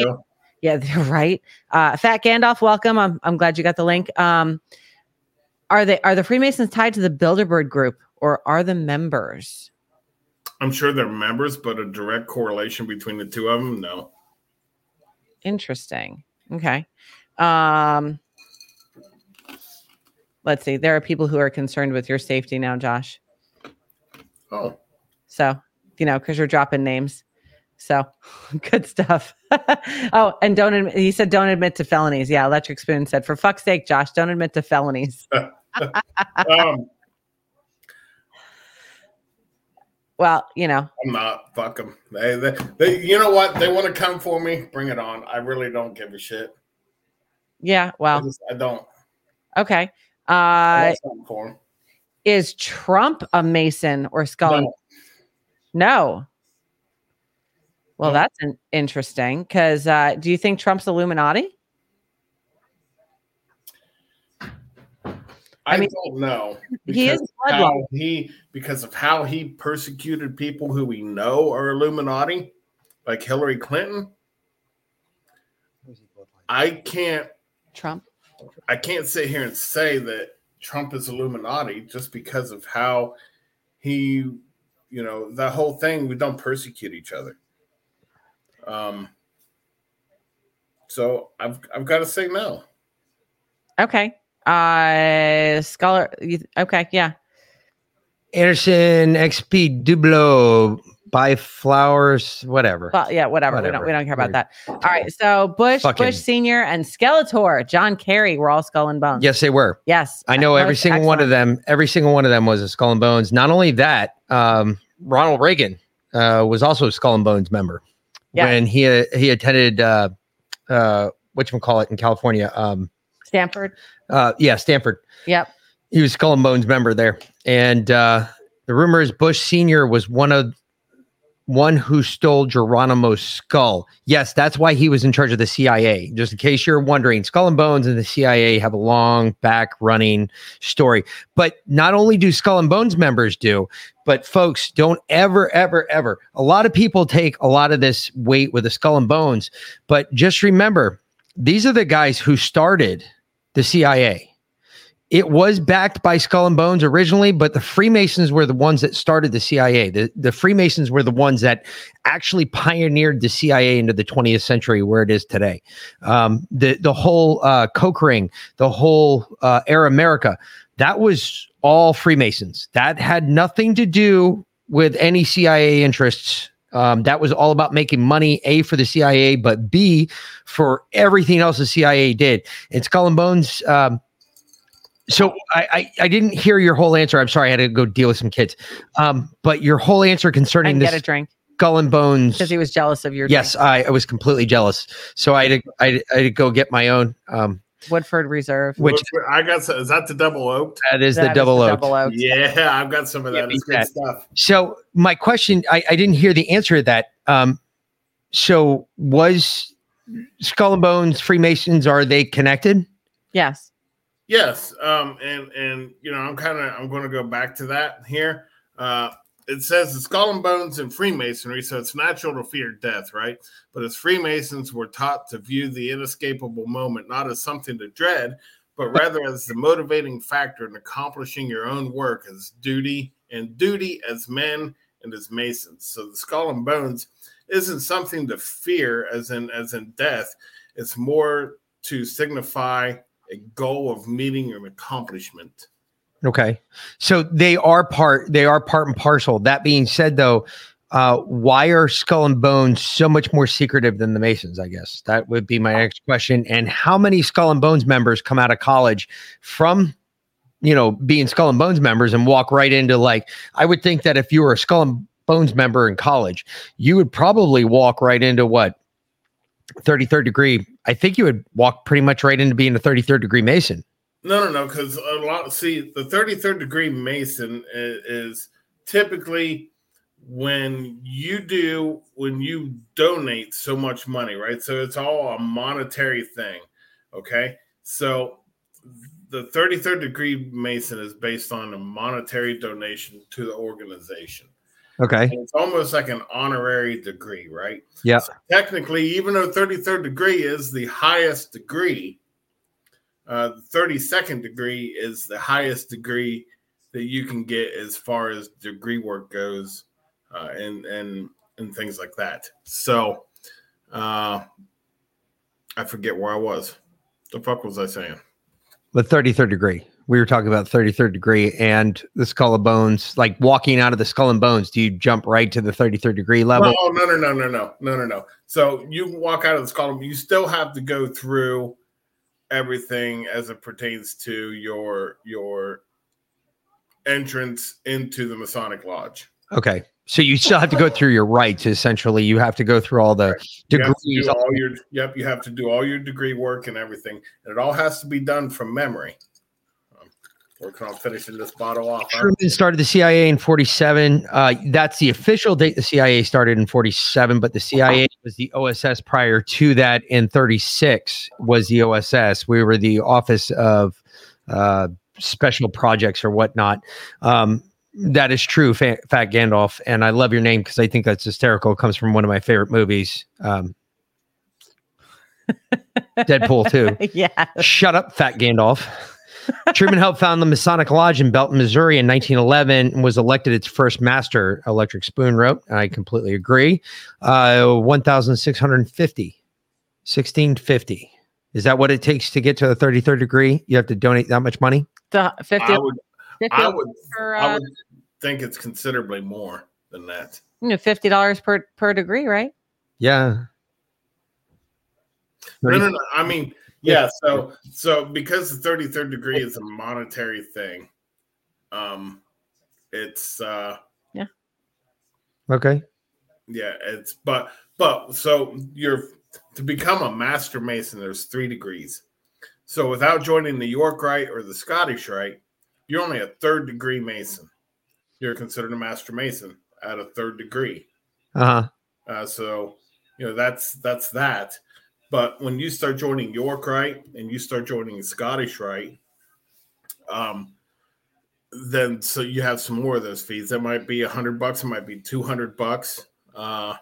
yeah, they're right. Uh, Fat Gandalf, welcome. I'm I'm glad you got the link. Um, are they are the Freemasons tied to the Bilderberg group or are the members? I'm sure they're members, but a direct correlation between the two of them, no. Interesting. Okay. Um, let's see. There are people who are concerned with your safety now, Josh. Oh, So, you know, because you're dropping names. So good stuff. oh, and don't admit, he said, don't admit to felonies. Yeah. Electric Spoon said, for fuck's sake, Josh, don't admit to felonies. um, Well, you know, I'm not. Fuck them. They, they, they, you know what? They want to come for me. Bring it on. I really don't give a shit. yeah. I, Well, just, I don't. okay. I Uh, got something is Trump a Mason or Skull? No. No. Well, No. that's an interesting because uh, do you think Trump's Illuminati? I, mean, don't know. he is how bloodline. he because of how he persecuted people who we know are Illuminati, like Hillary Clinton. I can't Trump. I can't sit here and say that Trump is Illuminati just because of how he, you know, the whole thing. We don't persecute each other. Um. So I've I've got to say no. Okay. Uh, scholar. you- Okay. Yeah. Anderson, XP, Dublo, buy flowers, whatever. Well, yeah. Whatever. We don't. We don't care about that. All right. So Bush, Fucking- Bush Senior, and Skeletor, John Kerry were all Skull and Bones. Yes, they were. Yes. I know every single one of them. Every single one of them was a Skull and Bones. Not only that, um, Ronald Reagan uh, was also a Skull and Bones member Yeah. when he he attended uh, uh, what you call it in California. Um, Stanford. uh, yeah, Stanford. Yep. He was Skull and Bones member there, and uh, the rumor is Bush Senior was one of one who stole Geronimo's skull. Yes, that's why he was in charge of the CIA. Just in case you're wondering, Skull and Bones and the CIA have a long back running story. But not only do Skull and Bones members do, but folks don't ever, ever, ever. A lot of people take a lot of this weight with the Skull and Bones, but just remember, these are the guys who started the CIA. It was backed by Skull and Bones originally, but the Freemasons were the ones that started the CIA. The, the Freemasons were the ones that actually pioneered the CIA into the 20th century where it is today. Um, the the whole uh, Coke ring, the whole uh, Air America, that was all Freemasons. That had nothing to do with any CIA interests. Um, that was all about making money, A, for the CIA, but B, for everything else the CIA did. And Skull and Bones, um, so I, I I didn't hear your whole answer. I'm sorry, I had to go deal with some kids. Um, but your whole answer concerning And this get a drink skull and bones. because he was jealous of your. Yes, I, I was completely jealous. So I had to, I, had- I had to go get my own. Um. Woodford Reserve. which I got some, is that the double oaked? that is That the is double oak. double oak. Yeah, I've got some of that. It's good that. stuff. So my question, I, I didn't hear the answer to that. Um, so was skull and bones Freemasons? Are they connected? Yes. Yes, um, and and you know, I'm kind of I'm going to go back to that here. Uh, it says the skull and bones in Freemasonry, so it's natural to fear death, right? But as Freemasons, we're taught to view the inescapable moment not as something to dread, but rather as the motivating factor in accomplishing your own work as duty and duty as men and as Masons. So the skull and bones isn't something to fear, as in as in death. It's more to signify a goal of meeting an accomplishment. Okay. So they are part they are part and parcel. That being said though, uh, why are Skull and Bones so much more secretive than the Masons? I guess that would be my next question. And how many Skull and Bones members come out of college from, you know, being Skull and Bones members and walk right into like? I would think that if you were a Skull and Bones member in college, you would probably walk right into what 33rd degree I think you would walk pretty much right into being a 33rd degree Mason. No, no, no. Because a lot. See, the thirty-third degree Mason is, is typically when you do when you donate so much money, right? So it's all a monetary thing. Okay, so the thirty-third degree Mason is based on a monetary donation to the organization. Okay. And it's almost like an honorary degree, right? Yeah. So technically, even though 33rd degree is the highest degree, uh, the 32nd degree is the highest degree that you can get as far as degree work goes, uh, and and and things like that. So, uh, I forget where I was. The fuck was I saying? The 33rd degree. We were talking about 33rd degree and the skull and bones, like walking out of the skull and bones. Do you jump right to the 33rd degree level? No, no, no, no, no, no, no, no, no. So you walk out of this column, you still have to go through everything as it pertains to your your entrance into the Masonic Lodge. Okay. So you still have to go through your rites. Essentially, you have to go through all the You to degrees. do all your yep, you have to do all your degree work and everything, and it all has to be done from memory. Working on finishing this bottle off. huh? Truman started the CIA in 47. Uh, that's the official date the CIA started in 47, but the CIA was the OSS prior to that in 36 was the OSS. We were the Office of uh, Special Projects or whatnot. Um, that is true, Fa- Fat Gandalf. And I love your name because I think that's hysterical. It comes from one of my favorite movies, um, Deadpool 2. yeah. Shut up, Fat Gandalf. Truman helped found the Masonic Lodge in Belton, Missouri in 1911 and was elected its first master, Electric Spoon wrote. I completely agree. Uh, 1,650. 1650. Is that what it takes to get to the 33rd degree? You have to donate that much money? The 50, I would, 50 I would, per, I uh, would think it's considerably more than that. you know, fifty dollars per per degree, right? Yeah. No, no, no. I mean, yeah. So, so because the thirty third degree is a monetary thing, um, it's uh, yeah. Okay. yeah, it's but but so you're to become a master mason. There's three degrees. So without joining the York Rite or the Scottish Rite, you're only a third degree mason. You're considered a master mason at a third degree. Uh huh. Uh, so you know that's that's that. But when you start joining York Rite and you start joining Scottish Rite, um, then so you have some more of those fees. That might be a hundred bucks. It might be two hundred bucks uh,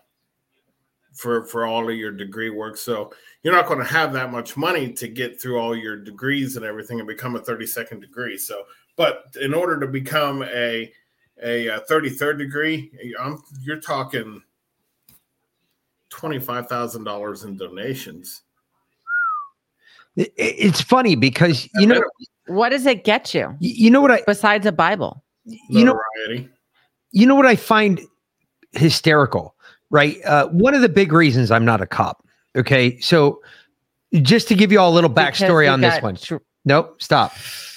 for for all of your degree work. So you're not going to have that much money to get through all your degrees and everything and become a thirty second degree. So, but in order to become a a, uh 33rd degree, I'm, you're talking twenty-five thousand dollars in donations. It's funny because you know What does it get you you know what I besides a Bible? you know Notoriety. you know what I find hysterical, right? Uh, one of the big reasons I'm not a cop. Okay, so just to give you all a little backstory you on this one. tr- Nope, stop.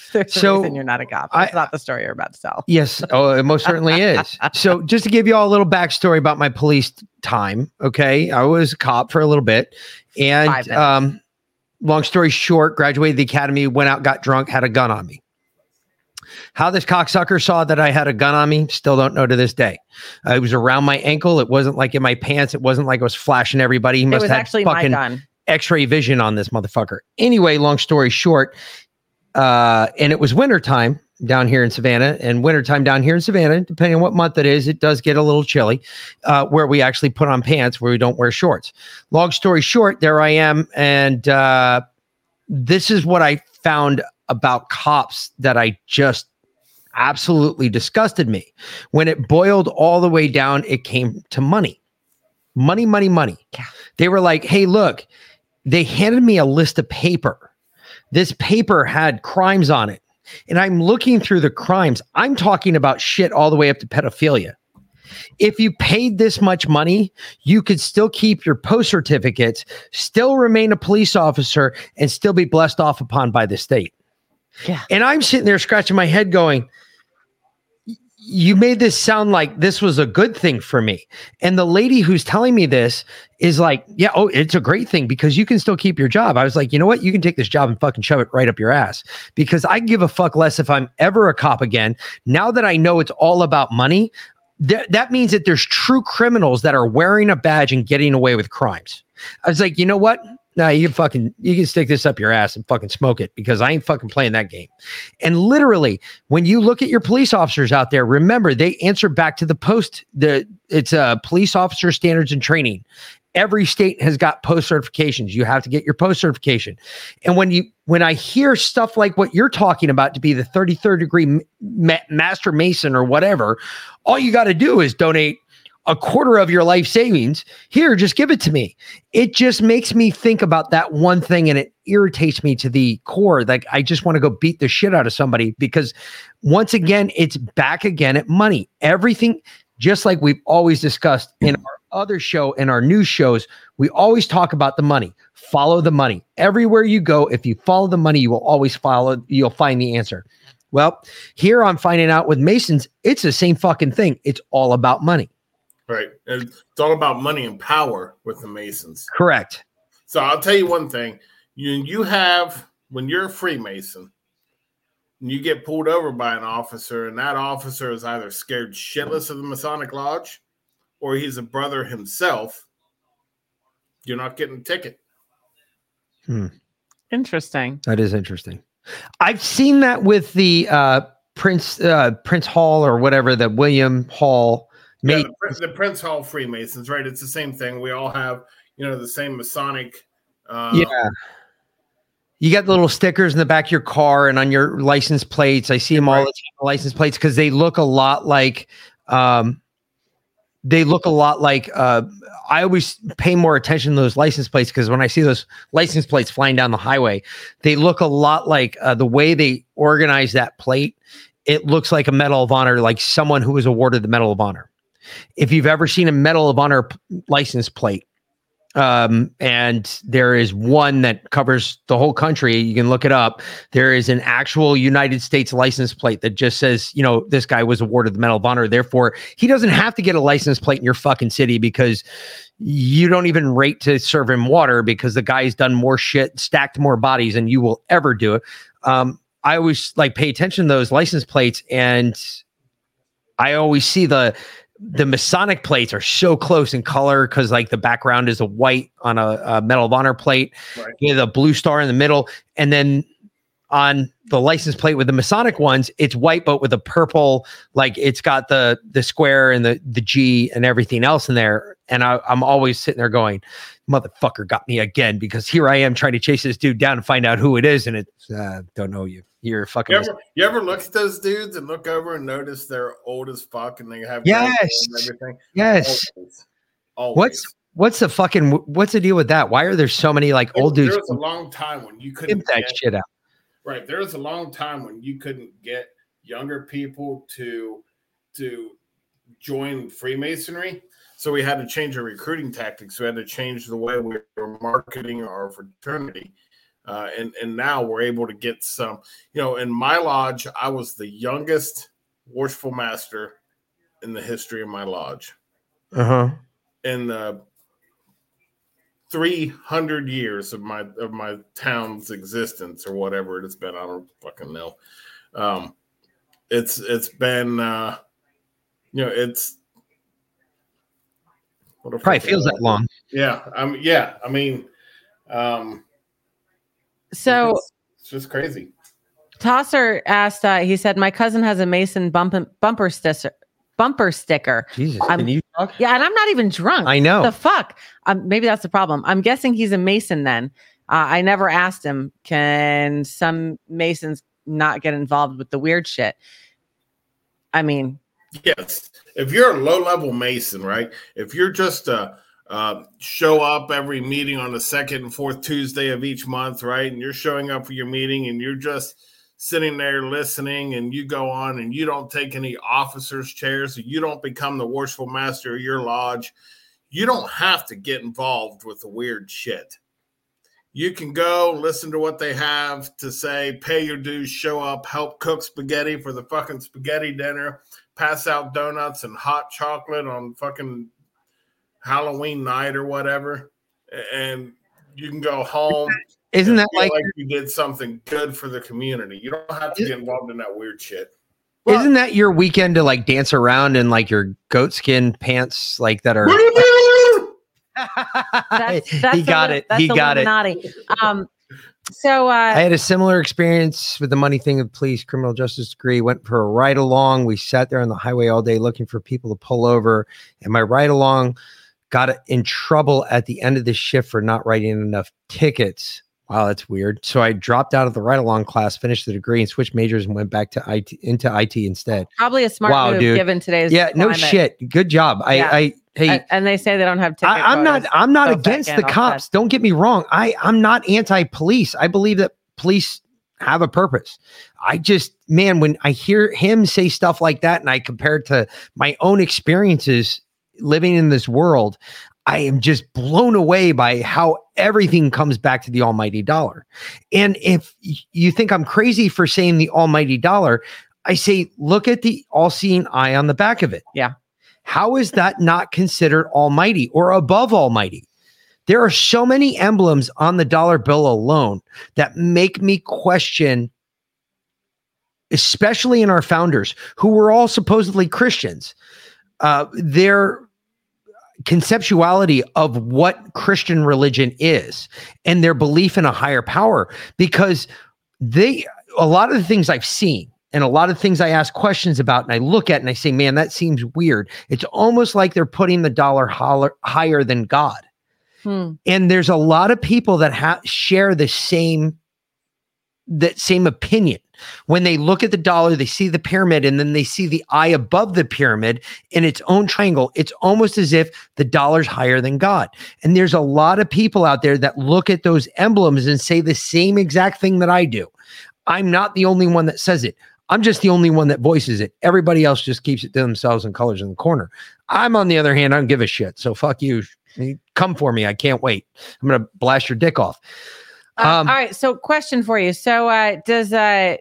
There's a So, reason you're not a cop. I- That's not the story you're about to tell. Yes. Oh, it most certainly is. So, just to give you all a little backstory about my police time. Okay. I was a cop for a little bit. And, um, long story short, graduated the academy, went out, got drunk, had a gun on me. How this cocksucker saw that I had a gun on me, still don't know to this day. Uh, it was around my ankle. It wasn't like in my pants. It wasn't like I was flashing everybody. He must have actually my fucking gun. x-ray vision on this motherfucker. Anyway, long story short, uh, and it was wintertime down here in Savannah, and wintertime down here in Savannah, depending on what month it is, it does get a little chilly, uh, where we actually put on pants where we don't wear shorts. Long story short, there I am, and uh, this is what I found about cops that I just absolutely disgusted me. When it boiled all the way down, it came to money. Money, money, money. They were like, hey, look, they handed me a list of paper. This paper had crimes on it. And I'm looking through the crimes. I'm talking about shit all the way up to pedophilia. If you paid this much money, you could still keep your post certificates, still remain a police officer, and still be blessed off upon by the state. Yeah. And I'm sitting there scratching my head going, you made this sound like this was a good thing for me. And the lady who's telling me this is like, yeah, oh, it's a great thing because you can still keep your job. I was like, you know what? You can take this job and fucking shove it right up your ass because I give a fuck less if I'm ever a cop again. Now that I know it's all about money, th- that means that there's true criminals that are wearing a badge and getting away with crimes. I was like, you know what? No, you can fucking you can stick this up your ass and fucking smoke it because I ain't fucking playing that game. And literally, when you look at your police officers out there, remember they answer back to the post. The it's a uh, police officer standards and training. Every state has got post certifications. You have to get your post certification. And when you when I hear stuff like what you're talking about to be the 33rd degree ma- master mason or whatever, all you got to do is donate a quarter of your life savings. Here, just give it to me. It just makes me think about that one thing and it irritates me to the core. Like, I just want to go beat the shit out of somebody because once again, it's back again at money. Everything, just like we've always discussed in our other show and our news shows, we always talk about the money. Follow the money. Everywhere you go, if you follow the money, you will always follow, you'll find the answer. Well, here I'm finding out with Masons, it's the same fucking thing. It's all about money. Right. It's all about money and power with the Masons. Correct. So I'll tell you one thing. You you have when you're a Freemason, and you get pulled over by an officer, and that officer is either scared shitless of the Masonic Lodge or he's a brother himself, you're not getting a ticket. Hmm. Interesting. That is interesting. I've seen that with the uh, Prince uh, Prince Hall or whatever the William Hall Yeah, the, the Prince Hall Freemasons, right? It's the same thing. We all have, you know, the same Masonic. Uh, yeah. You got the little stickers in the back of your car and on your license plates. I see them all the time, license plates, because they look a lot like um they look a lot like uh I always pay more attention to those license plates because when I see those license plates flying down the highway, they look a lot like uh, the way they organize that plate. It looks like a Medal of Honor, like someone who was awarded the Medal of Honor. If you've ever seen a Medal of Honor license plate, um, and there is one that covers the whole country. You can look it up. There is an actual United States license plate that just says, you know, this guy was awarded the Medal of Honor. Therefore, he doesn't have to get a license plate in your fucking city because you don't even rate to serve him water because the guy's done more shit, stacked more bodies than you will ever do it. Um, I always like pay attention to those license plates and I always see the the Masonic plates are so close in color because like the background is a white on a, a Medal of Honor plate, Right. you know, the blue star in the middle, and then on the license plate with the Masonic ones, it's white but with a purple, like it's got the the square and the the G and everything else in there. And I, I'm always sitting there going, "Motherfucker got me again!" Because here I am trying to chase this dude down and find out who it is, and it's uh, don't know you. You're fucking. You ever, you ever look at those dudes and look over and notice they're old as fuck and they have Yes. everything? yes. Always. Always. What's what's the fucking what's the deal with that? Why are there so many like There- old dudes? There was a long time when you couldn't Pimp that shit out. Right. There was a long time when you couldn't get younger people to to join Freemasonry. So we had to change our recruiting tactics. We had to change the way we were marketing our fraternity. Uh, and and now we're able to get some. You know, in my lodge, I was the youngest worshipful master in the history of my lodge. Uh huh. in the 300 years of my of my town's existence or whatever it has been i don't fucking know um it's it's been uh you know it's what Probably feels that long. yeah um yeah i mean um So it's, it's just crazy Tosser asked, uh, he said, My cousin has a Mason bump- bumper sticker. Bumper sticker. Jesus, I'm- can you talk? Yeah, and I'm not even drunk. I know. The fuck? Um, maybe that's the problem. I'm guessing he's a Mason then. Uh, I never asked him, can some Masons not get involved with the weird shit? I mean, Yes. If you're a low level Mason, right? If you're just a uh, show up every meeting on the second and fourth Tuesday of each month, right? And you're showing up for your meeting and you're just sitting there listening and you go on and you don't take any officers' chairs, you don't become the worshipful master of your lodge, you don't have to get involved with the weird shit. You can go listen to what they have to say, pay your dues, show up, help cook spaghetti for the fucking spaghetti dinner, pass out donuts and hot chocolate on fucking Halloween night or whatever, and you can go home. Isn't that feel like, you did something good for the community? You don't have to get involved in that weird shit. isn't that your weekend to like dance around in like your goatskin pants like that are That's, that's he got Illu- it. That's He got it. Illuminati. Um, so uh, I had a similar experience with the money thing of police criminal justice degree. Went for a ride along. We sat there on the highway all day looking for people to pull over. And my ride along got in trouble at the end of the shift for not writing enough tickets. Wow, that's weird. So I dropped out of the ride along class, finished the degree, and switched majors and went back to IT into IT instead. probably a smart Wow, move dude. given today's Yeah, no shit. Good job. I, Yeah. I hey, A- and they say they don't have ticket. I, I'm not. I'm not against the cops. cut. Don't get me wrong. I I'm not anti-police. I believe that police have a purpose. I just man, when I hear him say stuff like that, and I compare it to my own experiences living in this world, I am just blown away by how everything comes back to the almighty dollar. And if you think I'm crazy for saying the almighty dollar, I say look at the all-seeing eye on the back of it. Yeah. How is that not considered almighty or above almighty? There are so many emblems on the dollar bill alone that make me question, especially in our founders who were all supposedly Christians, uh, their conceptuality of what Christian religion is and their belief in a higher power. Because they, a lot of the things I've seen, and a lot of things I ask questions about, and I look at and I say, man, that seems weird. It's almost like they're putting the dollar holler, higher than God Hmm. and there's a lot of people that ha- share the same that same opinion when they look at the dollar they see the pyramid and then they see the eye above the pyramid in its own triangle it's almost as if the dollar's higher than god and there's a lot of people out there that look at those emblems and say the same exact thing that i do i'm not the only one that says it i'm just the only one that voices it everybody else just keeps it to themselves and colors in the corner i'm on the other hand i don't give a shit so fuck you come for me. I can't wait. I'm gonna blast your dick off. Um, Um, all right. So, question for you. So, uh, does uh,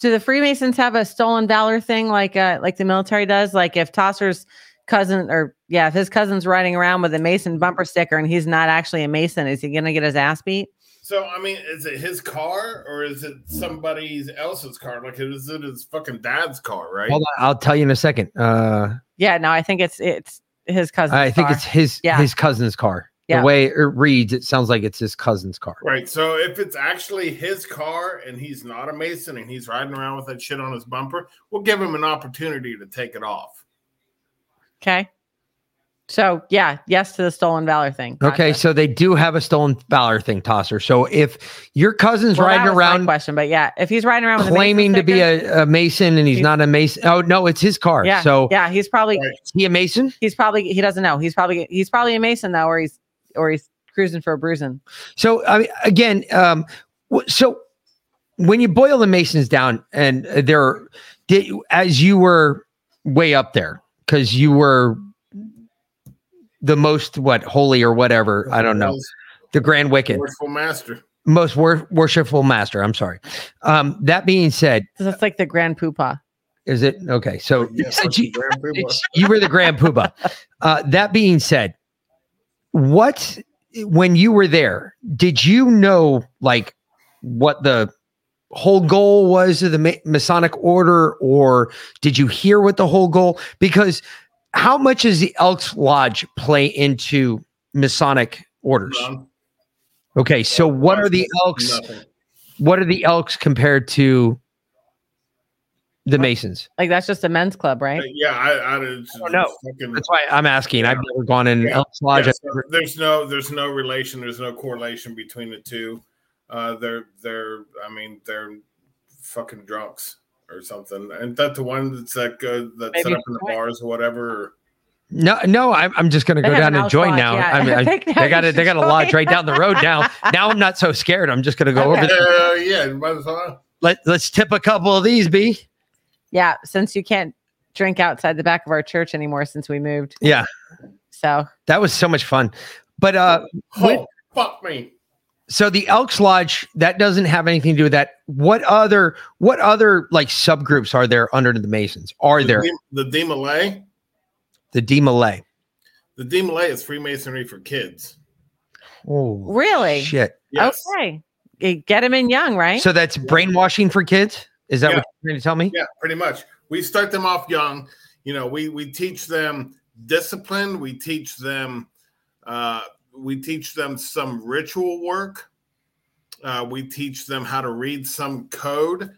do the Freemasons have a stolen valor thing like uh, like the military does? Like if Tosser's cousin or yeah, if his cousin's riding around with a Mason bumper sticker and he's not actually a Mason, is he gonna get his ass beat? So I mean, is it his car or is it somebody else's car? Like, is it his fucking dad's car? Right? Hold on, I'll tell you in a second. Uh, Yeah. No, I think it's it's his cousin. I think it's his Yeah. his cousin's car. Yeah. The way it reads, it sounds like it's his cousin's car. Right. So if it's actually his car and he's not a Mason and he's riding around with that shit on his bumper, we'll give him an opportunity to take it off. okay. So yeah, yes to the stolen valor thing. Okay, so they do have a stolen valor thing, Tosser. So if your cousin's Well, riding was my around question, but yeah, if he's riding around with a Mason claiming to be a, a Mason and he's He's- not a Mason, oh no, it's his car. yeah, So yeah, he's probably Right. he a Mason? he's probably he doesn't know. He's probably he's probably a Mason though, or he's or he's cruising for a bruising. So I mean, again, um, w- so when you boil the Masons down, and uh, there, did as you were way up there because you were the most what holy or whatever I don't know the Grand Wicked Worshipful master. most wor- worshipful master. I'm sorry. Um, that being said, So that's like the grand poopah. is it okay? So Yeah, since you, Grand Poobah. it's- you were the Grand Poobah. Uh, that being said, what when you were there, did you know like what the whole goal was of the Masonic order, or did you hear what the whole goal? Because how much does the Elks Lodge play into Masonic orders? None. Okay, so what are the Elks? Nothing. What are the Elks compared to the Masons? Like that's just a men's club, right? Yeah, I, I, it's, don't know. fucking- That's why I'm asking. I've never gone in Yeah. Elks Lodge. Yeah, so never- there's no there's no relation there's no correlation between the two uh they're they're i mean they're fucking drunks or something and that the one that's that good that set up in the point. bars or whatever No, no, I'm, I'm just gonna They go down an and join Elks now. Yeah. I mean, I, I they got you a they got a lodge right down the road now. Now I'm not so scared. I'm just gonna go over Okay. there. uh, yeah might as well. Let Let's tip a couple of these, B. Yeah, since you can't drink outside the back of our church anymore since we moved. Yeah, So that was so much fun. But uh, Wait. oh fuck me So the Elks Lodge that doesn't have anything to do with that. What other what other like subgroups are there under the Masons? Are there the DeMolay? the DeMolay? The DeMolay is Freemasonry for kids. Oh Really? shit! Yes. Okay. Get them in young, right? So that's brainwashing for kids. Is that Yeah. what you're trying to tell me? Yeah, pretty much. We start them off young. You know, we we teach them discipline. We teach them uh, we teach them some ritual work. Uh, we teach them how to read some code,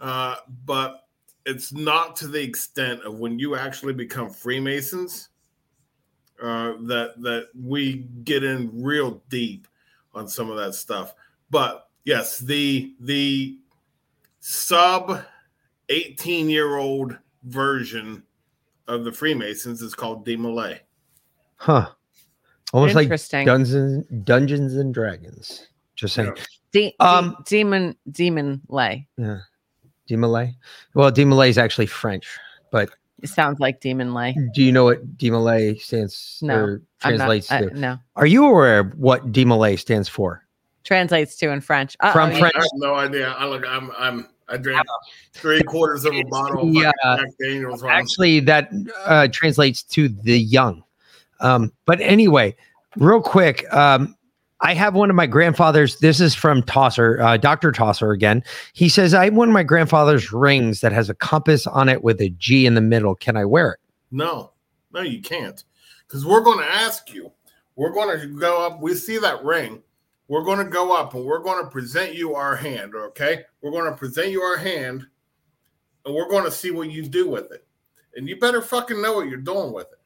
uh, but it's not to the extent of when you actually become Freemasons uh, that that we get in real deep on some of that stuff. But yes, the the sub 18 year old version of the Freemasons is called DeMolay. Huh? Almost like Interesting. Dungeons Dungeons and Dragons. Just saying. De- de- Um, demon, demon lay. Yeah. DeMolay. Well, DeMolay is actually French, but It sounds like demon lay. do you know what DeMolay stands No, or I'm not- translates I- to? no, Are you aware of what DeMolay stands for? translates to in French. Uh-oh, From. French. I have no idea. I look, I'm, I'm, I drank three quarters of a bottle Jack Daniels. Actually, that uh, translates to the young. Um, but anyway, real quick, um, I have one of my grandfather's. This is from Tosser, uh, Dr. Tosser again. He says, I have one of my grandfather's rings that has a compass on it with a G in the middle. Can I wear it? No, no, you can't. Because we're going to ask you. We're going to go up. We see that ring. We're going to go up and we're going to present you our hand. Okay. We're going to present you our hand and we're going to see what you do with it. And you better fucking know what you're doing with it.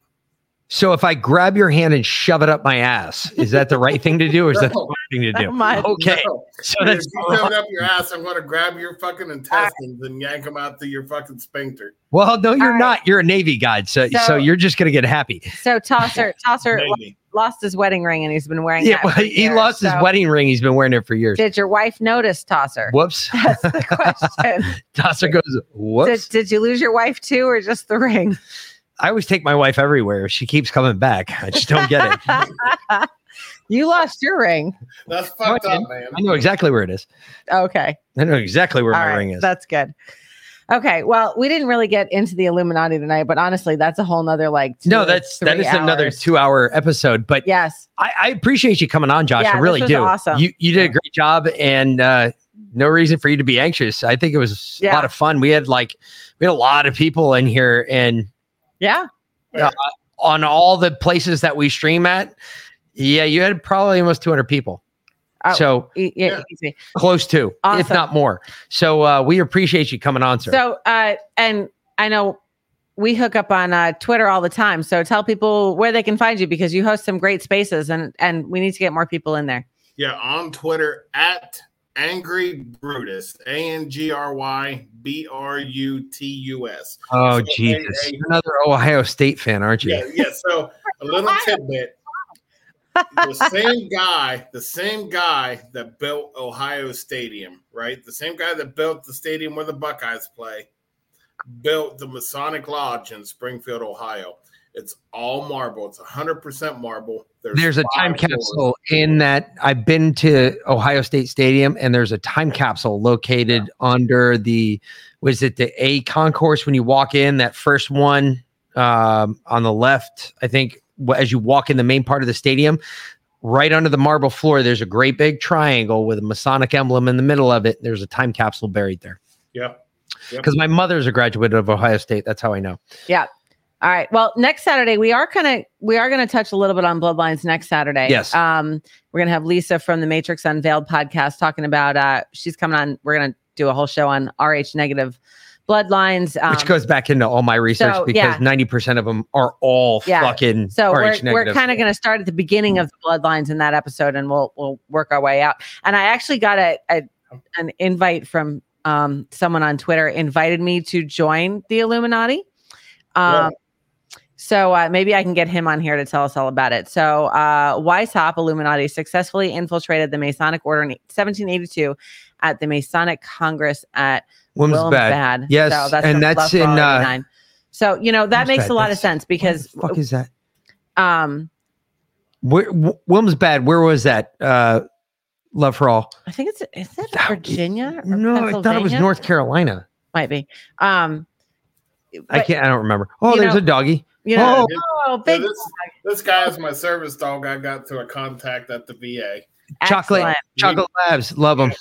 So if I grab your hand and shove it up my ass, is that the right thing to do, or is that the No. wrong thing to do? My- Okay, No. so if that's you shove it up your ass, I'm going to grab your fucking intestines and yank them out to your fucking sphincter. well. No, you're right. not. You're a Navy guy, so so, So- you're just gonna get happy. So Tosser, Tosser lo- lost his wedding ring and he's been wearing. It. Yeah, that well, he years. lost his wedding ring. He's been wearing it for years. Did your wife notice Tosser? Whoops. That's the question. Tosser goes, did, did you lose your wife too, or just the ring? I always take my wife everywhere. She keeps coming back. I just don't get it. you lost your ring. That's fucked I up, man. I know exactly where it is. Okay. I know exactly where All my right, ring is. That's good. Okay. Well, we didn't really get into the Illuminati tonight, but honestly, that's a whole nother like two no, or that's that three is another two hour episode. But Yes. I, I appreciate you coming on, Josh. Yeah, I this really was do. awesome. You you did a great job, and uh, no reason for you to be anxious. I think it was a lot of fun. We had like we had a lot of people in here, and Yeah. on all the places that we stream at, yeah, you had probably almost two hundred people. Oh, so E- yeah, Yeah. close to, if not more. So uh, we appreciate you coming on, sir. So, uh, and I know we hook up on uh, Twitter all the time. So tell people where they can find you because you host some great spaces, and and we need to get more people in there. Yeah, on Twitter at Angry Brutus, A N G R Y B R U T U S. oh So, Jesus, hey, hey, You're another Ohio State fan, aren't you? Yeah, yeah. So a little tidbit. The same guy, the same guy that built Ohio Stadium, right? The same guy that built the stadium where the Buckeyes play, built the Masonic Lodge in Springfield, Ohio. It's all marble. It's 100% marble. There's a time capsule in that I've been to Ohio State Stadium, and there's a time capsule located under the was it the A concourse when you walk in that first one um, on the left, I think as you walk in the main part of the stadium, right under the marble floor, there's a great big triangle with a Masonic emblem in the middle of it. There's a time capsule buried there. Yeah. Because my mother's a graduate of Ohio State. That's how I know. Yeah. All right. Well, next Saturday we are kind of we are going to touch a little bit on bloodlines next Saturday. Yes. Um, we're going to have Lisa from the Matrix Unveiled podcast talking about. Uh, she's coming on. We're going to do a whole show on Rh negative bloodlines. Um, Which goes back into all my research so, because yeah. ninety percent of them are all Yeah. fucking So RH we're, negative. we're kind of going to start at the beginning of the bloodlines in that episode, and we'll we'll work our way out. And I actually got a, a an invite from um, someone on Twitter invited me to join the Illuminati. Um, So uh, maybe I can get him on here to tell us all about it. So uh, Weishaupt Illuminati successfully infiltrated the Masonic Order in 1782 at the Masonic Congress at Wilmsbad. Yes, so that's and that's in, uh, So you know that makes a lot of sense because What the fuck is that? um Where, Wilmsbad, where was that? Uh, Love for all. I think it's is That- Virginia? Or No, I thought it was North Carolina. Might be. Um, I can't. I don't remember. Oh, there's know- a doggy. You know, Yeah, oh, So big this this guy is my service dog. I got through a contact at the VA. Chocolate. excellent. Chocolate Labs. Love them.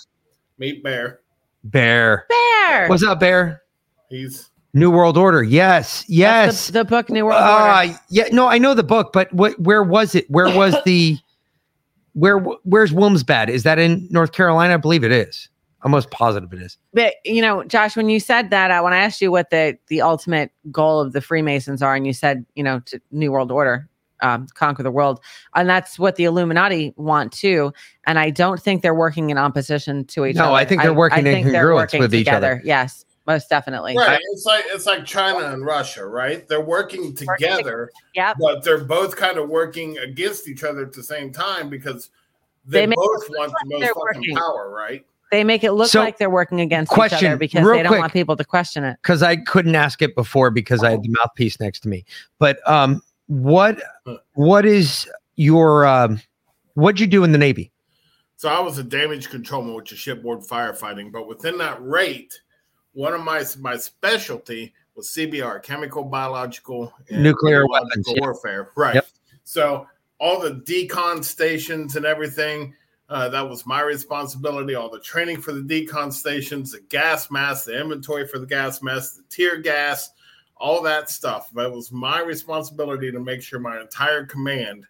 Meet Bear. Bear. bear. What's up, Bear? He's New World Order. Yes. Yes. the, the book New World Uh, Order. yeah. No, I know the book, but what? Where was it? Where was the? Where? Where's Wilmsbad? Is that in North Carolina? I believe it is. I'm almost positive it is. But you know, Josh, when you said that, uh, when I asked you what the the ultimate goal of the Freemasons are, and you said, you know, to New World Order, um, conquer the world, and that's what the Illuminati want too. And I don't think they're working in opposition to each No, other. I think they're working in congruence with each other. Yes, most definitely. right. It's like it's like China and Russia, right? They're working together, Yeah. but they're both kind of working against each other at the same time because they, They both want the most fucking working. power, right? They make it look So, like they're working against each question, other because real they don't quick. want people to question it. because I couldn't ask it before because I had the mouthpiece next to me. But um, what what is your um, what'd you do in the Navy? So I was a damage controlman, which is shipboard firefighting. But within that rate, one of my my specialty was CBR, chemical, biological, and Nuclear biological weapons, yeah. warfare. Right. Yep. So all the decon stations and everything. Uh, that was my responsibility. All the training for the decon stations, the gas mask, the inventory for the gas mask, the tear gas, all that stuff. That was my responsibility to make sure my entire command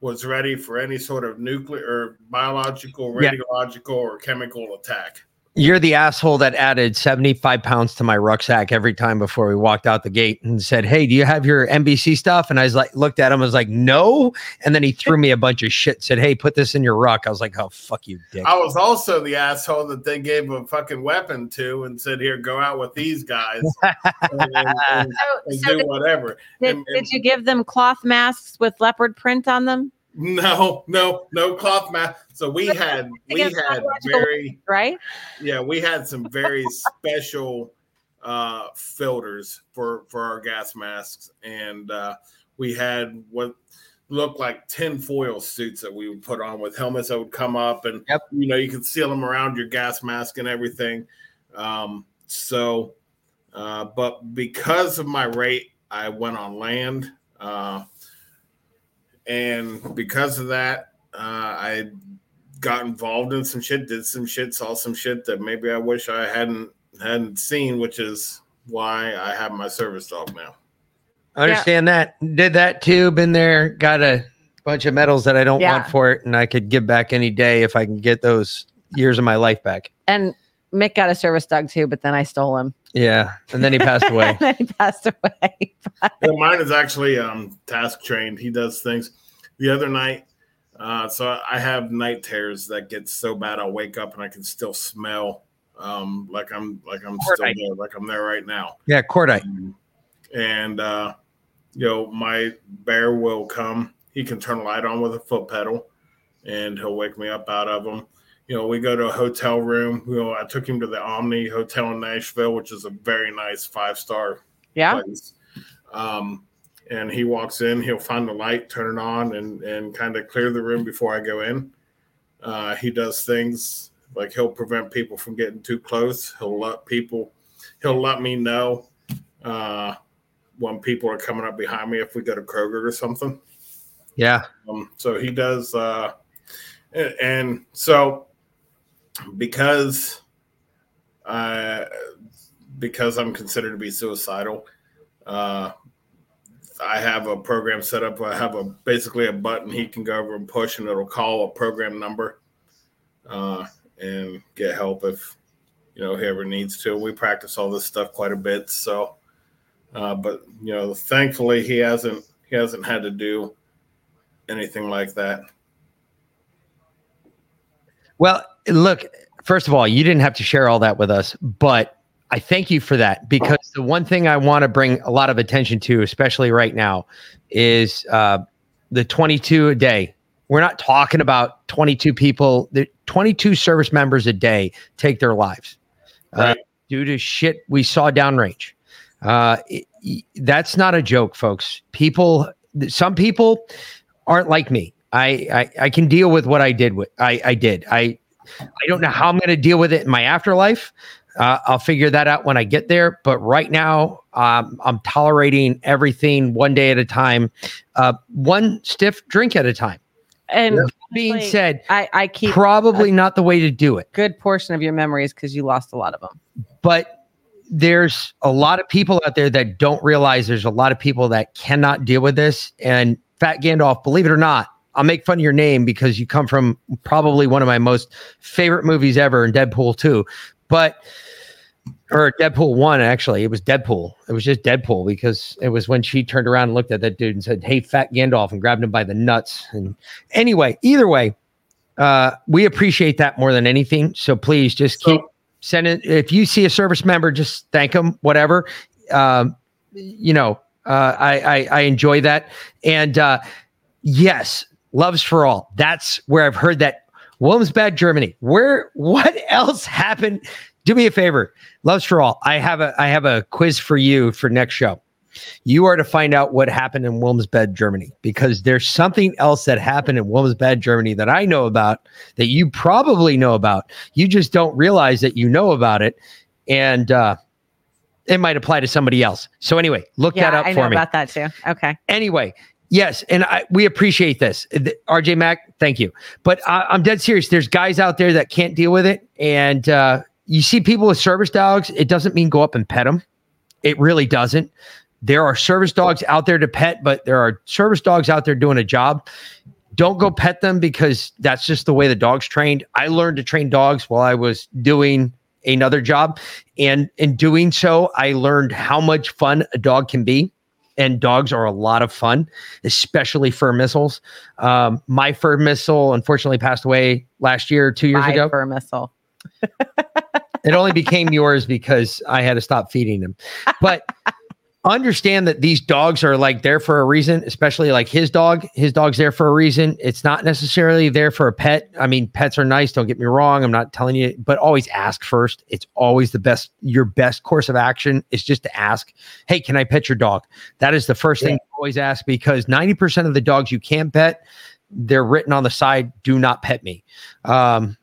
was ready for any sort of nuclear or biological, Yeah. radiological, or chemical attack. You're the asshole that added 75 pounds to my rucksack every time before we walked out the gate and said, Hey, do you have your NBC stuff? And I was like, looked at him, I was like, No. And then he threw me a bunch of shit, said, Hey, put this in your ruck. I was like, Oh, fuck you, dick. I was also the asshole that they gave a fucking weapon to and said, "Here, go out with these guys and, and- and- So, and so do did, whatever." did, and- and- did you give them cloth masks with leopard print on them? No, no, no cloth mask. So we had we had very Right? yeah we had some very special uh filters for for our gas masks and uh we had what looked like tin foil suits that we would put on with helmets that would come up and Yep. you know you could seal them around your gas mask and everything um so uh but because of my rate i went on land uh and because of that uh i got involved in some shit, did some shit, saw some shit that maybe I wish I hadn't hadn't seen, which is why I have my service dog now. I understand that. Did that too. Been there. Got a bunch of medals that I don't Yeah. want for it, and I could give back any day if I can get those years of my life back. And Mick got a service dog too, but then I stole him. Yeah, and then he passed away. then he passed away. Well, mine is actually um task trained. He does things. The other night, uh, so I have night terrors that get so bad I'll wake up and I can still smell um like I'm like I'm still there, like I'm there right now. Yeah, cordite. and uh, you know my bear will come. He can turn a light on with a foot pedal, and he'll wake me up out of them. You know, we go to a hotel room. You know, I took him to the Omni Hotel in Nashville, which is a very nice five star Yeah. place. Um, and he walks in, he'll find the light, turn it on, and and kind of clear the room before I go in. Uh, he does things like he'll prevent people from getting too close. He'll let people, he'll let me know uh, when people are coming up behind me if we go to Kroger or something. Yeah, Um, so he does, uh, and, and so because uh, because I'm considered to be suicidal, uh, I have a program set up. I have a basically a button he can go over and push, and it'll call a program number uh, and get help if you know whoever needs to. We practice all this stuff quite a bit, so. Uh, but you know, thankfully he hasn't he hasn't had to do anything like that. Well, look, first of all, you didn't have to share all that with us, but I thank you for that because the one thing I want to bring a lot of attention to, especially right now, is uh, the 22 a day. We're not talking about 22 people, the 22 service members a day take their lives uh, due to shit we saw downrange. Uh, it- it- that's not a joke, folks. People, some people aren't like me. I, I I can deal with what I did with I I did. I I don't know how I'm going to deal with it in my afterlife. Uh, I'll figure that out when I get there. But right now, um, I'm tolerating everything one day at a time, uh, one stiff drink at a time. And Being said, I, I keep probably not the way to do it. good portion of your memories because you lost a lot of them. but there's a lot of people out there that don't realize there's a lot of people that cannot deal with this. And Fat Gandalf, believe it or not, I'll make fun of your name because you come from probably one of my most favorite movies ever in Deadpool 2. But or Deadpool 1, actually. It was Deadpool. It was just Deadpool because it was when she turned around and looked at that dude and said, Hey, fat Gandalf, and grabbed him by the nuts. And anyway, either way, uh, we appreciate that more than anything. So please just keep send it if you see a service member just thank them whatever um you know uh I, I i enjoy that and uh yes loves for all that's where i've heard that wilmsbad germany where what else happened do me a favor loves for all i have a i have a quiz for you for next show you are to find out what happened in Wilmsbad, Germany, because there's something else that happened in Wilmsbad, Germany that I know about that you probably know about. You just don't realize that you know about it. And uh, it might apply to somebody else. So, anyway, look Yeah, that up I for know me. about that too. Okay. Anyway, yes, and I, we appreciate this. The- RJ Mack, thank you. But I, I'm dead serious. There's guys out there that can't deal with it. And uh, you see people with service dogs, it doesn't mean go up and pet them. It really doesn't. There are service dogs out there to pet, but there are service dogs out there doing a job. Don't go pet them because that's just the way the dog's trained. I learned to train dogs while I was doing another job. And in doing so, I learned how much fun a dog can be. And dogs are a lot of fun, especially fur missiles. Um, my fur missile unfortunately passed away last year, two years My ago. fur missile. It only became yours because I had to stop feeding them. But understand that these dogs are like there for a reason, especially like his dog. His dog's there for a reason. It's not necessarily there for a pet. I mean, pets are nice, don't get me wrong. I'm not telling you, but always ask first. It's always the best, your best course of action is just to ask, Hey, can I pet your dog? That is the first thing you always ask because 90% of the dogs you can't pet, they're written on the side, do not pet me. Um,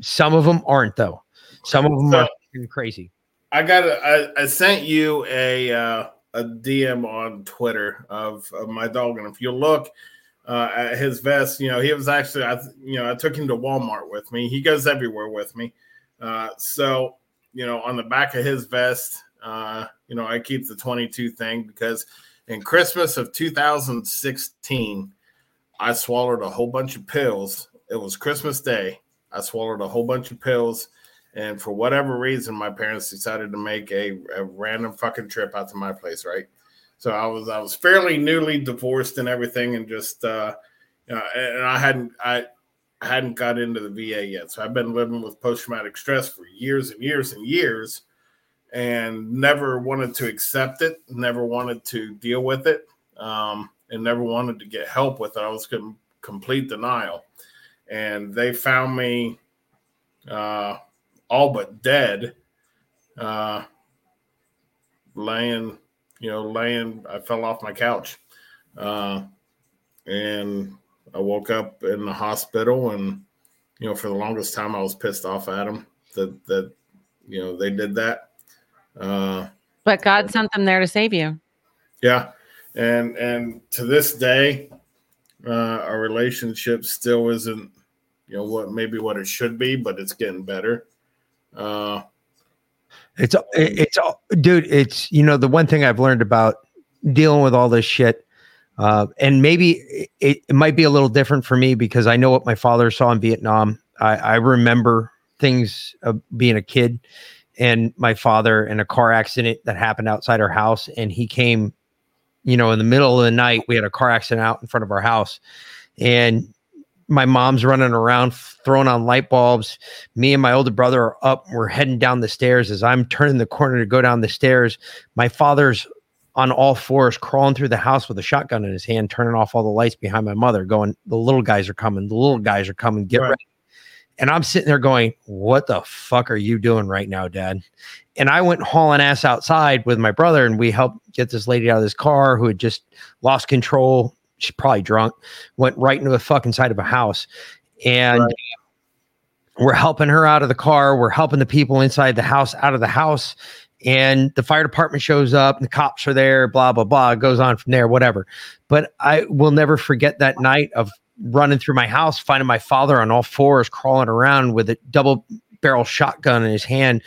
some of them aren't though. Some of them So- are crazy. I got. A, I, I sent you a uh, a DM on Twitter of, of my dog, and if you look uh, at his vest, you know he was actually. I you know I took him to Walmart with me. He goes everywhere with me. Uh, so you know on the back of his vest, uh, you know I keep the twenty two thing because in Christmas of 2016, I swallowed a whole bunch of pills. It was Christmas Day. I swallowed a whole bunch of pills. And for whatever reason, my parents decided to make a, a random fucking trip out to my place, right? So I was I was fairly newly divorced and everything, and just uh, you know, and I hadn't I hadn't got into the VA yet, so I've been living with post traumatic stress for years and years and years, and never wanted to accept it, never wanted to deal with it, um, and never wanted to get help with it. I was in complete denial, and they found me. Uh, all but dead, uh, laying, you know, laying. I fell off my couch, uh, and I woke up in the hospital. And you know, for the longest time, I was pissed off at them that that you know they did that. Uh, But God sent them there to save you. yeah, and and to this day, uh, our relationship still isn't, you know, what maybe what it should be, but it's getting better. Uh, It's it- it's all- dude. It's you know the one thing I've learned about dealing with all this shit, uh, and maybe it, it might be a little different for me because I know what my father saw in Vietnam. I, I remember things being a kid, and my father in a car accident that happened outside our house, and he came, you know, in the middle of the night. We had a car accident out in front of our house, and my mom's running around throwing on light bulbs. Me and my older brother are up we're heading down the stairs. As i'm turning the corner to go down the stairs my father's on all fours crawling through the house with a shotgun in his hand turning off all the lights behind my mother going the little guys are coming the little guys are coming get Right. ready. And i'm sitting there going what the fuck are you doing right now dad? And i went hauling ass outside with my brother and we helped get this lady out of this car who had just lost control she's probably drunk, went right into the fucking side of a house. And Right. we're helping her out of the car. We're helping the people inside the house out of the house. And the fire department shows up, and the cops are there, blah, blah, blah. It goes on from there, whatever. But I will never forget that night of running through my house, finding my father on all fours, crawling around with a double barrel shotgun in his hand,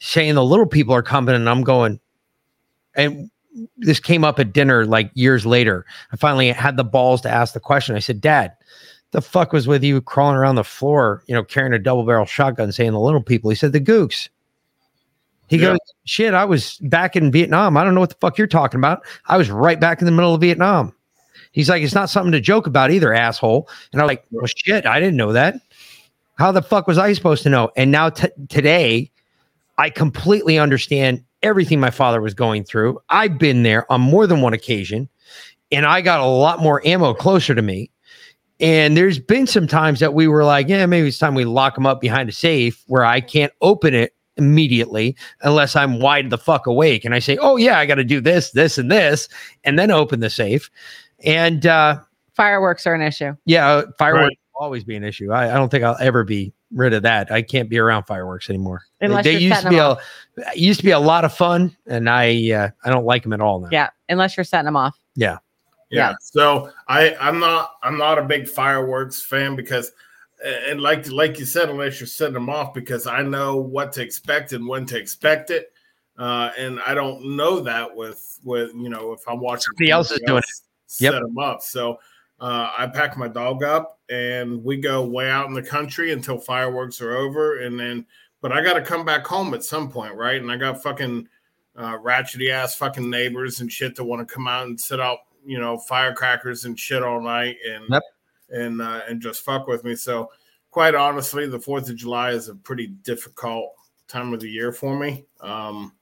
saying the little people are coming. And I'm going, and this came up at dinner like years later. I finally had the balls to ask the question. I said, Dad, the fuck was with you crawling around the floor, you know, carrying a double barrel shotgun, saying the little people? He said, The gooks. He Yeah. goes, Shit, I was back in Vietnam. I don't know what the fuck you're talking about. I was right back in the middle of Vietnam. He's like, It's not something to joke about either, asshole. And I'm like, Well, shit, I didn't know that. How the fuck was I supposed to know? And now t- today, I completely understand everything my father was going through. I've been there on more than one occasion, and I got a lot more ammo closer to me. And there's been some times that we were like, yeah, maybe it's time we lock him up behind a safe where I can't open it immediately unless I'm wide the fuck awake. And I say, oh, yeah, I got to do this, this, and this, and then open the safe. And uh, Fireworks are an issue. yeah, uh, fireworks Right. will always be an issue. I, I don't think I'll ever be rid of that. I can't be around fireworks anymore. They- Unless they you're used to be them a it used to be a lot of fun, and I uh, I don't like them at all now. Yeah, unless you're setting them off. Yeah. Yeah. So I I'm not I'm not a big fireworks fan because and like like you said, unless you're setting them off, because I know what to expect and when to expect it. Uh, and I don't know that with with you know if I'm watching Somebody else is doing it. Yep. Set them up. So uh, I pack my dog up and we go way out in the country until fireworks are over, and then but I got to come back home at some point, right? And I got fucking uh, ratchety ass fucking neighbors and shit that want to come out and sit out, you know, firecrackers and shit all night and Yep. and uh, and just fuck with me. So, quite honestly, the Fourth of July is a pretty difficult time of the year for me. Um,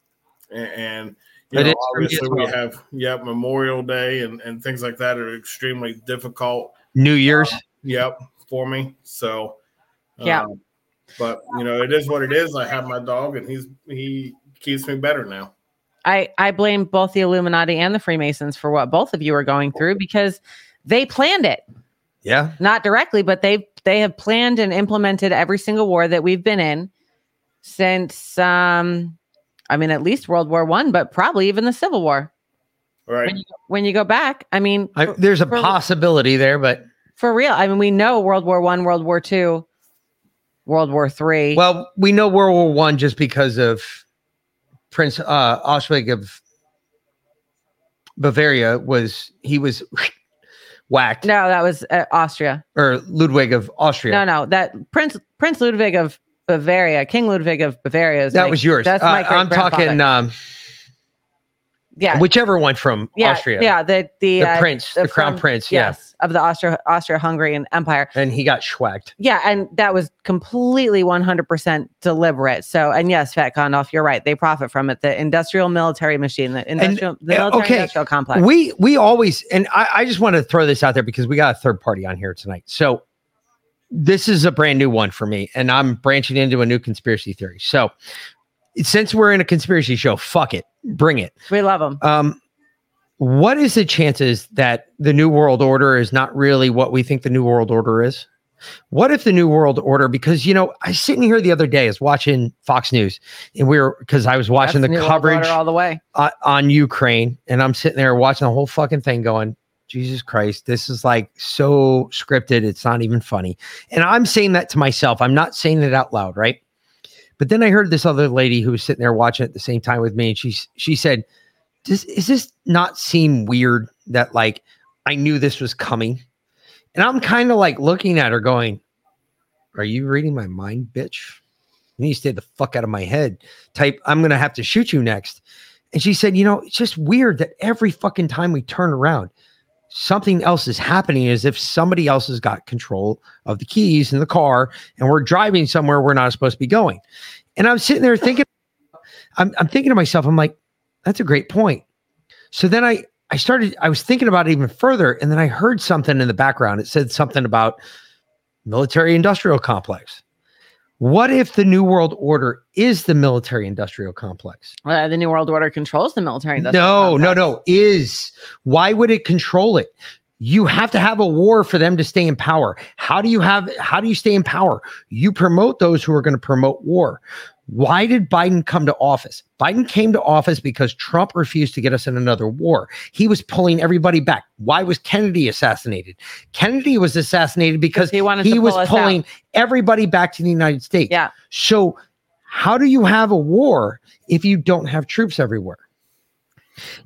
and, and you It know, is for obviously we well. have yep Memorial Day and and things like that are extremely difficult. New Year's. Yep, for me. So, Yeah. um, but you know, it is what it is. I have my dog, and he's he keeps me better now. I I blame both the Illuminati and the Freemasons for what both of you are going through because they planned it. Yeah. Not directly, but they they have planned and implemented every single war that we've been in since um I mean at least World War 1, but probably even the Civil War. Right. When you, when you go back, I mean I, there's a for- possibility there, but for real. I mean we know World War 1, World War 2, World War 3. well, we know World War One just because of Prince uh, Oswald of Bavaria was he was whacked, no, that was uh, Austria. or Ludwig of Austria. No, no, that Prince Prince Ludwig of Bavaria, King Ludwig of Bavaria is that my- was yours. That's Uh, my I'm talking um, yeah, whichever one from yeah, Austria. Yeah, the the, the uh, prince, the crown from- prince. Yeah, yes, of the Austro Austro Hungarian Empire. and he got schwacked. Yeah, and that was completely 100% deliberate. So, and yes, Fat Gandalf, you're right. They profit from it. The industrial military machine, the industrial, the uh, military okay, industrial complex. We we always and I, I just want to throw this out there because we got a third party on here tonight. So this is a brand new one for me, and I'm branching into a new conspiracy theory. So since we're in a conspiracy show, fuck it, bring it. we love them. Um, what is the chances that the new world order is not really what we think the new world order is? What if the new world order? Because you know, I was sitting here the other day, I was watching Fox News, and we were because I was watching That's the New coverage all the way. uh, on Ukraine, and I'm sitting there watching the whole fucking thing, going, Jesus Christ, this is like so scripted. It's not even funny. And I'm saying that to myself. I'm not saying it out loud, right? But then I heard this other lady who was sitting there watching at the same time with me, and she she said, "Does is this not seem weird that like I knew this was coming?" And I'm kind of like looking at her, going, "Are you reading my mind, bitch? You need to stay the fuck out of my head." Type, I'm gonna have to shoot you next. And she said, you know, it's just weird that every fucking time we turn around, something else is happening as if somebody else has got control of the keys in the car and we're driving somewhere we're not supposed to be going. And I'm sitting there thinking, I'm, I'm thinking to myself, I'm like, that's a great point. So then I, I started, I was thinking about it even further. And then I heard something in the background. It said something about military industrial complex. What if the New World Order is the military industrial complex? Uh, the New World Order controls the military. No, industrial no, complex. no. Is why would it control it? You have to have a war for them to stay in power. How do you have how do you stay in power? You promote those who are going to promote war. Why did Biden come to office? Biden came to office because Trump refused to get us in another war. He was pulling everybody back. Why was Kennedy assassinated? Kennedy was assassinated because he wanted he was pull pulling out. everybody back to the United States. Yeah. So, how do you have a war if you don't have troops everywhere?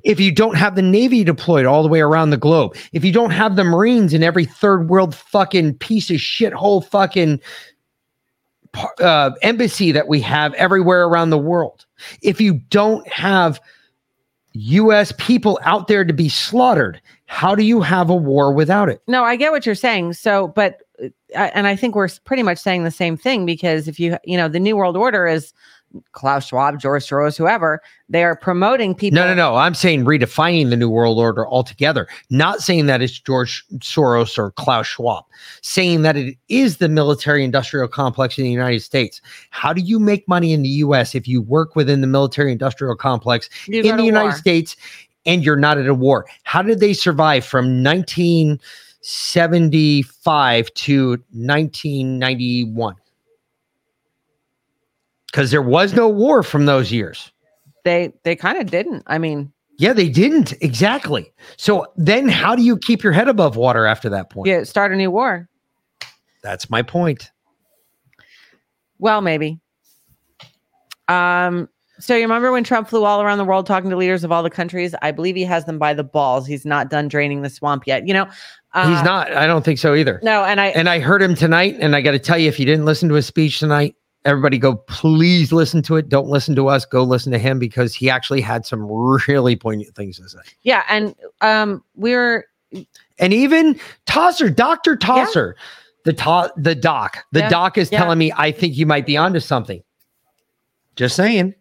If you don't have the Navy deployed all the way around the globe, if you don't have the Marines in every third world fucking piece of shithole fucking par- uh, embassy that we have everywhere around the world, if you don't have U.S. people out there to be slaughtered, how do you have a war without it? No, I get what you're saying. So, but uh, and I think we're pretty much saying the same thing because if you you know the New World Order is Klaus Schwab, George Soros, whoever they are promoting people. No, no, no. I'm saying redefining the New World Order altogether. Not saying that it's George Soros or Klaus Schwab. Saying that it is the military industrial complex in the United States. How do you make money in the US if you work within the military industrial complex You in the United war. States and you're not at a war? How did they survive from 1975 to 1991? Because there was no war from those years. They they kind of didn't. I mean, Yeah, they didn't exactly. So then, how do you keep your head above water after that point? yeah, start a new war. That's my point. Well, maybe. Um. So you remember when Trump flew all around the world talking to leaders of all the countries? I believe he has them by the balls. He's not done draining the swamp yet. You know, uh, He's not. I don't think so either. No, and I And I heard him tonight, and I got to tell you, if you didn't listen to his speech tonight, everybody go please listen to it. Don't listen to us. Go listen to him because he actually had some really poignant things to say. yeah, and um, we're And even Tosser, Doctor Tosser, the to- the doc, the Yeah. doc is Yeah. telling me I think you might be onto something. Just saying.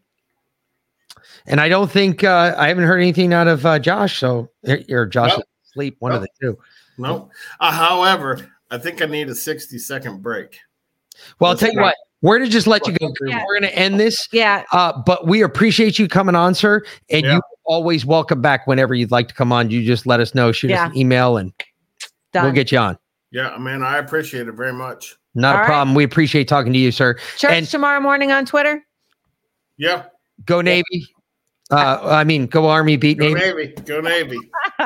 And I don't think uh, I haven't heard anything out of uh, Josh. So or Josh Nope. is asleep, one of the two. No. Uh, however, I think I need a 60 second break. Well, I'll tell you what. We're gonna just let you go. Yeah. We're gonna end this. Yeah. Uh, but we appreciate you coming on, sir. And Yeah. you always welcome back whenever you'd like to come on. You just let us know, shoot Yeah. us an email, and done. we'll get you on. Yeah, man, I appreciate it very much. Not All a right. problem. We appreciate talking to you, sir. Church and- tomorrow morning on Twitter. Yeah. Go Navy. Uh, I mean, go Army, beat Go Navy. Navy. Go Navy.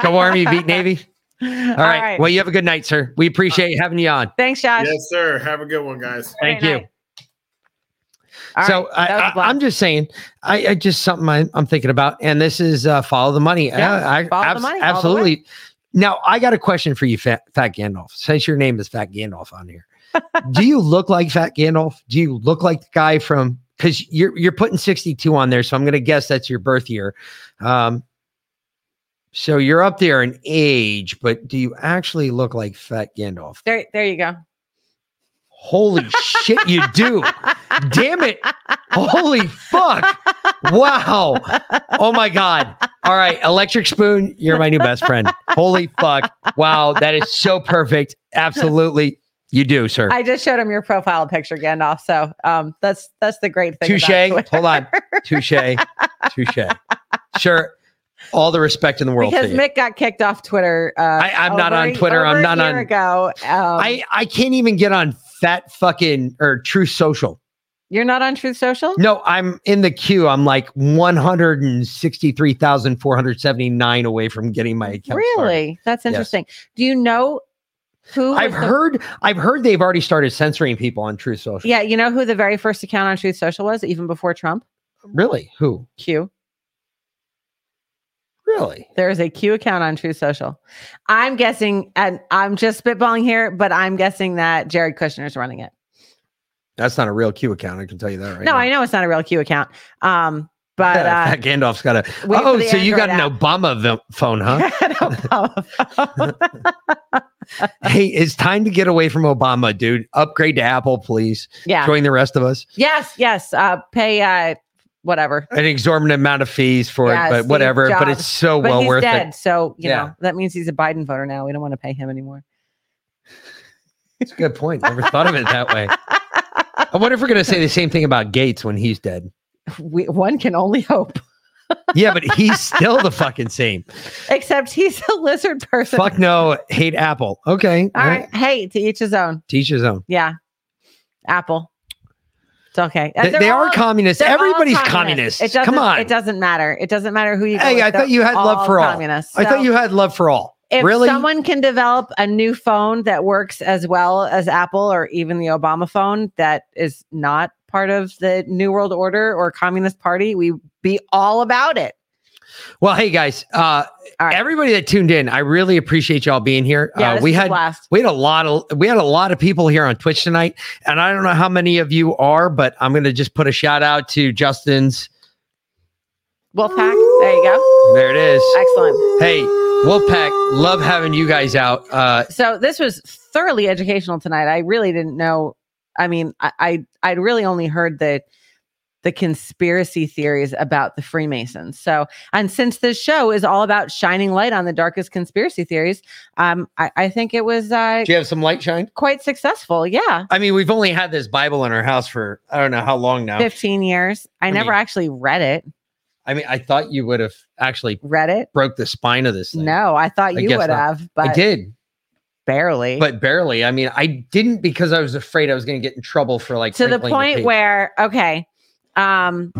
Go Army, beat Navy. All All right. Well, you have a good night, sir. We appreciate having you on. Thanks, Josh. Yes, sir. Have a good one, guys. Thank Great you. night. All so right, that was a I. I'm just saying, I, I just something I, I'm thinking about, and this is uh, follow the money. Yeah, I, I, follow the money absolutely. Now I got a question for you, Fat, Fat Gandalf. Since your name is Fat Gandalf on here, do you look like Fat Gandalf? Do you look like the guy from? Because you're you're putting 62 on there, so I'm going to guess that's your birth year. Um, so you're up there in age, but do you actually look like Fat Gandalf? There, there you go. Holy shit, you do. Damn it. Holy fuck. Wow. Oh my God. All right. Electric Spoon, you're my new best friend. Holy fuck. Wow. That is so perfect. Absolutely. You do, sir. I just showed him your profile picture, Gandalf. So um, that's that's the great thing. Touche. Hold on. Touche. Touche. Sure. All the respect in the world because to you. Mick got kicked off Twitter. Uh, I- I'm not on Twitter. I'm not on- Ago, um, I, I can't even get on fat fucking or Truth Social. you're not on Truth Social. No, I'm in the queue. I'm like 163,479 away from getting my account. started. really? That's Yes. interesting. Do you know who? I've the- heard I've heard they've already started censoring people on Truth Social. Yeah, you know who the very first account on Truth Social was, even before Trump. Really? Who? Q. Really? There is a Q account on Truth Social. I'm guessing, and I'm just spitballing here, but I'm guessing that Jared Kushner is running it. That's not a real Q account. I can tell you that right no, now. I know it's not a real Q account. Um, but uh, Gandalf's got a. Oh, so you got an Obama phone, huh? hey, it's time to get away from Obama, dude. Upgrade to Apple, please. yeah. Join the rest of us. Yes, yes. Uh, pay uh, whatever. An exorbitant amount of fees for Yeah, it, but Steve whatever. But it's so But well he's worth dead, it. so you Yeah. know that means he's a Biden voter now. We don't want to pay him anymore. It's a good point. Never thought of it that way. I wonder if we're going to say the same thing about Gates when he's dead. We, one can only hope. Yeah, but he's still the fucking same. Except he's a lizard person. Fuck no, hate Apple. Okay. All right. Hey, to each his own. Teach his own. Yeah. Apple. It's okay. They, they are communists. Everybody's communists. communist. Come on. It doesn't matter. It doesn't matter who you Hey, with. I thought you had love for all. communists. I thought you had love for all. if really? someone can develop a new phone that works as well as Apple or even the Obama phone that is not part of the New World Order or Communist Party, we be all about it. Well, hey guys, uh, right. everybody that tuned in, I really appreciate y'all being here. Yeah, uh, we had we had a lot of we had a lot of people here on Twitch tonight, and I don't know how many of you are, but I'm going to just put a shout out to Justin's. Wolfpack. There you go. There it is. Excellent. Hey, Wolfpack, love having you guys out. Uh, So this was thoroughly educational tonight. I really didn't know. I mean, I I I'd really only heard the the conspiracy theories about the Freemasons. So, and since this show is all about shining light on the darkest conspiracy theories, um, I, I think it was uh, do you have some light shine? quite successful. Yeah, I mean, we've only had this Bible in our house for I don't know how long now. fifteen years. I, I never mean- actually read it. I mean, I thought you would have actually Read it? broke the spine of this thing. No, I thought I you would not. have, but I did, barely. but barely. I mean, I didn't because I was afraid I was going to get in trouble for like to the point where okay, um,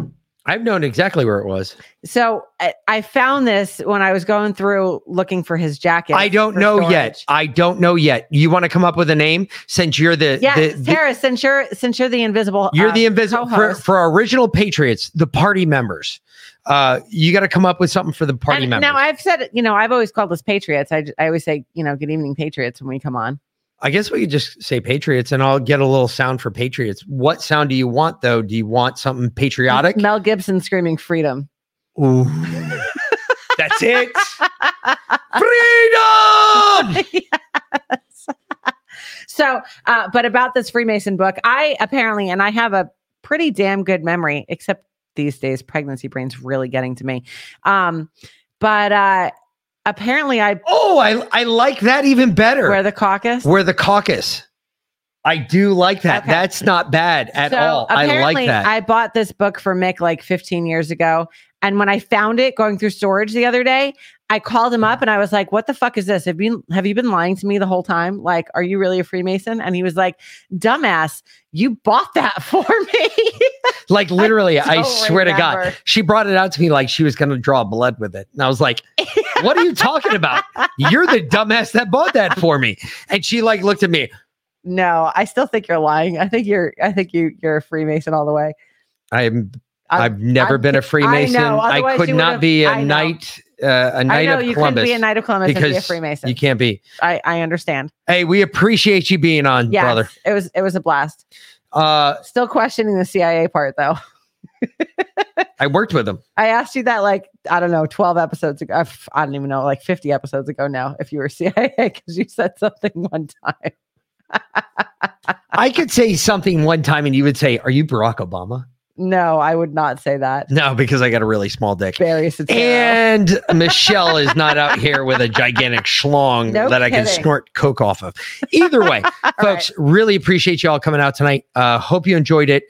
I've known exactly where it was. So I, I found this when I was going through looking for his jacket. I don't know storage. yet. I don't know yet. You want to come up with a name since you're the, Yeah, the, since you're since you're the invisible, you're uh, the invisible for, for our original patriots, the party members. Uh, you got to come up with something for the party And members. Now I've said, you know, I've always called us patriots. I I always say, you know, good evening, patriots, when we come on. I guess we could just say patriots, and I'll get a little sound for patriots. What sound do you want though? Do you want something patriotic? Mel Gibson screaming freedom. Ooh. That's it. Freedom. Yes. so, uh, but about this Freemason book, I apparently, and I have a pretty damn good memory, except these days, pregnancy brain's really getting to me. Um, but uh, apparently, I Oh, I I like that even better. where the caucus. Where the caucus. I do like that. Okay. That's not bad at So, all. I like apparently, that. I bought this book for Mick like 15 years ago. And when I found it going through storage the other day, I called him up and I was like, "What the fuck is this? Have you have you been lying to me the whole time? Like, are you really a Freemason?" And he was like, "Dumbass, you bought that for me." like literally, I, don't swear to God, she brought it out to me like she was going to draw blood with it, and I was like, "What are you talking about? You're the dumbass that bought that for me." And she like looked at me. no, I still think you're lying. I think you're I think you you're a Freemason all the way. I'm. I- I've never I'm been a ki- I Freemason. know, I, could not be a I knight. Uh, a I knight know of you Columbus couldn't be a knight of Columbus and be a Freemason. you can't be. I I understand. Hey, we appreciate you being on, Yes, brother. it was it was a blast. Uh, Still questioning the CIA part though. I worked with him. I asked you that like I don't know, twelve episodes ago. f- I don't even know, like fifty episodes ago now. If you were CIA, because you said something one time. I could say something one time, and you would say, "Are you Barack Obama?" No, I would not say that. No, because I got a really small dick. Soetoro. And Michelle is not out here with a gigantic schlong No that I can snort coke off of. Either way, folks, really appreciate y'all coming out tonight. Uh, hope you enjoyed it.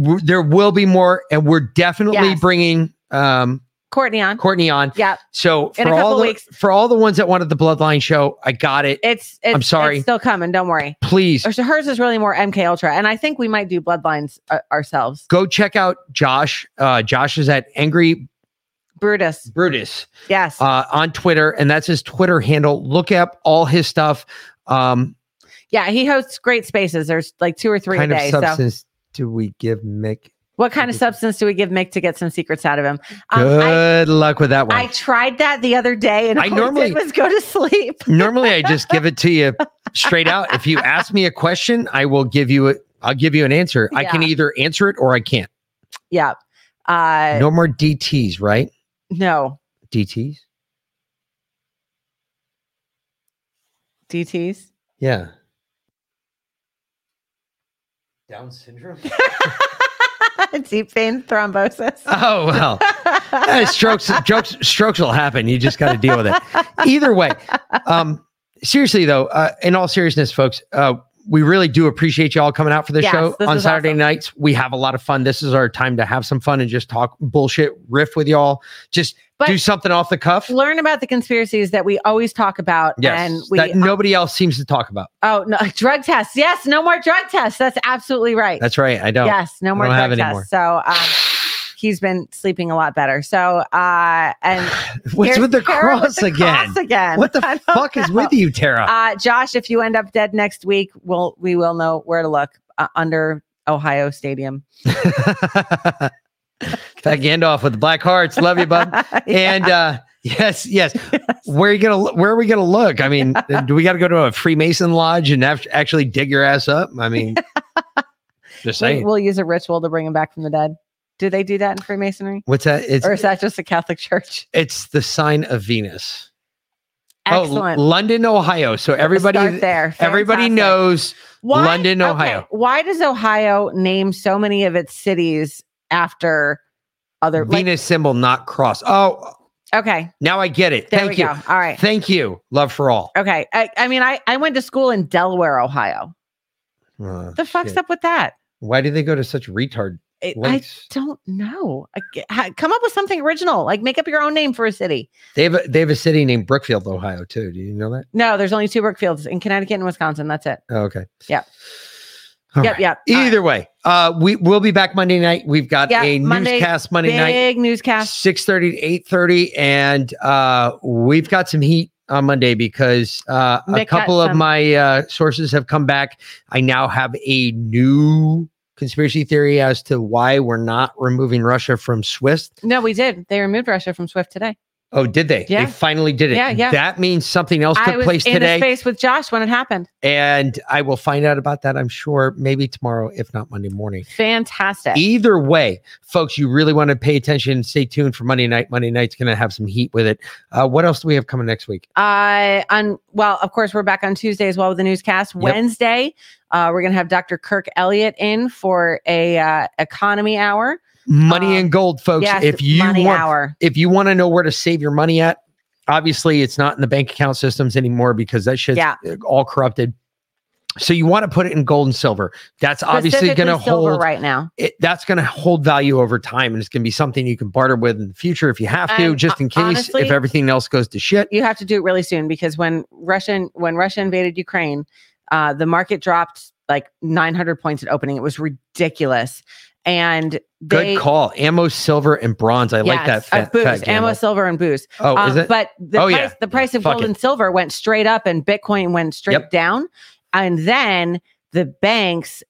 W- There will be more, and we're definitely Yes. bringing um, Courtney on. Courtney on. Yeah, So for a couple all the, weeks. for all the ones that wanted the Bloodline show, I got it. it's it's I'm sorry. it's still coming. Don't worry. Please Or so hers is really more MK Ultra, and I think we might do Bloodlines uh, ourselves. go check out Josh. Uh, Josh is at Angry Brutus. Brutus. Yes. uh, on Twitter, and that's his Twitter handle. Look up all his stuff. Um, yeah, he hosts great spaces. There's like two or three kind a of day. So, substance do we give Mick? What kind of substance do we give Mick to get some secrets out of him? Um, I, Good luck with that one. I tried that the other day, and I all I normally- did was go to sleep. Normally, I just give it to you straight out. If you ask me a question, I will give you it. I'll give you an answer. I can either answer it or I can't. Yeah. Uh, No more DTs, right? no. DTs. DTs. Yeah. Down syndrome. Deep vein thrombosis. Oh well, Eh, strokes, strokes, strokes will happen. You just got to deal with it. Either way, um, seriously though, uh, in all seriousness, folks, uh, we really do appreciate you all coming out for the Yes, show this on Saturday awesome. nights. We have a lot of fun. This is our time to have some fun and just talk bullshit, riff with y'all. Just But- do something off the cuff. Learn about the conspiracies that we always talk about, Yes, and we that nobody else seems to talk about. oh no drug tests. Yes, no more drug tests. That's absolutely right. That's right. I don't. Yes, no more drug tests. So um, he's been sleeping a lot better. So uh, and What's with the Tara with cross the again? cross again. What the fuck is with you, Tara? Uh, Josh, if you end up dead next week, we'll we will know where to look uh, under Ohio Stadium. Fat Gandalf with the black hearts. Love you, bud. And uh yes, yes. Where are you gonna where are we gonna look? I mean, do we gotta go to a Freemason lodge and act- actually dig your ass up? I mean just we, saying. we'll use a ritual to bring him back from the dead. Do they do that in Freemasonry, What's that? It's or is that just a Catholic church? it's the sign of Venus. Oh, Excellent. L- London, Ohio. So Start everybody there. everybody Fantastic. knows London, okay, Ohio. Why does Ohio name so many of its cities after other? like- Venus symbol, not cross. Oh, okay, now I get it. there Thank you. go. All right. Thank you. Love for all. Okay. I, I mean, I, I went to school in Delaware, Ohio. Uh, The fuck's shit. up with that? Why do they go to such retard It, I don't know. I come up with something original. Like make up your own name for a city. They have a, they have a city named Brookfield, Ohio, too. Do you know that? No, there's only two Brookfields in Connecticut and Wisconsin. That's it. Oh, okay. Yep. All yep. right. Yep. Right. Either way, uh, we will be back Monday night. We've got Yeah, a Monday, newscast Monday night, Big newscast. six thirty to eight thirty, and uh, we've got some heat on Monday because uh, a couple of my uh, sources have come back. I now have a new conspiracy theory as to why we're not removing Russia from SWIFT. No, we did. They removed Russia from SWIFT today. Oh, did they? Yeah. They finally did it. Yeah, yeah. That means something else I took was place in today. the space with Josh when it happened. and I will find out about that, I'm sure, maybe tomorrow, if not Monday morning. Fantastic. Either way, folks, you really want to pay attention. Stay tuned for Monday night. Monday night's going to have some heat with it. Uh, what else do we have coming next week? Uh, on well, of course, we're back on Tuesday as well with the newscast. Wednesday, uh, we're gonna have Dr. Kirk Elliott in for a uh, economy hour. Money Um, and gold, folks. yes, if you want, hour. if you want to know where to save your money at, obviously it's not in the bank account systems anymore because that shit's Yeah. all corrupted. So you want to put it in gold and silver. That's obviously going to hold right now. it, that's going to hold value over time and it's going to be something you can barter with in the future if you have to And, just in case honestly- if everything else goes to shit You have to do it really soon because when Russian when Russia invaded Ukraine, uh, the market dropped like 900 points at opening. It was ridiculous, and good call ammo silver and bronze i like that Yes, uh, fat, ammo, silver, and booze. oh Um, is it But the Oh, price, yeah. the price of Fuck gold it. and silver went straight up, and Bitcoin went straight Yep. down. And then the banks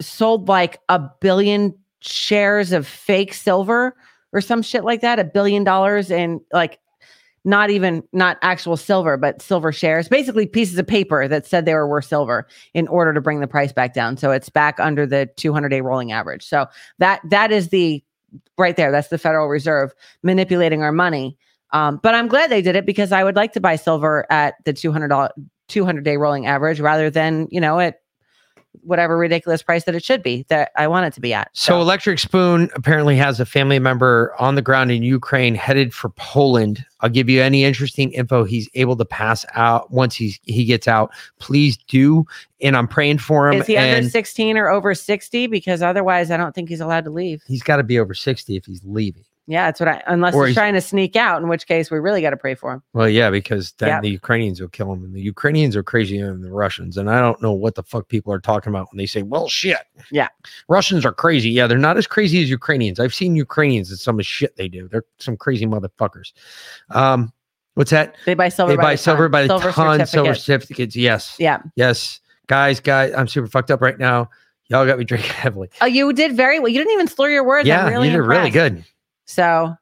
sold like a billion shares of fake silver or some shit like that, a billion dollars in like not even not actual silver, but silver shares, basically pieces of paper that said they were worth silver in order to bring the price back down. So it's back under the 200 day rolling average. So that that is the right there. That's the Federal Reserve manipulating our money. Um, but I'm glad they did it because I would like to buy silver at the 200 200 day rolling average rather than you know at whatever ridiculous price that it should be that I want it to be at. so electric spoon apparently has a family member on the ground in ukraine headed for poland i'll give you any interesting info he's able to pass out once he's he gets out please do and i'm praying for him is he under 16 or over 60? Because otherwise, I don't think he's allowed to leave. he's got to be over 60 if he's leaving Yeah, that's what I. Unless Or he's he's- trying to sneak out, in which case we really got to pray for him. well yeah because then Yep. the ukrainians will kill him and the ukrainians are crazier than the russians and i don't know what the fuck people are talking about when they say well shit Yeah. russians are crazy yeah they're not as crazy as ukrainians i've seen ukrainians and some of the shit they do they're some crazy motherfuckers um what's that They buy silver. they by buy the silver ton. by the silver ton silver certificates. certificates yes Yeah. yes guys guys i'm super fucked up right now y'all got me drinking heavily Oh, you did very well. You didn't even slur your words. yeah really you did really good So,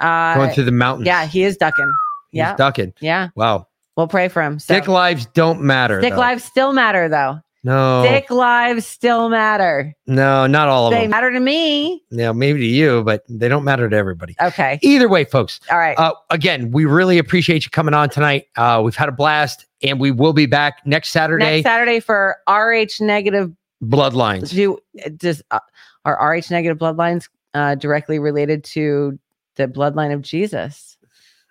uh, going through the mountains yeah, he is ducking. He's Yeah, ducking yeah. wow We'll pray for him. So. Sick lives don't matter. Sick though. lives still matter, though. No, Sick lives still matter. no, not all of them. They matter to me. Yeah, maybe to you, but they don't matter to everybody. Okay. Either way, folks. All right. Uh, again, we really appreciate you coming on tonight. Uh, we've had a blast, and we will be back next Saturday. Next Saturday for RH negative. Bloodlines. Do does uh, are RH negative bloodlines uh, directly related to the bloodline of Jesus?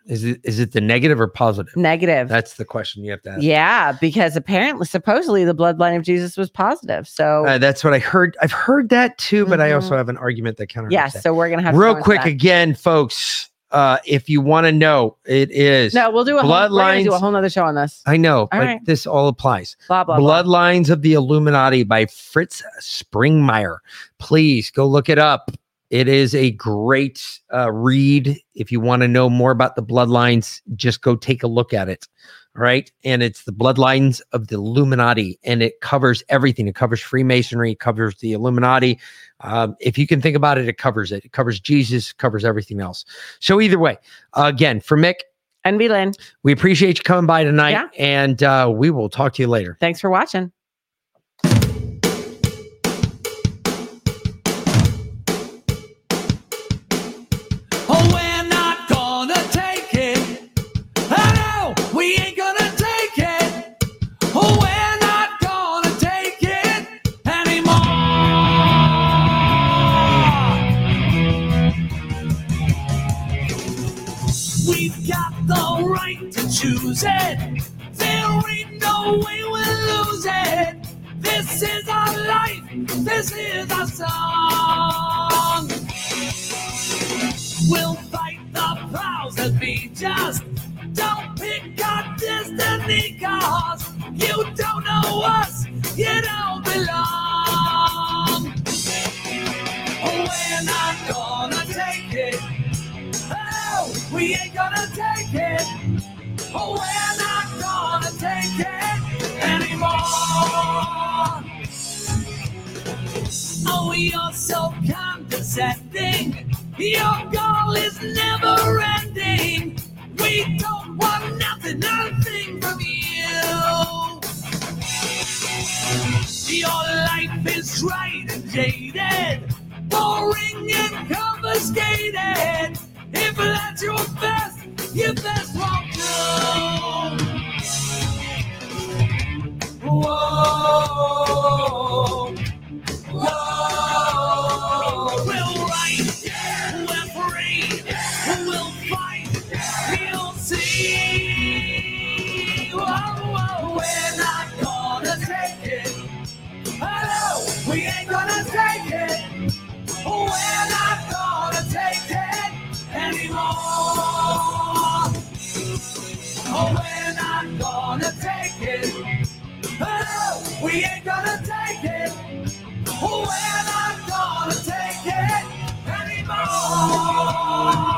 Is it is it the negative or positive? Negative. That's the question you have to ask. yeah, because apparently, supposedly, the bloodline of Jesus was positive. So, Uh, that's what I heard. I've heard that too, but I also have an argument that counter. yeah, so we're gonna have real into quick that. again, folks. Uh, if you want to know, it is. No, we'll do a whole, we're gonna do a whole nother show on this. I know, but right. this all applies. Blah blah blah. Bloodlines of the Illuminati by Fritz Springmeier. Please go look it up. It is a great uh, read. If you want to know more about the bloodlines, just go take a look at it. All right. And it's the bloodlines of the Illuminati, and it covers everything. It covers Freemasonry, it covers the Illuminati. Um, if you can think about it, it covers it. It covers Jesus, covers everything else. So, either way, again, for Mick, And V Lynn, we appreciate you coming by tonight, Yeah. and uh, we will talk to you later. thanks for watching. Choose it. There ain't no way we'll lose it. This is our life. This is our song. We'll fight the powers that be just. Don't pick our destiny cause you don't know us, you don't belong. We're not gonna take it. Oh, we ain't gonna take it. We're not gonna take it anymore. Oh, you're so condescending. Your goal is never ending. We don't want nothing, nothing from you. Your life is and jaded, boring and confiscated. If that's your best, you best walk through. Whoa. Whoa! Oh, we're not gonna take it. Hello, we ain't gonna take it. Oh, we're not gonna take it anymore.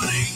Not